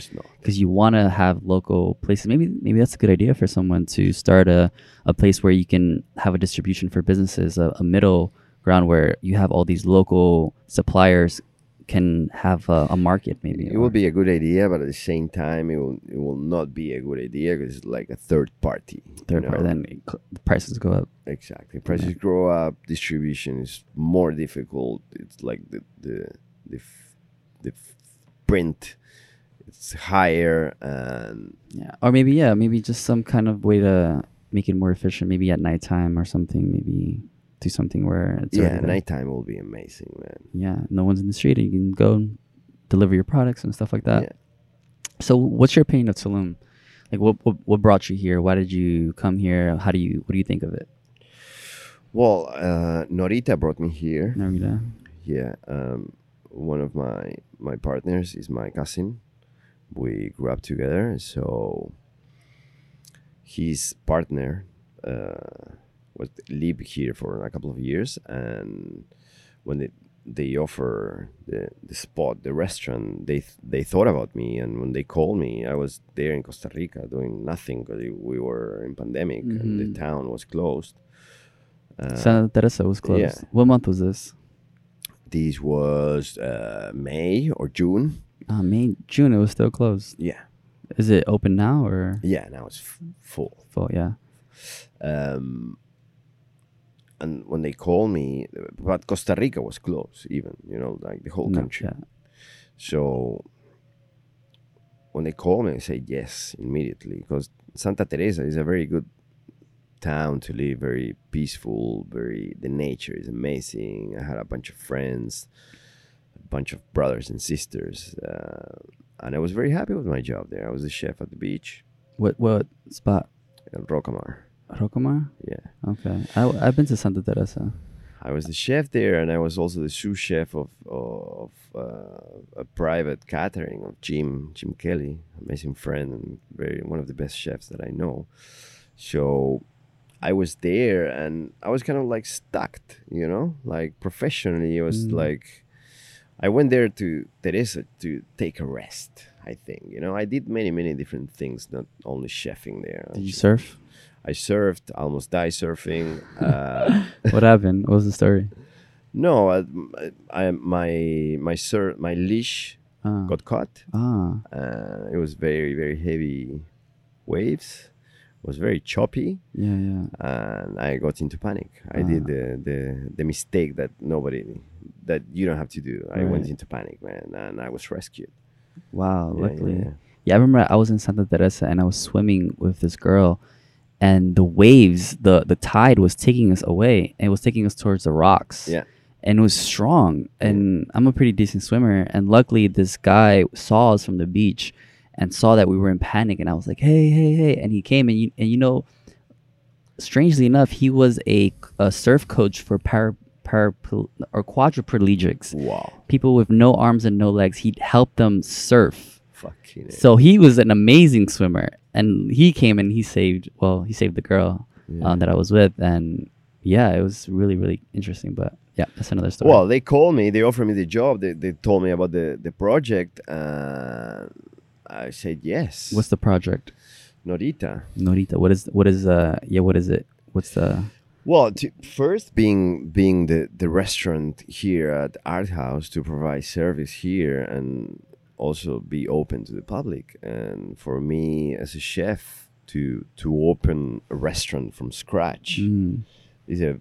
Because you want to have local places. Maybe maybe that's a good idea for someone to start a, a place where you can have a distribution for businesses, a, a middle ground where you have all these local suppliers can have a, a market. Maybe It will be a good idea, but at the same time, it will it will not be a good idea because it's like a third party. third party. know? Then the prices go up. exactly prices grow up. Distribution is more difficult. It's like the the the f- the f- print. It's higher and Yeah, or maybe yeah, maybe just some kind of way to make it more efficient. Maybe at nighttime or something. Maybe do something where it's yeah, nighttime will be amazing, man. yeah, no one's in the street, and you can go and deliver your products and stuff like that. Yeah. So, what's your opinion of Tulum? Like, what, what what brought you here? Why did you come here? How do you what do you think of it? Well, uh, Norita brought me here. Narita? Yeah, um, one of my my partners is my cousin. We grew up together, so his partner uh, was lived here for a couple of years, and when they they offer the, the spot, the restaurant, they they thought about me, and when they called me, I was there in Costa Rica doing nothing because we were in pandemic and Mhm. the town was closed. Uh, Santa Teresa was closed. yeah. What month was this? this was uh, May or June. Uh, May, June, it was still closed. Yeah, Is it open now or yeah. Now it's f- full. full? Yeah. Um, and when they called me, but Costa Rica was closed, even you know, like the whole No, country. yeah. So when they called me, I said yes immediately because Santa Teresa is a very good town to live, very peaceful, very the nature is amazing. I had a bunch of friends, a bunch of brothers and sisters, uh, and I was very happy with my job there. I was the chef at the beach, What what spot? at Rocamar. Rocamar? Yeah. Okay. I, I've been to Santa Teresa. I was the chef there, and I was also the sous chef of of uh, a private catering of Jim Jim Kelly, amazing friend and very one of the best chefs that I know. So I was there, and I was kind of like stuck, you know, like professionally. It was Mm. like I went there to Teresa to take a rest. I think you know I did many many different things, not only chefing there. Did you surf? I surfed, almost died surfing. Uh, what happened? What was the story? No, I, I my my sir my leash Ah. got caught. ah. Uh, it was very very heavy waves. It was very choppy, Yeah, yeah. and I got into panic. I did Ah. the, the the mistake that nobody that you don't have to do. I went into panic, man, and I was rescued. Wow, Yeah, luckily. yeah, Yeah, I remember I was in Santa Teresa and I was swimming with this girl and the waves, the the tide was taking us away and it was taking us towards the rocks. Yeah. And it was strong. And I'm a pretty decent swimmer. And luckily this guy saw us from the beach and saw that we were in panic and I was like, Hey, hey, hey and he came and you and you know, strangely enough, he was a, a surf coach for para, para or quadriplegics. Wow, People with no arms and no legs. He'd help them surf. fucking. So he was an amazing swimmer, and he came and he saved. Well, he saved the girl Yeah. um, that I was with, and yeah, it was really really interesting. But yeah, that's another story. Well, they called me. They offered me the job. They, they told me about the the project. Uh, I said yes. what's the project? Norita? Norita. What is what is uh yeah what is it? What's the Well, first being being the the restaurant here at Art House to provide service here and also be open to the public, and for me as a chef to to open a restaurant from scratch Mm. is a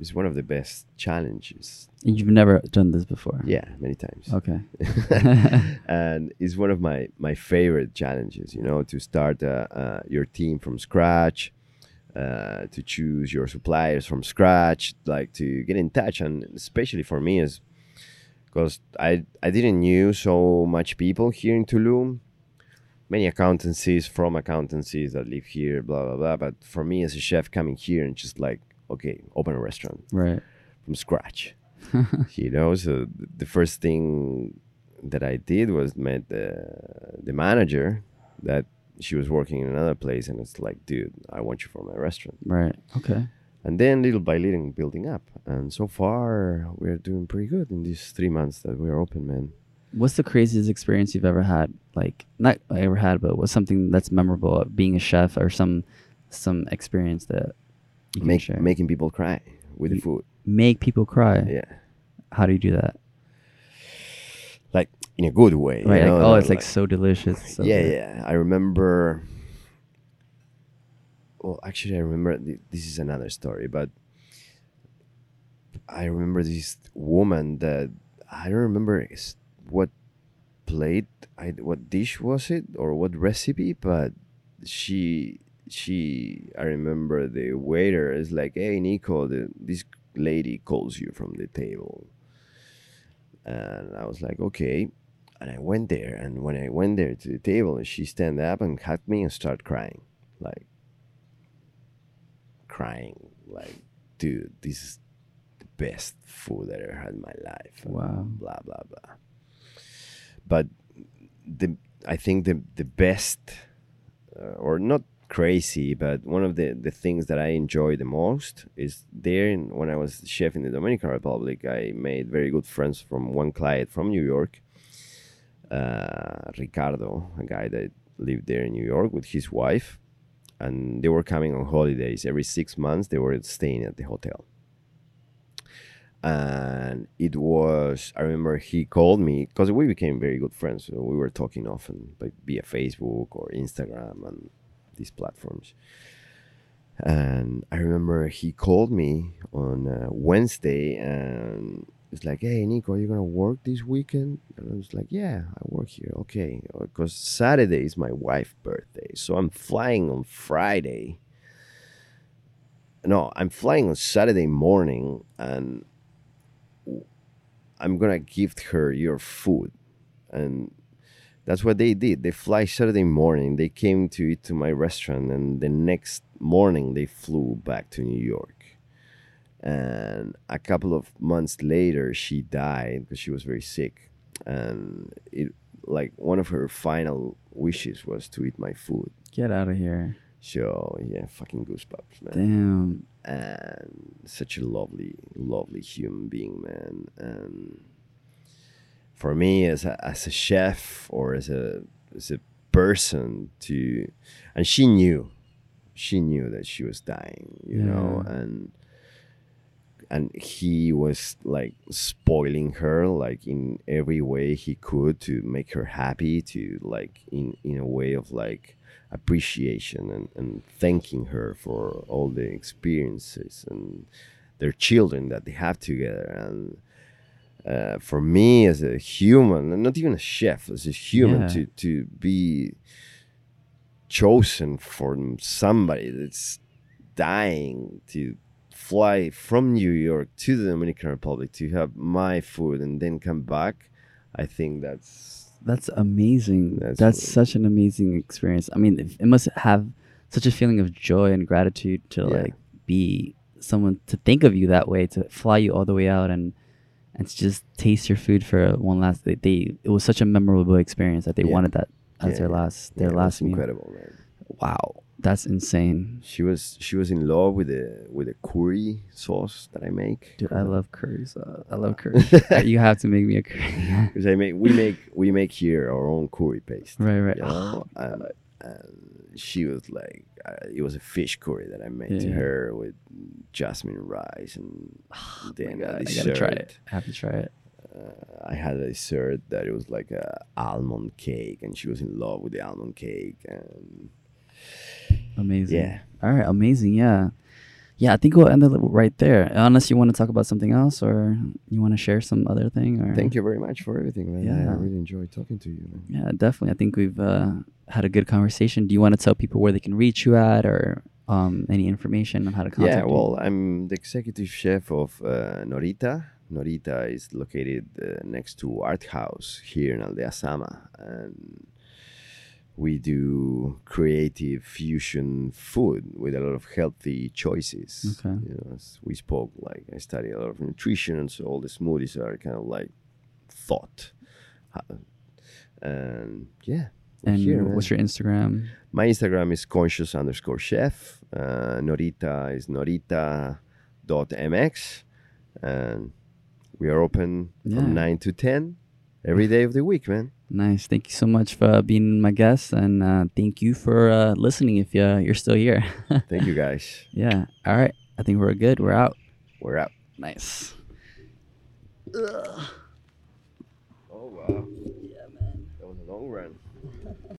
is one of the best challenges. And you've never done this before? Yeah, many times. Okay. and it's one of my my favorite challenges. You know, to start uh, uh, your team from scratch, uh, to choose your suppliers from scratch, like to get in touch, and especially for me is because I I didn't knew so much people here in Tulum. Many accountancies from accountancies that live here, blah blah blah. But for me as a chef coming here and just like, okay, open a restaurant right. from scratch. you know, so the first thing that I did was met the the manager that she was working in another place, and it's like, dude, I want you for my restaurant. Right. Okay. And then little by little, building up, and so far we're doing pretty good in these three months that we're open, man. What's the craziest experience you've ever had? Like not ever had, but what's something that's memorable of being a chef or some some experience that you can Make, share? making people cry with the food. make people cry. Yeah, How do you do that? like in a good way. you Right. Like, oh, it's like so delicious. So yeah, good. yeah. I remember. Well, actually, I remember th- this is another story, but I remember this woman that I don't remember what plate, I what dish was it or what recipe, but she she I remember the waiter is like, "Hey, Nico, the, this lady calls you from the table," and I was like, "Okay." and I went there. And when I went there to the table, she stand up and hugged me and start crying, like crying, like, dude, this is the best food I ever had in my life. Wow. Blah blah blah. But the I think the the best, uh, or not crazy, but one of the the things that I enjoy the most is there. In, when I was chef in the Dominican Republic, I made very good friends from one client from New York uh, Ricardo, a guy that lived there in New York with his wife, and they were coming on holidays every six months. They were staying at the hotel, and it was I remember he called me because we became very good friends. So we were talking often, like via Facebook or Instagram and these platforms. And I remember he called me on uh, Wednesday and it's like, "Hey, Nico, are you gonna work this weekend?" And I was like, "Yeah, I work here. Okay, uh, because Saturday is my wife's birthday, so I'm flying on Friday." No, I'm flying on Saturday morning, and I'm gonna gift her your food, and that's what they did. They fly Saturday morning. They came to eat to my restaurant, and the next morning they flew back to New York. And a couple of months later, she died because she was very sick, and it like one of her final wishes was to eat my food. Get out of here. So yeah, fucking goosebumps, man Damn. and such a lovely, lovely human being, man. And for me, as a, as a chef or as a as a person, to and she knew, she knew that she was dying, you know, and and he was like spoiling her like in every way he could to make her happy to like in in a way of like appreciation and, and thanking her for all the experiences and their children that they have together and uh, for me as a human not even a chef as a human Yeah. to to be chosen from somebody that's dying to fly from New York to the Dominican Republic to have my food and then come back, I think that's That's amazing. That's That's, such an amazing experience. I mean, it it must have such a feeling of joy and gratitude to Yeah. like be someone to think of you that way, to fly you all the way out and and to just taste your food for one last. They, they it was such a memorable experience that they Yeah. wanted that as Yeah, their last their last meal. incredible, man. Wow, that's insane, She was she was in love with the with the curry sauce that I make. dude. I love curry. So I love curry. you have to make me a curry. because I make we make we make here our own curry paste. right, right. you know? and, and she was like, uh, it was a fish curry that I made to her with jasmine rice and Oh then God, I gotta try it. I have to try it. uh, I had a dessert that it was like a almond cake, and she was in love with the almond cake. And Amazing. Yeah. All right. Amazing. Yeah. Yeah. I think we'll end it right there. Unless you want to talk about something else or you want to share some other thing or. thank you very much for everything, man. Yeah. I really enjoyed talking to you. Man. Yeah, definitely. I think we've uh, had a good conversation. Do you want to tell people where they can reach you at or um, any information on how to contact Yeah, you? well, I'm the executive chef of uh, Norita. Norita is located uh, next to Art House here in Aldea Zama, and we do creative fusion food with a lot of healthy choices. Okay. You know, as we spoke, like I study a lot of nutrition, and so all the smoothies are kind of like thought. And yeah, And here, what's man. your Instagram? My Instagram is conscious underscore chef. Uh, Norita is norita.mx. And we are open Yeah. from 9 to 10 every day of the week, man. Nice. Thank you so much for being my guest, and uh, thank you for uh, listening. If uh, you're still here, Thank you, guys. yeah. All right. I think we're good. We're out. We're out. Nice. Oh,